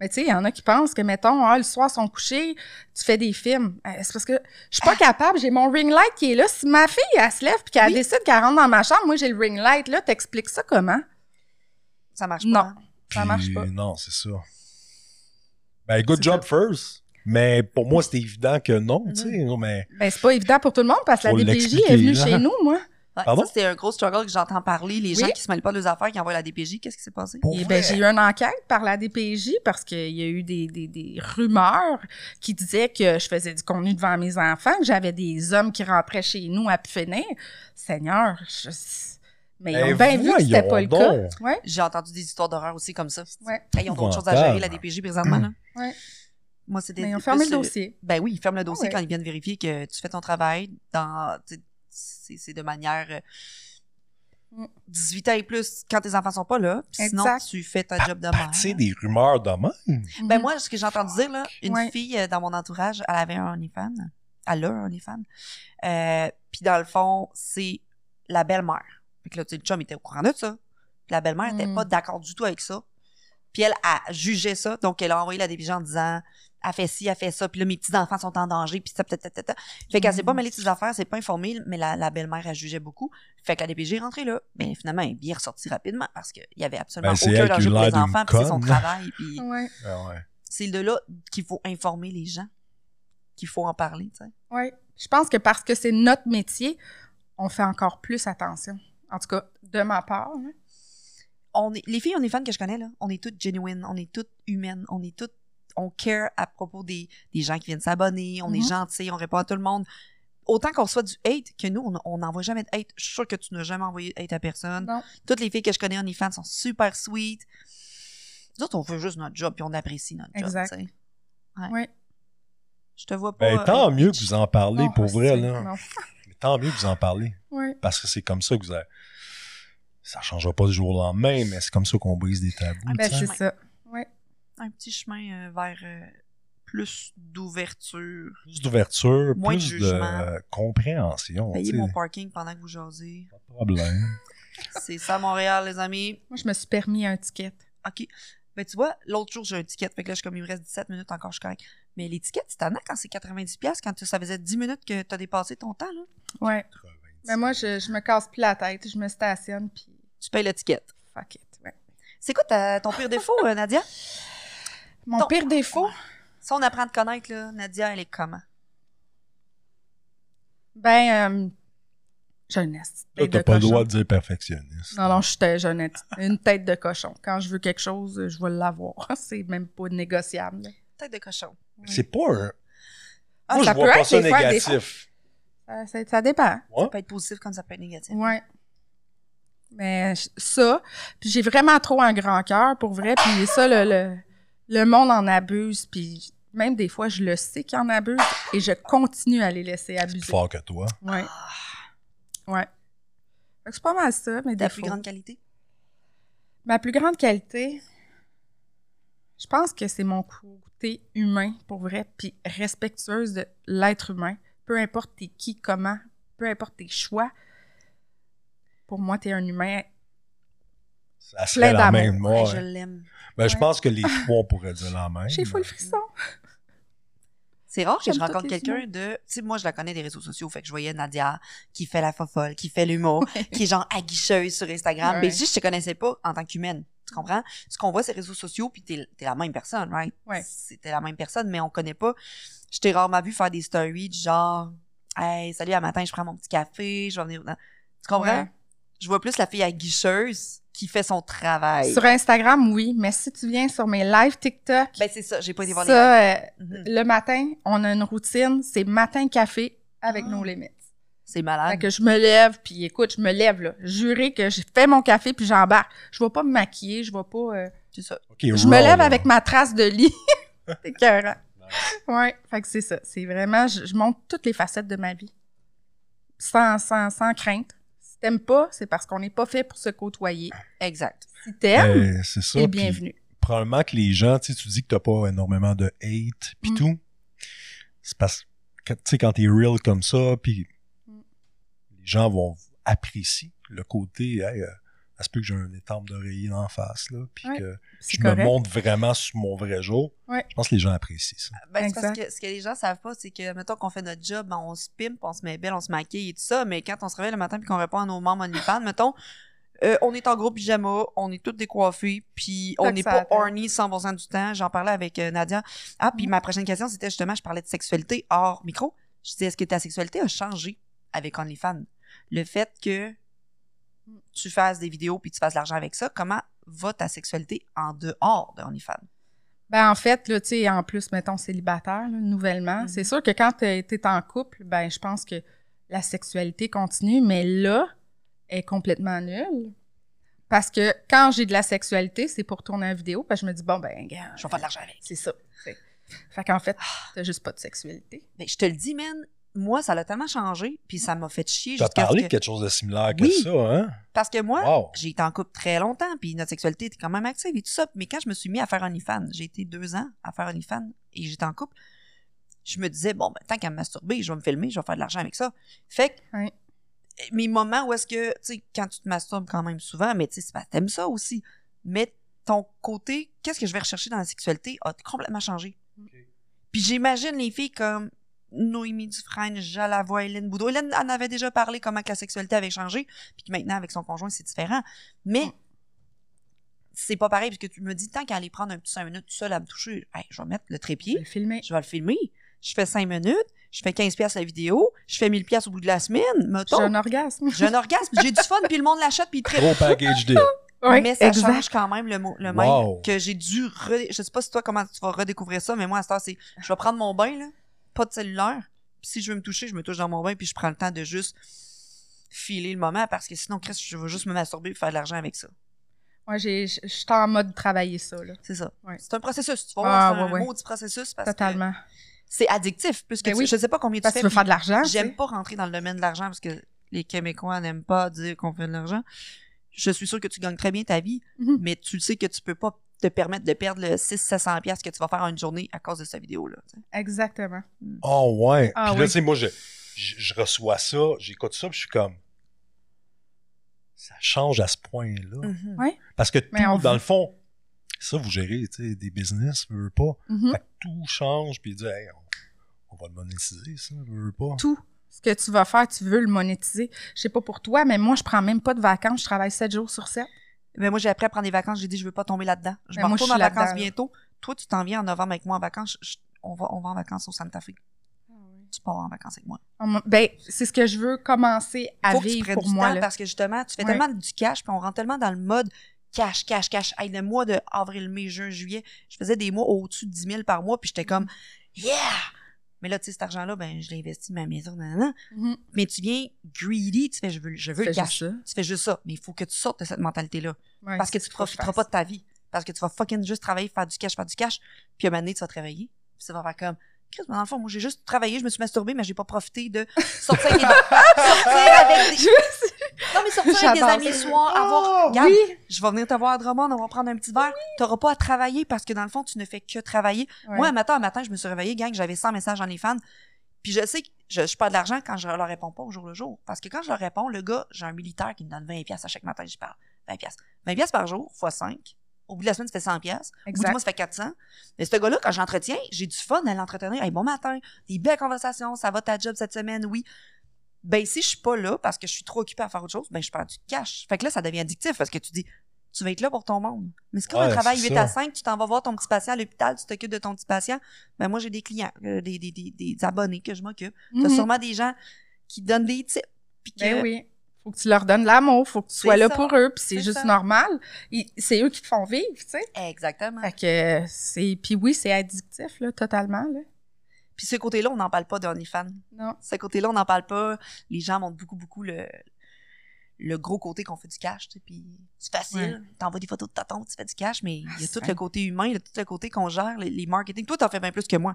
Speaker 1: Mais tu sais, il y en a qui pensent que, mettons, ah, le soir, ils sont couchés, tu fais des films. Euh, c'est parce que je suis pas capable, j'ai mon ring light qui est là. Si ma fille, elle se lève puis qu'elle
Speaker 2: Oui.
Speaker 1: décide qu'elle rentre dans ma chambre, moi, j'ai le ring light là, t'expliques ça comment?
Speaker 2: Ça marche
Speaker 1: Non.
Speaker 2: pas. hein.
Speaker 1: Ça marche pas.
Speaker 3: Non, c'est ça. Ben, good
Speaker 1: C'est
Speaker 3: job first. Mais pour moi, c'était évident que non, tu sais. non, Mais
Speaker 1: Ben, c'est pas évident pour tout le monde parce que la DPJ est venue
Speaker 3: là.
Speaker 1: chez nous, moi.
Speaker 2: Ouais,
Speaker 3: Pardon?
Speaker 2: ça, c'est un gros struggle que j'entends parler. Les gens qui se mêlent pas de leurs affaires, qui envoient la DPJ, qu'est-ce qui s'est passé?
Speaker 1: Et
Speaker 3: vrai,
Speaker 1: ben, j'ai eu une enquête par la DPJ parce qu'il y a eu des, des, des rumeurs qui disaient que je faisais du contenu devant mes enfants, que j'avais des hommes qui rentraient chez nous à finir. Seigneur, je... mais ils
Speaker 3: Ben,
Speaker 1: ont bien vu que c'était pas le cas. Ouais,
Speaker 2: J'ai entendu des histoires d'horreur aussi comme ça.
Speaker 1: ouais.
Speaker 2: Hey, Ils ont d'autres choses à gérer, la DPJ, présentement. Là.
Speaker 1: Ouais.
Speaker 2: Moi, c'était.
Speaker 1: Mais ils ont fermé le dossier.
Speaker 2: Ben oui, ils ferment le dossier
Speaker 1: ouais.
Speaker 2: quand ils viennent vérifier que tu fais ton travail dans. C'est de manière. euh,
Speaker 1: Mm.
Speaker 2: 18 ans et plus quand tes enfants sont pas là. Puis Sinon,
Speaker 1: Exact.
Speaker 2: tu fais ta job de mère.
Speaker 3: tu sais, des rumeurs de même.
Speaker 2: Ben
Speaker 1: Mhm.
Speaker 2: moi, ce que j'ai entendu dire, là, une
Speaker 1: Ouais.
Speaker 2: fille euh, dans mon entourage, elle avait un OnlyFans. Elle a un OnlyFans. Euh, Puis dans le fond, c'est la belle-mère. Fait que là, tu sais, le chum était au courant de ça. Puis la belle-mère était
Speaker 1: Mm.
Speaker 2: pas d'accord du tout avec ça. Puis elle a jugé ça. Donc, elle a envoyé la DPJ en disant elle fait ci, elle fait ça. Puis là, mes petits-enfants sont en danger. Puis ça, ta, ta, ta, ta. Fait qu'elle s'est pas
Speaker 1: Mm.
Speaker 2: mêlée de ses affaires, s'est pas informée, mais la, la belle-mère, elle jugeait beaucoup. Fait que la DPJ est rentrée là. Mais finalement, elle est bien ressortie rapidement parce qu'il y avait absolument
Speaker 3: Ben, c'est
Speaker 2: aucun
Speaker 3: a
Speaker 2: danger pour les enfants. Puis c'est son travail. Puis [laughs]
Speaker 1: Ouais,
Speaker 3: ouais.
Speaker 2: c'est de là qu'il faut informer les gens, qu'il faut en parler, tu sais.
Speaker 1: ouais. Je pense que parce que c'est notre métier, on fait encore plus attention. En tout cas, de ma part. hein.
Speaker 2: On est, les filles, on est fans que je connais, là. On est toutes genuines, on est toutes humaines, on est toutes, on care à propos des, des gens qui viennent s'abonner, on est
Speaker 1: Mhm.
Speaker 2: gentils, on répond à tout le monde. Autant qu'on reçoit du hate que nous, on- on n'envoie jamais de hate. Je suis sûre que tu n'as jamais envoyé de hate à personne.
Speaker 1: Non.
Speaker 2: Toutes les filles que je connais en fans sont super sweet. Nous autres, on fait juste notre job puis on apprécie notre
Speaker 1: Exact.
Speaker 2: job, tu sais.
Speaker 1: Ouais.
Speaker 2: Je te vois pas.
Speaker 3: Ben,
Speaker 2: euh,
Speaker 3: tant mieux que vous en parlez,
Speaker 1: Non,
Speaker 3: pour vrai, là.
Speaker 1: non. [laughs]
Speaker 3: Mais tant mieux que vous en parlez.
Speaker 1: Ouais.
Speaker 3: Parce que c'est comme ça que vous avez... Ça changera pas du jour au lendemain, mais c'est comme ça qu'on brise des tabous.
Speaker 2: Ah,
Speaker 1: Ben, c'est ça.
Speaker 2: Un petit chemin euh, vers euh, plus d'ouverture.
Speaker 3: plus d'ouverture,
Speaker 2: Moins de
Speaker 3: plus de,
Speaker 2: jugement.
Speaker 3: euh, compréhension.
Speaker 2: Payer
Speaker 3: tu sais.
Speaker 2: mon parking pendant que vous jasez.
Speaker 3: Pas de problème. [laughs]
Speaker 2: C'est ça, Montréal, les amis.
Speaker 1: Moi, je me suis permis un ticket.
Speaker 2: OK. Ben, tu vois, l'autre jour, j'ai un ticket. Fait que là, je suis comme, il me reste 17 minutes encore, je suis correct. Mais tickets, c'est tannant quand c'est 90$, quand tu- ça faisait 10 minutes que t'as dépassé ton temps, là.
Speaker 1: Ouais. Mais moi, je, je me casse plus la tête. Je me stationne, puis
Speaker 2: Tu payes le ticket.
Speaker 1: fuck it. Ouais.
Speaker 2: C'est quoi ta- ton pire défaut, euh, Nadia? [laughs]
Speaker 1: Mon pire défaut,
Speaker 2: Si on apprend à te connaître, là, Nadia, elle est comment?
Speaker 1: ben, euh, jeunesse.
Speaker 3: Là,
Speaker 1: tête
Speaker 3: t'as pas le droit de dire perfectionniste.
Speaker 1: Non, non, je suis jeunette. Une tête de cochon. Quand je veux quelque chose, je vais l'avoir. [laughs] C'est même pas négociable.
Speaker 2: Tête de cochon.
Speaker 3: C'est pas un...
Speaker 1: Ah,
Speaker 3: Moi,
Speaker 1: ça
Speaker 3: je vois
Speaker 1: peut
Speaker 3: pas
Speaker 1: être
Speaker 3: ça
Speaker 1: fois,
Speaker 3: négatif.
Speaker 1: Ça, ça- dépend.
Speaker 3: Ouais.
Speaker 2: Ça peut être positif comme ça peut être négatif.
Speaker 1: Ouais. Mais ça, puis j'ai vraiment trop un grand cœur, pour vrai. Puis ça, le, le, le monde en abuse. Puis même des fois, je le sais qu'ils en abusent et je continue à les laisser
Speaker 3: Plus
Speaker 1: abuser.
Speaker 3: fort que toi.
Speaker 1: Ouais,
Speaker 2: Ah,
Speaker 1: que c'est pas mal ça, mais
Speaker 2: ta plus grande qualité?
Speaker 1: Ma plus grande qualité, je pense que c'est mon côté humain, pour vrai, puis respectueuse de l'être humain. Peu importe t'es qui, comment, peu importe tes choix. Pour moi, t'es un humain.
Speaker 3: Ça serait
Speaker 1: Plein
Speaker 3: la
Speaker 1: d'amour.
Speaker 3: ouais.
Speaker 2: je l'aime.
Speaker 3: Ben, je pense que les [laughs] trois, on pourrait dire la même.
Speaker 1: J'ai full frisson.
Speaker 2: C'est rare que je rencontre quelqu'un de. Tu sais, moi, je la connais des réseaux sociaux. Fait que je voyais Nadia qui fait la fofolle, qui fait l'humour, qui est genre aguicheuse sur Instagram.
Speaker 1: Ouais.
Speaker 2: Mais si je te connaissais pas en tant qu'humaine, tu comprends? Ce qu'on voit, c'est les réseaux sociaux, puis t'es es la même personne, right?
Speaker 1: Ouais.
Speaker 2: C'était la même personne, mais on connaît pas. Je t'ai rarement vu faire des stories du genre, hey, salut, à matin, je prends mon petit café, je vais venir. Tu comprends?
Speaker 1: Ouais.
Speaker 2: Je vois plus la fille aguicheuse qui fait son travail.
Speaker 1: Sur Instagram, oui, mais si tu viens sur mes lives TikTok,
Speaker 2: Ben, c'est ça, j'ai pas été voir les
Speaker 1: ça, euh,
Speaker 2: Mhm.
Speaker 1: le matin, on a une routine, c'est matin café avec
Speaker 2: Ah.
Speaker 1: nos limites.
Speaker 2: C'est malade.
Speaker 1: Fait que je me lève, puis écoute, je me lève, là. Juré que j'ai fait mon café, puis j'embarque. Je vais pas me maquiller, je vais pas... euh,
Speaker 2: C'est ça.
Speaker 1: Je me lève
Speaker 3: là.
Speaker 1: avec ma trace de lit. [laughs] c'est écœurant. Ouais, fait que c'est ça. C'est vraiment, je, je montre toutes les facettes de ma vie. Sans, sans, sans crainte. T'aimes pas, c'est parce qu'on n'est pas fait pour se côtoyer.
Speaker 2: Exact.
Speaker 1: Si t'aimes,
Speaker 3: Ben, c'est ça.
Speaker 1: t'es
Speaker 3: puis
Speaker 1: bienvenu.
Speaker 3: probablement que les gens, tu sais, tu dis que t'as pas énormément de hate pis
Speaker 1: Mm.
Speaker 3: tout. C'est parce que, tu sais, quand t'es real comme ça, puis
Speaker 1: Mm.
Speaker 3: les gens vont apprécier le côté, hey, euh, ça se peut que j'ai un étampe d'oreiller en face, là, puis
Speaker 1: Ouais,
Speaker 3: que je me montre vraiment sur mon vrai jour.
Speaker 1: Ouais.
Speaker 3: Je pense que les gens apprécient ça.
Speaker 2: Ben, parce que ce que les gens savent pas, c'est que, mettons qu'on fait notre job, ben, on se pimpe, on se met belle, on se maquille et tout ça, mais quand on se réveille le matin puis qu'on répond à nos membres OnlyFans, mettons, euh, on est en gros pyjama, on est toutes décoiffées, puis on n'est pas horny 100% du temps. J'en parlais avec euh, Nadia. Ah, puis
Speaker 1: Mm.
Speaker 2: ma prochaine question, c'était justement, je parlais de sexualité hors micro. Je disais, est-ce que ta sexualité a changé avec OnlyFans? Le fait que tu fasses des vidéos puis tu fasses de l'argent avec ça, comment va ta sexualité en dehors de OnlyFans?
Speaker 1: Ben, en fait, là, tu sais, en plus, mettons, célibataire, là, nouvellement,
Speaker 2: Mhm.
Speaker 1: c'est sûr que quand t'es t'es en couple, ben, je pense que la sexualité continue, mais là, elle est complètement nulle. Parce que quand j'ai de la sexualité, c'est pour tourner une vidéo, parce que je me dis, bon, ben, gars,
Speaker 2: Je vais faire de l'argent avec.
Speaker 1: c'est ça. Fait, fait qu'en fait, t'as juste pas de sexualité.
Speaker 2: Ben, je te le dis, man, moi, ça l'a tellement changé, puis ça m'a fait chier
Speaker 3: Tu as
Speaker 2: jusqu'à ce
Speaker 3: parlé
Speaker 2: que-
Speaker 3: de quelque chose de similaire que
Speaker 2: Oui.
Speaker 3: ça, hein?
Speaker 2: Parce que moi,
Speaker 3: Wow.
Speaker 2: j'ai été en couple très longtemps, puis notre sexualité était quand même active et tout ça. Mais quand je me suis mis à faire OnlyFans, j'ai été deux ans à faire OnlyFans et j'étais en couple, je me disais, bon, ben, tant qu'à me masturber, je vais me filmer, je vais faire de l'argent avec ça. Fait que, mes moments où est-ce que, tu sais, quand tu te masturbes quand même souvent, mais tu sais, t'aimes ça aussi. Mais ton côté, qu'est-ce que je vais rechercher dans la sexualité a complètement changé. Puis j'imagine les filles comme Noémie Dufresne, Jalavoie, Hélène Boudreau. Hélène en avait déjà parlé comment que la sexualité avait changé, puis que maintenant, avec son conjoint, c'est différent. Mais
Speaker 1: Mm.
Speaker 2: c'est pas pareil, parce que tu me dis, tant qu'à aller prendre un petit 5 minutes tout seul à me toucher, hey, je vais mettre le
Speaker 1: Je vais
Speaker 2: trépied,
Speaker 1: le filmer.
Speaker 2: je vais le filmer. Je fais 5 minutes, je fais 15 pièces la vidéo, je fais 1000 pièces au bout de la semaine,
Speaker 1: J'ai
Speaker 2: mettons.
Speaker 1: un orgasme.
Speaker 2: J'ai un orgasme, j'ai du fun, puis le monde l'achète, puis il.
Speaker 3: Gros package deal.
Speaker 2: Mais ça
Speaker 1: exact.
Speaker 2: change quand même le, mot, le même
Speaker 3: Wow.
Speaker 2: que j'ai dû re- je sais pas si toi comment tu vas redécouvrir ça mais moi à cette heure c'est je vais prendre mon bain là pas de cellulaire puis si je veux me toucher je me touche dans mon bain puis je prends le temps de juste filer le moment parce que sinon Chris je vais juste me masturber et faire de l'argent avec ça
Speaker 1: Moi, j'ai, je suis en mode travailler ça, là.
Speaker 2: c'est ça
Speaker 1: Ouais.
Speaker 2: c'est un processus tu vas
Speaker 1: Ah,
Speaker 2: voir c'est
Speaker 1: ouais,
Speaker 2: un
Speaker 1: ouais.
Speaker 2: maudit processus parce
Speaker 1: Totalement.
Speaker 2: que c'est addictif. Plus que
Speaker 1: Ben
Speaker 2: tu-
Speaker 1: oui.
Speaker 2: je sais pas combien tu
Speaker 1: Parce que
Speaker 2: fais.
Speaker 1: tu veux faire de l'argent.
Speaker 2: J'aime pas rentrer dans le domaine de l'argent parce que les Québécois n'aiment pas dire qu'on fait de l'argent. Je suis sûre que tu gagnes très bien ta vie,
Speaker 1: Mhm.
Speaker 2: mais tu sais que tu peux pas te permettre de perdre le 600-700$ piastres que tu vas faire en une journée à cause de cette vidéo-là.
Speaker 1: Exactement.
Speaker 3: Oh ouais.
Speaker 1: Ah
Speaker 3: puis là,
Speaker 1: oui.
Speaker 3: tu sais, moi, je, je, je reçois ça, j'écoute ça, puis je suis comme. Ça change à ce point-là.
Speaker 1: Ouais.
Speaker 3: Parce que tout, dans le fond, ça, vous gérez, tu sais, des business, vous veux pas.
Speaker 1: Mhm.
Speaker 3: Fait que tout change, puis dire, hey, on, on va le monétiser, ça, vous veux pas.
Speaker 1: Tout ce que tu vas faire, tu veux le monétiser. Je sais pas pour toi, mais moi, je prends même pas de vacances. Je travaille 7 jours sur 7.
Speaker 2: Mais moi, j'ai appris à prendre des vacances. J'ai dit, je veux pas tomber là-dedans. Je
Speaker 1: Mais
Speaker 2: me
Speaker 1: moi,
Speaker 2: retourne en vacances bientôt. Toi, tu t'en viens en novembre avec moi en vacances. Je- je- on, va, on va en vacances au Santa Fe. Tu pars en vacances avec moi.
Speaker 1: Ben, c'est ce que je veux commencer à
Speaker 2: Faut que tu
Speaker 1: vivre pour
Speaker 2: du
Speaker 1: moi.
Speaker 2: temps
Speaker 1: là.
Speaker 2: parce que justement, tu fais tellement du cash, puis on rentre tellement dans le mode cash, cash, cash. Hey, le mois de avril, mai, juin, juillet, je faisais des mois au-dessus de 10 000 par mois, puis j'étais comme, yeah! Mais là, tu sais, cet argent-là, ben, je l'ai investi dans ma maison, nanana.
Speaker 1: Mhm.
Speaker 2: Mais tu viens greedy, tu fais, je veux, je veux le cash. Tu fais juste ça. Mais il faut que tu sortes de cette mentalité-là.
Speaker 1: Ouais,
Speaker 2: parce que tu profiteras pas de ta vie. Parce que tu vas fucking juste travailler, faire du cash, faire du cash. Puis à un moment donné, tu vas te réveiller. Puis ça va faire comme, Chris, mais dans le fond, moi, j'ai juste travaillé, je me suis masturbée, mais j'ai pas profité de sortir avec des, [laughs] sortir avec des, non, mais sortir avec des amis le soir, avoir,
Speaker 3: Oh,
Speaker 2: regarde,
Speaker 1: oui.
Speaker 2: je vais venir te voir à Drummond, on va prendre un petit verre. T'auras pas à travailler parce que dans le fond, tu ne fais que travailler. Moi, un matin, un matin, je me suis réveillée, gang, j'avais 100 messages dans les fans. Puis je sais que je, je perds de l'argent quand je leur réponds pas au jour le jour. Parce que quand je leur réponds, le gars, j'ai un militaire qui me donne 20 pièces à chaque matin, je parle. 20 pièces. 20 pièces par jour, fois 5. Au bout de la semaine, ça fait 100 pièces. Au bout du
Speaker 1: Exact.
Speaker 2: mois, ça fait 400. Mais ce gars-là, quand j'entretiens, j'ai du fun à l'entretenir. Hey, bon matin, des belles conversations, ça va ta job cette semaine, oui. Ben, si je suis pas là parce que je suis trop occupée à faire autre chose, ben, je perds du cash. Fait que là, ça devient addictif parce que tu dis, tu vas être là pour ton monde. Mais c'est comme un
Speaker 3: Ouais,
Speaker 2: travail
Speaker 3: c'est
Speaker 2: 8
Speaker 3: ça.
Speaker 2: à 5, tu t'en vas voir ton petit patient à l'hôpital, tu t'occupes de ton petit patient. Ben, moi, j'ai des clients, euh, des, des, des, des abonnés que je m'occupe. T'as
Speaker 1: Mhm.
Speaker 2: sûrement des gens qui donnent des tips. Puis
Speaker 1: Ben oui. Faut que tu leur donnes l'amour, faut que tu sois là
Speaker 2: ça.
Speaker 1: pour eux, puis c'est juste
Speaker 2: ça.
Speaker 1: normal. C'est eux qui te font vivre, tu sais.
Speaker 2: Exactement.
Speaker 1: Fait que c'est puis oui, c'est addictif là, totalement là.
Speaker 2: Puis ce côté-là, on n'en parle pas d'OnlyFans.
Speaker 1: Non.
Speaker 2: Ce côté-là, on n'en parle pas. Les gens montrent beaucoup, beaucoup le, le gros côté qu'on fait du cash, puis c'est facile. T'envoies des photos de tonton, tu fais du cash, mais il y a
Speaker 1: Ah,
Speaker 2: tout le côté humain, il y a tout le côté qu'on gère, les, les marketing. Toi, t'en fais bien plus que moi.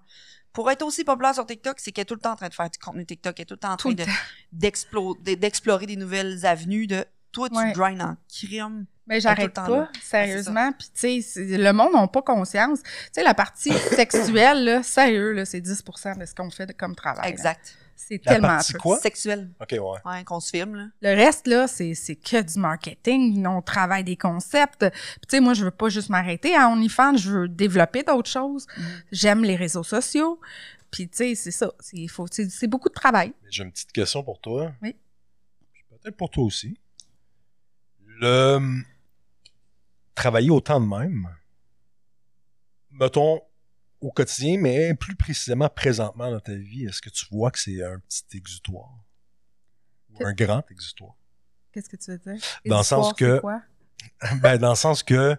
Speaker 2: Pour être aussi populaire sur TikTok, c'est qu'elle est tout le temps en train de faire du contenu TikTok, elle est tout le temps en train de- d'explorer des nouvelles avenues de toi, tu
Speaker 1: Ouais.
Speaker 2: en crime.
Speaker 1: Mais j'arrête pas,
Speaker 2: là.
Speaker 1: sérieusement. Puis tu sais, le monde n'a pas conscience. Tu sais, la partie [coughs] sexuelle, là, sérieux, là, c'est 10% de ce qu'on fait de- comme travail. là. C'est
Speaker 3: La
Speaker 1: tellement peu.
Speaker 3: quoi?
Speaker 2: Sexuel.
Speaker 3: Ok, ouais.
Speaker 2: Ouais, qu'on se filme, là.
Speaker 1: Le reste, là, c'est c'est que du marketing. On travaille des concepts. Puis, tu sais, moi, je veux pas juste m'arrêter à OnlyFans. Je veux développer d'autres choses.
Speaker 2: Mhm.
Speaker 1: J'aime les réseaux sociaux. Puis, tu sais, c'est ça. C'est faut- c'est- c'est beaucoup de travail.
Speaker 3: Mais J'ai une petite question pour toi.
Speaker 1: Oui.
Speaker 3: Puis Peut-être pour toi aussi. Le hum, travailler autant de même, mettons au quotidien, mais plus précisément présentement dans ta vie, est-ce que tu vois que c'est un petit exutoire? Ou un grand exutoire?
Speaker 1: Qu'est-ce que tu veux dire?
Speaker 3: Dans le sens que-
Speaker 1: quoi? [laughs]
Speaker 3: ben, dans le sens que,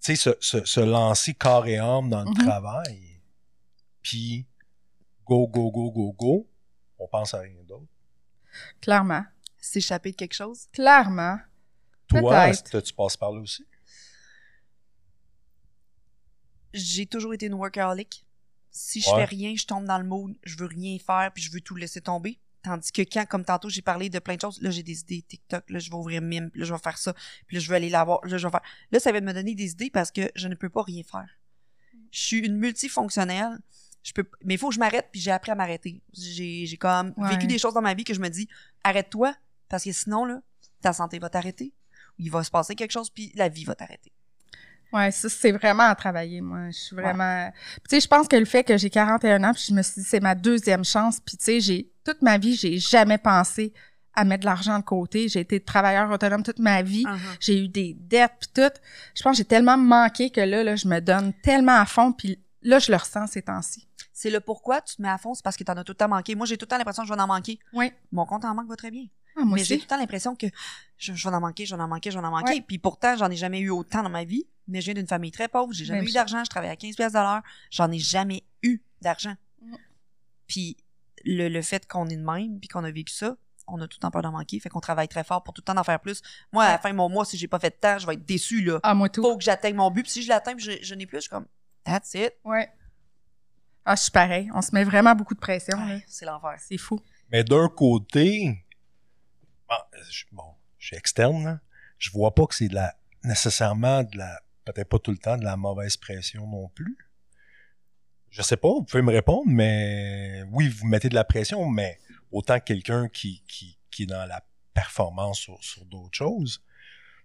Speaker 3: tu sais, se, se, se lancer corps et âme dans le
Speaker 1: Mhm.
Speaker 3: travail, puis go, go, go, go, go, on pense à rien d'autre.
Speaker 1: Clairement.
Speaker 2: S'échapper de quelque chose?
Speaker 1: Clairement.
Speaker 3: Toi,
Speaker 1: Peut-être.
Speaker 3: est-ce que tu passes par là aussi?
Speaker 2: J'ai toujours été une workaholic. Si je
Speaker 3: Ouais.
Speaker 2: fais rien, je tombe dans le mood, je veux rien faire, puis je veux tout laisser tomber. Tandis que quand, comme tantôt, j'ai parlé de plein de choses, là, j'ai des idées TikTok, là, je vais ouvrir Mime, là, je vais faire ça, puis là, je vais aller la voir, là, je vais faire... Là, ça va me donner des idées parce que je ne peux pas rien faire. Je suis une multifonctionnelle, je peux... mais il faut que je m'arrête, puis j'ai appris à m'arrêter. J'ai j'ai comme
Speaker 1: Ouais.
Speaker 2: vécu des choses dans ma vie que je me dis, arrête-toi, parce que sinon, là, ta santé va t'arrêter, il va se passer quelque chose, puis la vie va t'arrêter.
Speaker 1: Ouais, ça, c'est vraiment à travailler, moi. Je suis vraiment... Puis, tu sais, je pense que le fait que j'ai 41 ans, puis je me suis dit, c'est ma deuxième chance. Puis, tu sais, j'ai... Toute ma vie, j'ai jamais pensé à mettre de l'argent de côté. J'ai été travailleur autonome toute ma vie.
Speaker 2: Uh-huh.
Speaker 1: J'ai eu des dettes, puis tout. Je pense que j'ai tellement manqué que là, là, je me donne tellement à fond, puis là, je le ressens ces temps-ci.
Speaker 2: c'est le pourquoi tu te mets à fond, c'est parce que t'en as tout le temps manqué. Moi, j'ai tout le temps l'impression que je vais en manquer.
Speaker 1: Oui.
Speaker 2: Mon compte en manque va très bien.
Speaker 1: Ah, moi
Speaker 2: mais j'ai tout le temps l'impression que je, je vais en manquer, je vais en manquer, je vais en manquer.
Speaker 1: Ouais.
Speaker 2: Puis pourtant, j'en ai jamais eu autant dans ma vie. Mais je viens d'une famille très pauvre, j'ai jamais
Speaker 1: Même
Speaker 2: eu d'argent, je travaille à 15 pièces de l'heure, j'en ai jamais eu d'argent.
Speaker 1: Mm.
Speaker 2: Puis le, le fait qu'on est de même, puis qu'on a vécu ça, on a tout le temps peur d'en manquer, fait qu'on travaille très fort pour tout le temps en faire plus. Moi, à la fin de mon mois, si j'ai pas fait de temps, je vais être déçu, là.
Speaker 1: Ah, moi tout.
Speaker 2: Faut que j'atteigne mon but, puis si je l'atteins, puis je, je n'ai plus, je suis comme, that's it.
Speaker 1: Ouais. Ah, je suis pareil. On se met vraiment beaucoup de pression.
Speaker 2: Ouais, c'est l'enfer.
Speaker 1: C'est fou.
Speaker 3: Mais d'un côté, bon, je, bon, je suis externe, là. je vois pas que c'est de la nécessairement de la, peut-être pas tout le temps de la mauvaise pression non plus. Je sais pas, vous pouvez me répondre, mais oui, vous mettez de la pression, mais autant que quelqu'un qui, qui, qui est dans la performance sur, sur d'autres choses.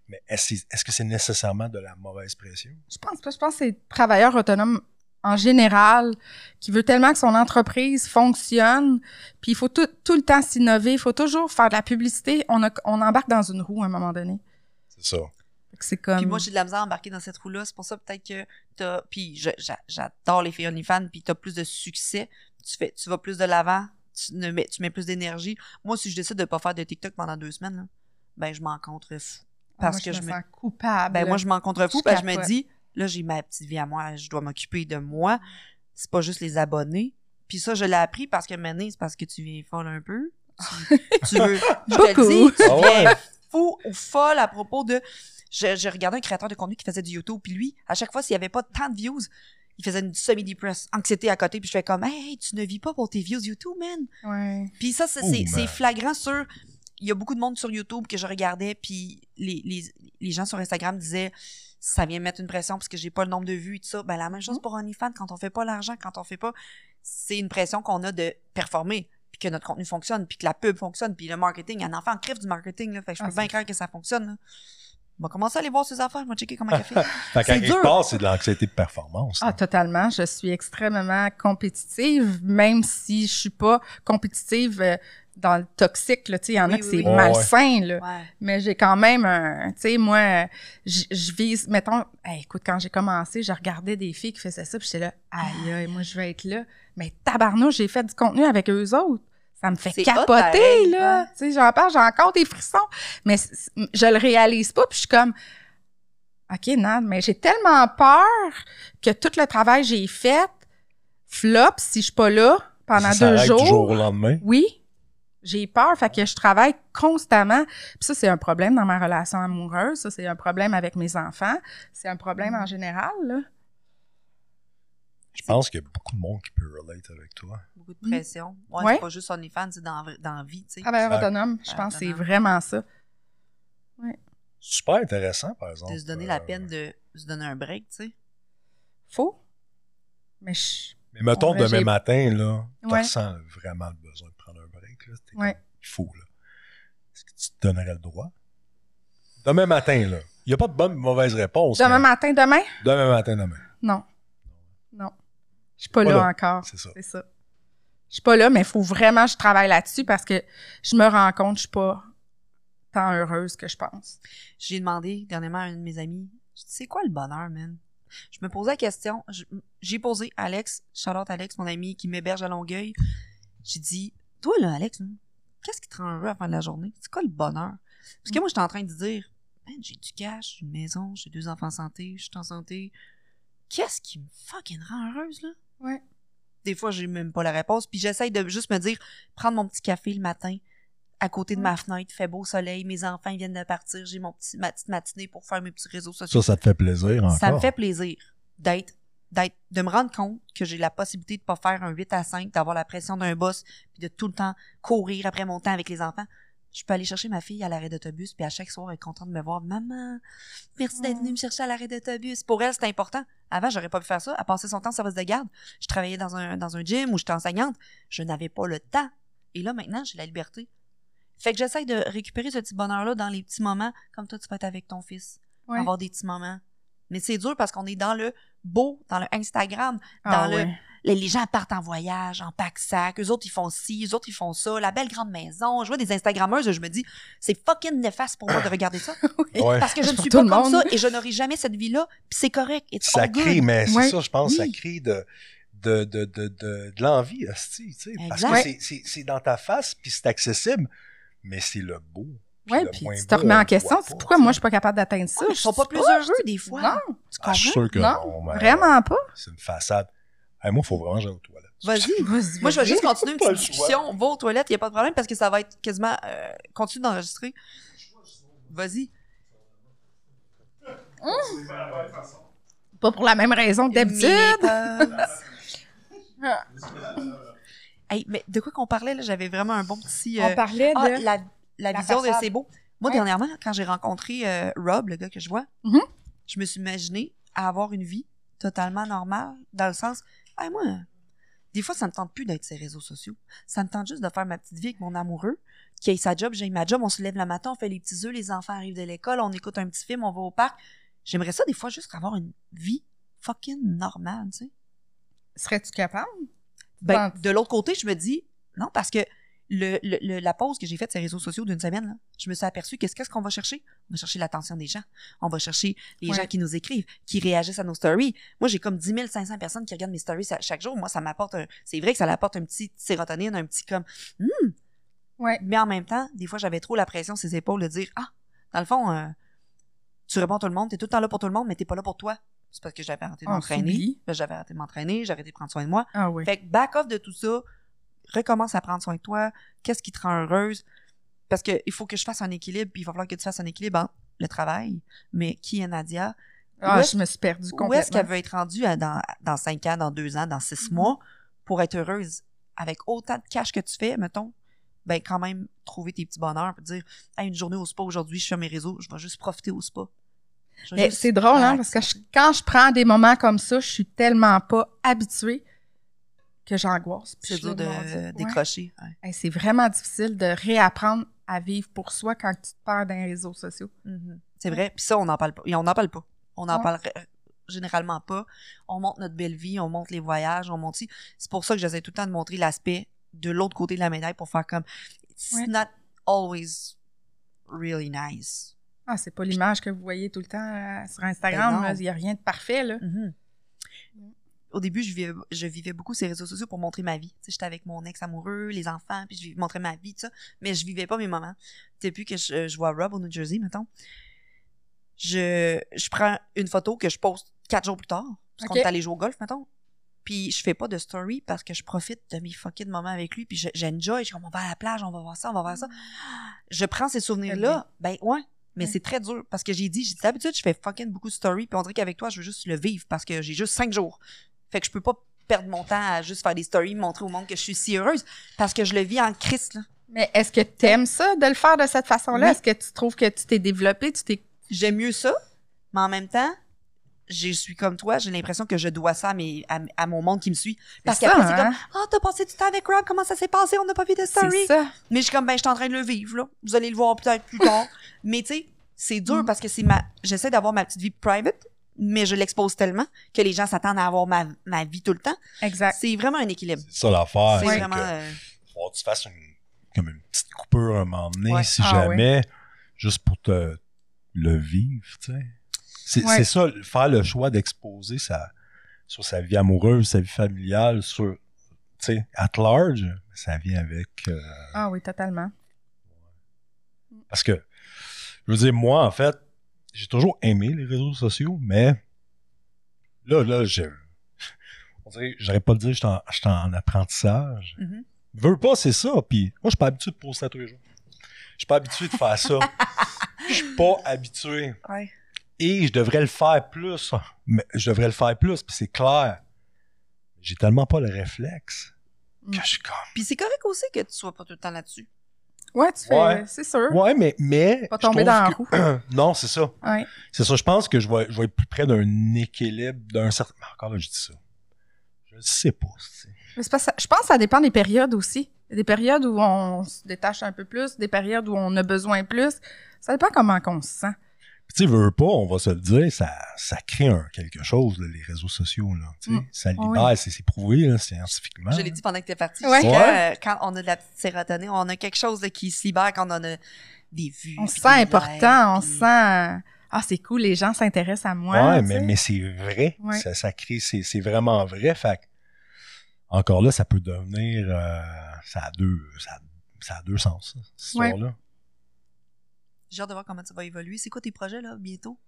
Speaker 3: Mais est-ce, est-ce que c'est nécessairement de la mauvaise pression?
Speaker 1: Je pense pas. Je pense que c'est le travailleur autonome en général qui veut tellement que son entreprise fonctionne. Puis il faut tout, tout le temps s'innover. Il faut toujours faire de la publicité. On, a- on embarque dans une roue à un moment donné.
Speaker 3: C'est ça.
Speaker 1: C'est comme.
Speaker 2: Puis moi, j'ai de la misère à embarquer dans cette roue-là. C'est pour ça, peut-être que t'as. Puis je- j'a- j'adore les filles OnlyFans, puis t'as plus de succès. Tu, fais, tu vas plus de l'avant. Tu, ne mets, tu mets plus d'énergie. Moi, si je décide de pas faire de TikTok pendant deux semaines, là, ben, je m'en contrefous.
Speaker 1: Ah,
Speaker 2: Parce
Speaker 1: moi,
Speaker 2: que je
Speaker 1: me
Speaker 2: me.
Speaker 1: sens coupable.
Speaker 2: Ben, moi, je m'en contrefous.
Speaker 1: Je
Speaker 2: parce que je me dis, là, j'ai ma petite vie à moi. Je dois m'occuper de moi. C'est pas juste les abonnés. Puis ça, je l'ai appris parce que maintenant, c'est parce que tu viens folle un peu. Tu, tu veux. Je te le
Speaker 1: Beaucoup.
Speaker 2: dis, tu
Speaker 3: Ah ouais?
Speaker 2: fou ou folle à propos de. Je- J'ai regardé un créateur de contenu qui faisait du YouTube, puis lui, à chaque fois, s'il n'y avait pas tant de views, il faisait une semi-depress, anxiété à côté, puis je fais comme, hey, tu ne vis pas pour tes views YouTube, man.
Speaker 1: Ouais.
Speaker 2: Puis ça, c'est flagrant sur. Il y a beaucoup de monde sur YouTube que je regardais, puis les, les, les gens sur Instagram disaient ça vient mettre une pression parce que j'ai pas le nombre de vues et tout ça. Ben, la même chose pour OnlyFans, quand on fait pas l'argent, quand on fait pas. C'est une pression qu'on a de performer, puis que notre contenu fonctionne, puis que la pub fonctionne, puis le marketing. Un enfant en crève du marketing, là. Fait que je
Speaker 1: Ah,
Speaker 2: peux bien croire que ça fonctionne, là. On va commencer à aller voir ces affaires, on va checker comment elle fait. [laughs]
Speaker 3: Fait
Speaker 2: C'est
Speaker 3: quelque
Speaker 2: dur.
Speaker 3: part, c'est de l'anxiété de performance.
Speaker 1: Ah, totalement. Je suis extrêmement compétitive, même si je suis pas compétitive euh, dans le toxique. Là, Tu sais, il y en a
Speaker 2: Oui,
Speaker 1: que
Speaker 2: oui,
Speaker 1: c'est
Speaker 2: oui.
Speaker 1: Malsain. Là.
Speaker 2: Ouais.
Speaker 1: Mais j'ai quand même un. Tu sais, moi, je je vise. Mettons, hey, écoute, quand j'ai commencé, je regardais des filles qui faisaient ça, puis j'étais là, aïe, aïe, moi, je vais être là. Mais tabarnouche, j'ai fait du contenu avec eux autres. Ça me fait capoter, là.
Speaker 2: ouais.
Speaker 1: Tu sais, j'en parle, j'ai encore des frissons. Mais je le réalise pas, puis je suis comme. OK, Nad, mais j'ai tellement peur que tout le travail que j'ai fait flop si je suis pas là pendant
Speaker 3: Ça
Speaker 1: deux jours.
Speaker 3: du jour au lendemain.
Speaker 1: Oui, j'ai peur, fait que je travaille constamment. Puis ça, c'est un problème dans ma relation amoureuse, ça, c'est un problème avec mes enfants, c'est un problème en général, là.
Speaker 3: Je pense qu'il y a beaucoup de monde qui peut relate avec toi.
Speaker 2: Beaucoup de pression. Ouais,
Speaker 1: Ouais.
Speaker 2: c'est pas juste OnlyFans, c'est dans, dans la vie, tu sais.
Speaker 1: Travailleur
Speaker 3: Exact.
Speaker 1: autonome, je pense que c'est vraiment ça.
Speaker 3: Super intéressant, par exemple.
Speaker 2: De se donner
Speaker 3: Euh,
Speaker 2: la peine de se donner un break, tu sais.
Speaker 1: Faux. Mais je...
Speaker 3: Mais mettons,
Speaker 1: vrai,
Speaker 3: demain matin, là, tu
Speaker 1: Ouais.
Speaker 3: ressens vraiment le besoin de prendre un break. Là. T'es
Speaker 1: Ouais.
Speaker 3: comme, il faut, là. Est-ce que tu te donnerais le droit? Demain matin, là. Il n'y a pas de bonne ou mauvaise réponse.
Speaker 1: Demain
Speaker 3: mais
Speaker 1: matin, demain?
Speaker 3: Demain matin, demain.
Speaker 1: Non. Non. Je suis pas,
Speaker 3: Pas
Speaker 1: là,
Speaker 3: là.
Speaker 1: encore.
Speaker 3: C'est ça.
Speaker 1: C'est ça. Je suis pas là, mais il faut vraiment que je travaille là-dessus parce que je me rends compte que je suis pas tant heureuse que je pense.
Speaker 2: J'ai demandé dernièrement à un de mes dit, c'est quoi le bonheur, man? Je me posais la question, j'ai posé à Alex, Charlotte Alex, mon ami qui m'héberge à Longueuil. J'ai dit, toi là, Alex, là, qu'est-ce qui te rend heureux à la fin de la journée? C'est quoi le bonheur? Parce que moi, j'étais en train de dire, man, j'ai du cash, j'ai une maison, j'ai deux enfants en santé, je suis en santé. Qu'est-ce qui me fucking rend heureuse, là?
Speaker 1: Ouais.
Speaker 2: Des fois, j'ai même pas la réponse. Puis j'essaye de juste me dire, prendre mon petit café le matin, à côté de
Speaker 1: Ouais.
Speaker 2: ma fenêtre, fait beau soleil, mes enfants viennent de partir, j'ai mon petit, ma petite matinée pour faire mes petits réseaux sociaux.
Speaker 3: Ça, ça te fait plaisir encore.
Speaker 2: Ça me fait plaisir d'être, d'être, de me rendre compte que j'ai la possibilité de pas faire un 8 à 5, d'avoir la pression d'un boss, puis de tout le temps courir après mon temps avec les enfants. Je peux aller chercher ma fille à l'arrêt d'autobus, puis à chaque soir, elle est contente de me voir. Maman, merci d'être venue me chercher à l'arrêt d'autobus. Pour elle, c'est important. Avant, j'aurais pas pu faire ça. Elle passait son temps en service de garde. Je travaillais dans un, dans un gym où j'étais enseignante. Je n'avais pas le temps. Et là, maintenant, j'ai la liberté. Fait que j'essaye de récupérer ce petit bonheur-là dans les petits moments, comme toi, tu vas être avec ton fils
Speaker 1: Ouais.
Speaker 2: avoir des petits moments. Mais c'est dur parce qu'on est dans le beau, dans le Instagram, dans
Speaker 1: Ah,
Speaker 2: le.
Speaker 1: ouais.
Speaker 2: Les, les gens partent en voyage, en pack-sac, eux autres ils font ci, eux autres ils font ça, la belle grande maison. Je vois des Instagrammeuses, je me dis, c'est fucking néfaste pour moi de regarder ça. [laughs]
Speaker 3: Ouais. [laughs]
Speaker 2: Parce que je ne suis pas
Speaker 1: le
Speaker 2: comme
Speaker 1: monde.
Speaker 2: ça et je n'aurai jamais cette vie-là, puis c'est correct. It's
Speaker 3: Ça crée, mais c'est
Speaker 1: Ouais.
Speaker 3: ça, je pense, ça
Speaker 2: Oui.
Speaker 3: crée de, de, de, de, de, de l'envie, tu sais. Parce que c'est- c'est c'est dans ta face, puis c'est accessible, mais c'est le beau.
Speaker 1: Ouais,
Speaker 3: le
Speaker 1: puis tu te remets en question. C'est
Speaker 3: pas,
Speaker 1: pourquoi moi, je suis pas capable d'atteindre ça?
Speaker 2: Ils sont
Speaker 1: Je
Speaker 2: pas
Speaker 1: suis
Speaker 2: plus heureux des fois.
Speaker 1: Non,
Speaker 2: Tu
Speaker 3: Ah, je suis
Speaker 2: comprends?
Speaker 3: sûr que
Speaker 1: Non,
Speaker 3: non, mais-
Speaker 1: vraiment pas.
Speaker 3: C'est une façade. Hey, moi, il faut vraiment que j'aille aux toilettes.
Speaker 2: Vas-y. [laughs]
Speaker 1: Vas-y,
Speaker 2: Moi, je vais juste continuer une petite discussion. Va aux toilettes, il n'y a pas de problème parce que ça va être quasiment. Euh, continue d'enregistrer. Vas-y.
Speaker 1: Pas pour la même raison que d'habitude.
Speaker 2: Hey, mais de quoi qu'on parlait, là? J'avais vraiment un bon petit...
Speaker 1: On
Speaker 2: euh,
Speaker 1: parlait
Speaker 2: ah,
Speaker 1: de...
Speaker 2: la, la
Speaker 1: la
Speaker 2: vision de. C'est beau. Moi,
Speaker 1: Ouais.
Speaker 2: dernièrement, quand j'ai rencontré euh, Rob, le gars que je vois,
Speaker 1: Mhm.
Speaker 2: je me suis imaginé avoir une vie totalement normale, dans le sens, hey, moi, des fois, ça me tente plus d'être sur les réseaux sociaux. Ça me tente juste de faire ma petite vie avec mon amoureux, qui ait sa job, j'ai ma job, on se lève le matin, on fait les petits œufs, les enfants arrivent de l'école, on écoute un petit film, on va au parc. J'aimerais ça, des fois, juste avoir une vie fucking normale, tu sais.
Speaker 1: Serais-tu capable?
Speaker 2: Ben, de l'autre côté, je me dis, non, parce que le, le- le- la pause que j'ai faite sur les réseaux sociaux d'une semaine, là, je me suis aperçu qu'est-ce qu'est-ce qu'on va chercher? On va chercher l'attention des gens. On va chercher les
Speaker 1: Ouais.
Speaker 2: gens qui nous écrivent, qui réagissent à nos stories. Moi, j'ai comme 10 500 personnes qui regardent mes stories chaque jour. Moi, ça m'apporte un... C'est vrai que ça apporte un petit sérotonine, un petit comme... Hmm.
Speaker 1: Ouais.
Speaker 2: Mais en même temps, des fois, j'avais trop la pression sur ses épaules de dire, ah, dans le fond, euh, tu réponds à tout le monde, t'es tout le temps là pour tout le monde, mais t'es pas là pour toi. C'est parce que j'avais arrêté de
Speaker 1: On
Speaker 2: m'entraîner. Ben, J'avais arrêté de m'entraîner, j'ai arrêté de prendre soin de moi.
Speaker 1: Ah oui.
Speaker 2: Fait que back off de tout ça, recommence à prendre soin de toi, qu'est-ce qui te rend heureuse, parce que il faut que je fasse un équilibre, puis il va falloir que tu fasses un équilibre entre le travail, mais qui est Nadia,
Speaker 1: Ah,
Speaker 2: où
Speaker 1: je me suis perdue
Speaker 2: où
Speaker 1: complètement.
Speaker 2: est-ce qu'elle veut être rendue à dans, dans 5 ans, dans 2 ans, dans 6
Speaker 1: Mhm.
Speaker 2: mois, pour être heureuse, avec autant de cash que tu fais, mettons, ben quand même trouver tes petits bonheurs, puis dire, hey, une journée au spa aujourd'hui, je fais mes réseaux, je vais juste profiter au spa.
Speaker 1: C'est drôle, hein, parce que je- quand je prends des moments comme ça, je suis tellement pas habituée que j'angoisse.
Speaker 2: C'est dur de
Speaker 1: ouais.
Speaker 2: décrocher. ouais.
Speaker 1: Hey, c'est vraiment difficile de réapprendre à vivre pour soi quand tu te perds dans les réseaux sociaux.
Speaker 2: Mhm. C'est vrai. Puis ça, on n'en parle pas. Et on n'en parle pas. On n'en
Speaker 1: Ouais.
Speaker 2: parle euh, généralement pas. On montre notre belle vie, on montre les voyages, on montre... C'est pour ça que j'essaie tout le temps de montrer l'aspect de l'autre côté de la médaille pour faire comme... It's not always really nice.
Speaker 1: Ah, c'est pas l'image que vous voyez tout le temps euh, sur Instagram.
Speaker 2: Ben
Speaker 1: là. Il n'y a rien de parfait, là.
Speaker 2: Mhm. Au début, je vivais, je vivais beaucoup ces réseaux sociaux pour montrer ma vie. J'étais avec mon ex amoureux, les enfants, puis je montrais ma vie, tout ça. Mais je vivais pas mes moments. Depuis que je, je vois Rob au New Jersey, mettons, je, je prends une photo que je poste quatre jours plus tard, parce qu'on est allé jouer au golf, mettons. Puis je fais pas de story parce que je profite de mes fucking moments avec lui, puis je- j'enjoy, je suis comme, on va à la plage, on va voir ça, on va voir ça. Je prends ces souvenirs-là, ben ouais, mais
Speaker 1: Ouais.
Speaker 2: c'est très dur parce que j'ai dit, j'ai dit d'habitude, je fais fucking beaucoup de stories, puis on dirait qu'avec toi, je veux juste le vivre parce que j'ai juste cinq jours. Fait que je peux pas perdre mon temps à juste faire des stories, montrer au monde que je suis si heureuse parce que je le vis en Christ, là.
Speaker 1: Mais est-ce que tu aimes ça de le faire de cette façon-là?
Speaker 2: Oui.
Speaker 1: Est-ce que tu trouves que tu t'es développé? Tu t'es.
Speaker 2: J'aime mieux ça, mais en même temps, je suis comme toi, j'ai l'impression que je dois ça à, mes, à, à mon monde qui me suit. Parce qu'après,
Speaker 1: ça,
Speaker 2: c'est
Speaker 1: hein?
Speaker 2: comme, ah, t'as passé du temps avec Rob, comment ça s'est passé? On n'a pas vu de story.
Speaker 1: C'est ça.
Speaker 2: Mais je suis comme, ben, je suis en train de le vivre, là. Vous allez le voir peut-être plus tard. [laughs] mais tu sais, c'est dur
Speaker 1: Mm.
Speaker 2: parce que c'est ma, j'essaie d'avoir ma petite vie private, mais je l'expose tellement que les gens s'attendent à avoir ma, ma vie tout le temps.
Speaker 1: Exact.
Speaker 2: C'est vraiment un équilibre.
Speaker 3: C'est ça l'affaire.
Speaker 2: C'est vraiment,
Speaker 3: que
Speaker 2: euh,
Speaker 3: faut que tu fasses une, comme une petite coupure à un moment donné,
Speaker 2: Ouais.
Speaker 3: si
Speaker 1: Ah,
Speaker 3: jamais, juste pour te le vivre, tu sais. C'est
Speaker 1: Ouais.
Speaker 3: c'est ça, faire le choix d'exposer sa, sur sa vie amoureuse, sa vie familiale, sur, tu sais, at large, ça vient avec... euh,
Speaker 1: Ah oui, totalement.
Speaker 3: parce que, je veux dire, moi, en fait, j'ai toujours aimé les réseaux sociaux, mais là, là, je... On dirait, j'aurais pas le dire, j'étais en, j'étais en apprentissage.
Speaker 2: mhm.
Speaker 3: Veux pas, c'est ça. Puis moi, je suis pas habitué de poster ça tous les jours. Je suis pas habitué de faire ça. Je suis pas habitué.
Speaker 2: Ouais.
Speaker 3: Et je devrais le faire plus. Mais je devrais le faire plus, puis c'est clair. J'ai tellement pas le réflexe que
Speaker 1: Mm.
Speaker 3: je suis comme.
Speaker 2: Puis c'est correct aussi que tu sois pas tout le temps là-dessus.
Speaker 1: Ouais, tu fais.
Speaker 3: Ouais.
Speaker 1: C'est sûr.
Speaker 3: Ouais, mais. mais
Speaker 1: Pas tomber dans la
Speaker 3: que-
Speaker 1: roue. [clears throat]
Speaker 3: non, c'est ça.
Speaker 1: Ouais.
Speaker 3: C'est ça. Je pense que je vais, je vais être plus près d'un équilibre, d'un certain. mais Encore là, je dis ça. Je sais pas.
Speaker 1: Mais que ça- je pense que ça dépend des périodes aussi. Des périodes où on se détache un peu plus, des périodes où on a besoin plus. Ça dépend comment on se sent.
Speaker 3: Tu sais, veux, pas, on va se le dire, ça, ça crée un, quelque chose, là, les réseaux sociaux, là. Tu sais,
Speaker 1: Mm.
Speaker 3: ça libère, c'est, c'est prouvé, là, scientifiquement.
Speaker 2: Je l'ai dit pendant que tu es parti.
Speaker 1: Ouais.
Speaker 2: euh, quand on a de la petite sérotonine, on a quelque chose là, qui se libère quand on a des vues.
Speaker 1: On se sent important, on se
Speaker 2: puis-
Speaker 1: sent. Ah, c'est cool, les gens s'intéressent à moi.
Speaker 3: ouais,
Speaker 1: tu
Speaker 3: mais, mais c'est vrai.
Speaker 1: Ouais.
Speaker 3: Ça, ça crée, c'est, c'est vraiment vrai. Fait que, encore là, ça peut devenir, euh, ça a deux, ça, a- ça a deux sens, cette
Speaker 1: Ouais.
Speaker 3: histoire-là.
Speaker 2: J'ai hâte de voir comment ça va évoluer. C'est quoi tes projets, là, bientôt?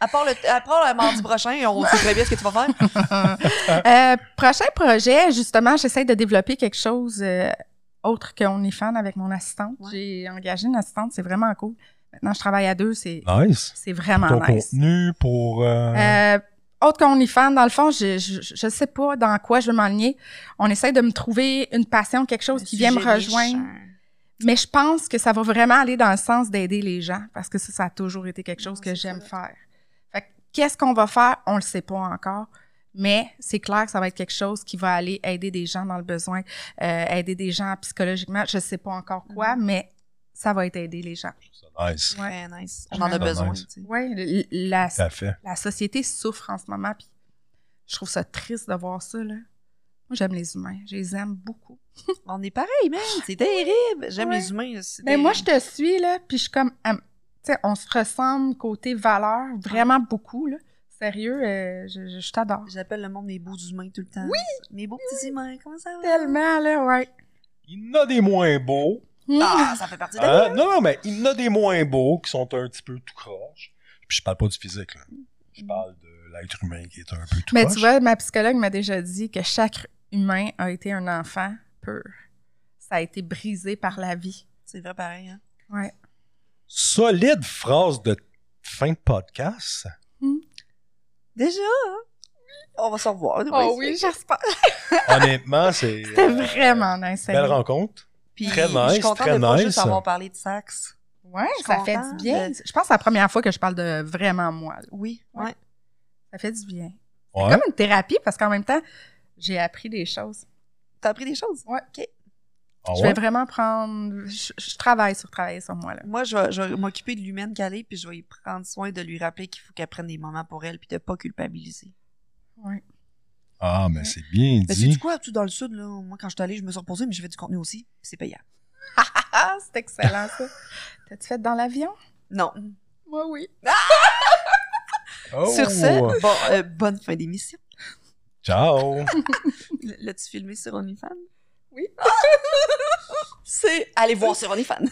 Speaker 2: À part le, à part le mardi prochain, on sait très bien ce que tu vas faire. [laughs]
Speaker 1: Euh, prochain projet, justement, j'essaie de développer quelque chose euh, autre que OnlyFans avec mon assistante.
Speaker 2: Ouais.
Speaker 1: J'ai engagé une assistante, c'est vraiment cool. Maintenant, je travaille à deux, c'est
Speaker 3: Nice.
Speaker 1: c'est vraiment
Speaker 3: Ton
Speaker 1: nice.
Speaker 3: contenu pour, euh,
Speaker 1: Euh, autre qu'OnlyFans, dans le fond, je, je, je sais pas dans quoi je veux m'aligner. On essaie de me trouver une passion, quelque chose
Speaker 2: Un
Speaker 1: qui vient me rejoindre.
Speaker 2: méchant.
Speaker 1: Mais je pense que ça va vraiment aller dans le sens d'aider les gens parce que ça, ça a toujours été quelque chose
Speaker 2: Non,
Speaker 1: que j'aime faire. Fait que qu'est-ce qu'on va faire? On le sait pas encore. Mais c'est clair que ça va être quelque chose qui va aller aider des gens dans le besoin, euh, aider des gens psychologiquement. Je sais pas encore quoi,
Speaker 2: Mhm.
Speaker 1: mais ça va être aider les gens.
Speaker 3: Nice.
Speaker 2: Très nice. On
Speaker 1: Ouais.
Speaker 2: en a besoin.
Speaker 3: nice.
Speaker 1: Oui, la, la société souffre en ce moment, puis je trouve ça triste de voir ça. Là. Moi, j'aime les humains. Je les aime beaucoup.
Speaker 2: On est pareil, man. C'est terrible. J'aime
Speaker 1: Ouais.
Speaker 2: les humains. c'est
Speaker 1: Mais moi, je te suis, là, puis je suis comme... tu sais, on se ressemble côté valeur vraiment beaucoup, là. Sérieux, euh, je, je, je t'adore.
Speaker 2: J'appelle le monde mes beaux humains tout le temps. Oui! Mes beaux petits humains, comment ça va?
Speaker 1: Tellement, là, ouais.
Speaker 3: Il y en a des moins beaux.
Speaker 2: Ah, ça fait partie de
Speaker 3: Hein? Non, non, mais il y en a des moins beaux qui sont un petit peu tout croche. Puis je parle pas du physique, là. Je parle de l'être humain qui est un peu tout
Speaker 1: Mais
Speaker 3: croche.
Speaker 1: tu vois, ma psychologue m'a déjà dit que chaque humain a été un enfant pur. Ça a été brisé par la vie.
Speaker 2: C'est vrai pareil, hein?
Speaker 1: Ouais.
Speaker 3: Solide phrase de fin de podcast.
Speaker 2: Déjà, hein? On va se revoir.
Speaker 1: Oh oui, j'espère. [laughs]
Speaker 3: Honnêtement, c'est [laughs]
Speaker 1: C'était
Speaker 3: euh,
Speaker 1: vraiment nice.
Speaker 3: belle rencontre.
Speaker 2: Puis,
Speaker 3: Très
Speaker 2: Je suis
Speaker 3: nice,
Speaker 2: contente
Speaker 3: très
Speaker 2: de pas
Speaker 3: nice.
Speaker 2: juste avoir parlé de sax.
Speaker 1: Ouais, ça fait du bien.
Speaker 2: de-
Speaker 1: Je pense que c'est la première fois que je parle de vraiment moi. là.
Speaker 2: Oui,
Speaker 1: Ouais.
Speaker 2: ouais.
Speaker 1: Ça fait du bien.
Speaker 3: Ouais.
Speaker 1: Comme une thérapie parce qu'en même temps, j'ai appris des choses.
Speaker 2: T'as appris des choses?
Speaker 1: Ouais.
Speaker 2: OK.
Speaker 3: Ah
Speaker 1: Je vais vraiment prendre. Je, je travaille sur travailler sur moi. Là.
Speaker 2: Moi, je vais, je vais m'occuper de l'humaine qu'elle est, puis je vais y prendre soin de lui rappeler qu'il faut qu'elle prenne des moments pour elle, puis de pas culpabiliser.
Speaker 1: Ouais.
Speaker 3: Ah, mais c'est bien
Speaker 2: Mais
Speaker 3: dit.
Speaker 2: c'est quoi, tout dans le sud, là? Moi, quand je suis allée, je me suis reposée, mais je fais du contenu aussi, puis c'est payant.
Speaker 1: Ah, c'est excellent ça. [laughs] T'as-tu fait dans l'avion?
Speaker 2: Non.
Speaker 1: Moi, oui.
Speaker 3: Oh!
Speaker 2: Sur ce, bon, euh, bonne fin d'émission.
Speaker 3: Ciao! [laughs]
Speaker 2: L'as-tu filmé sur OnlyFans?
Speaker 1: Oui. [laughs]
Speaker 2: c'est... Allez voir sur OnlyFans.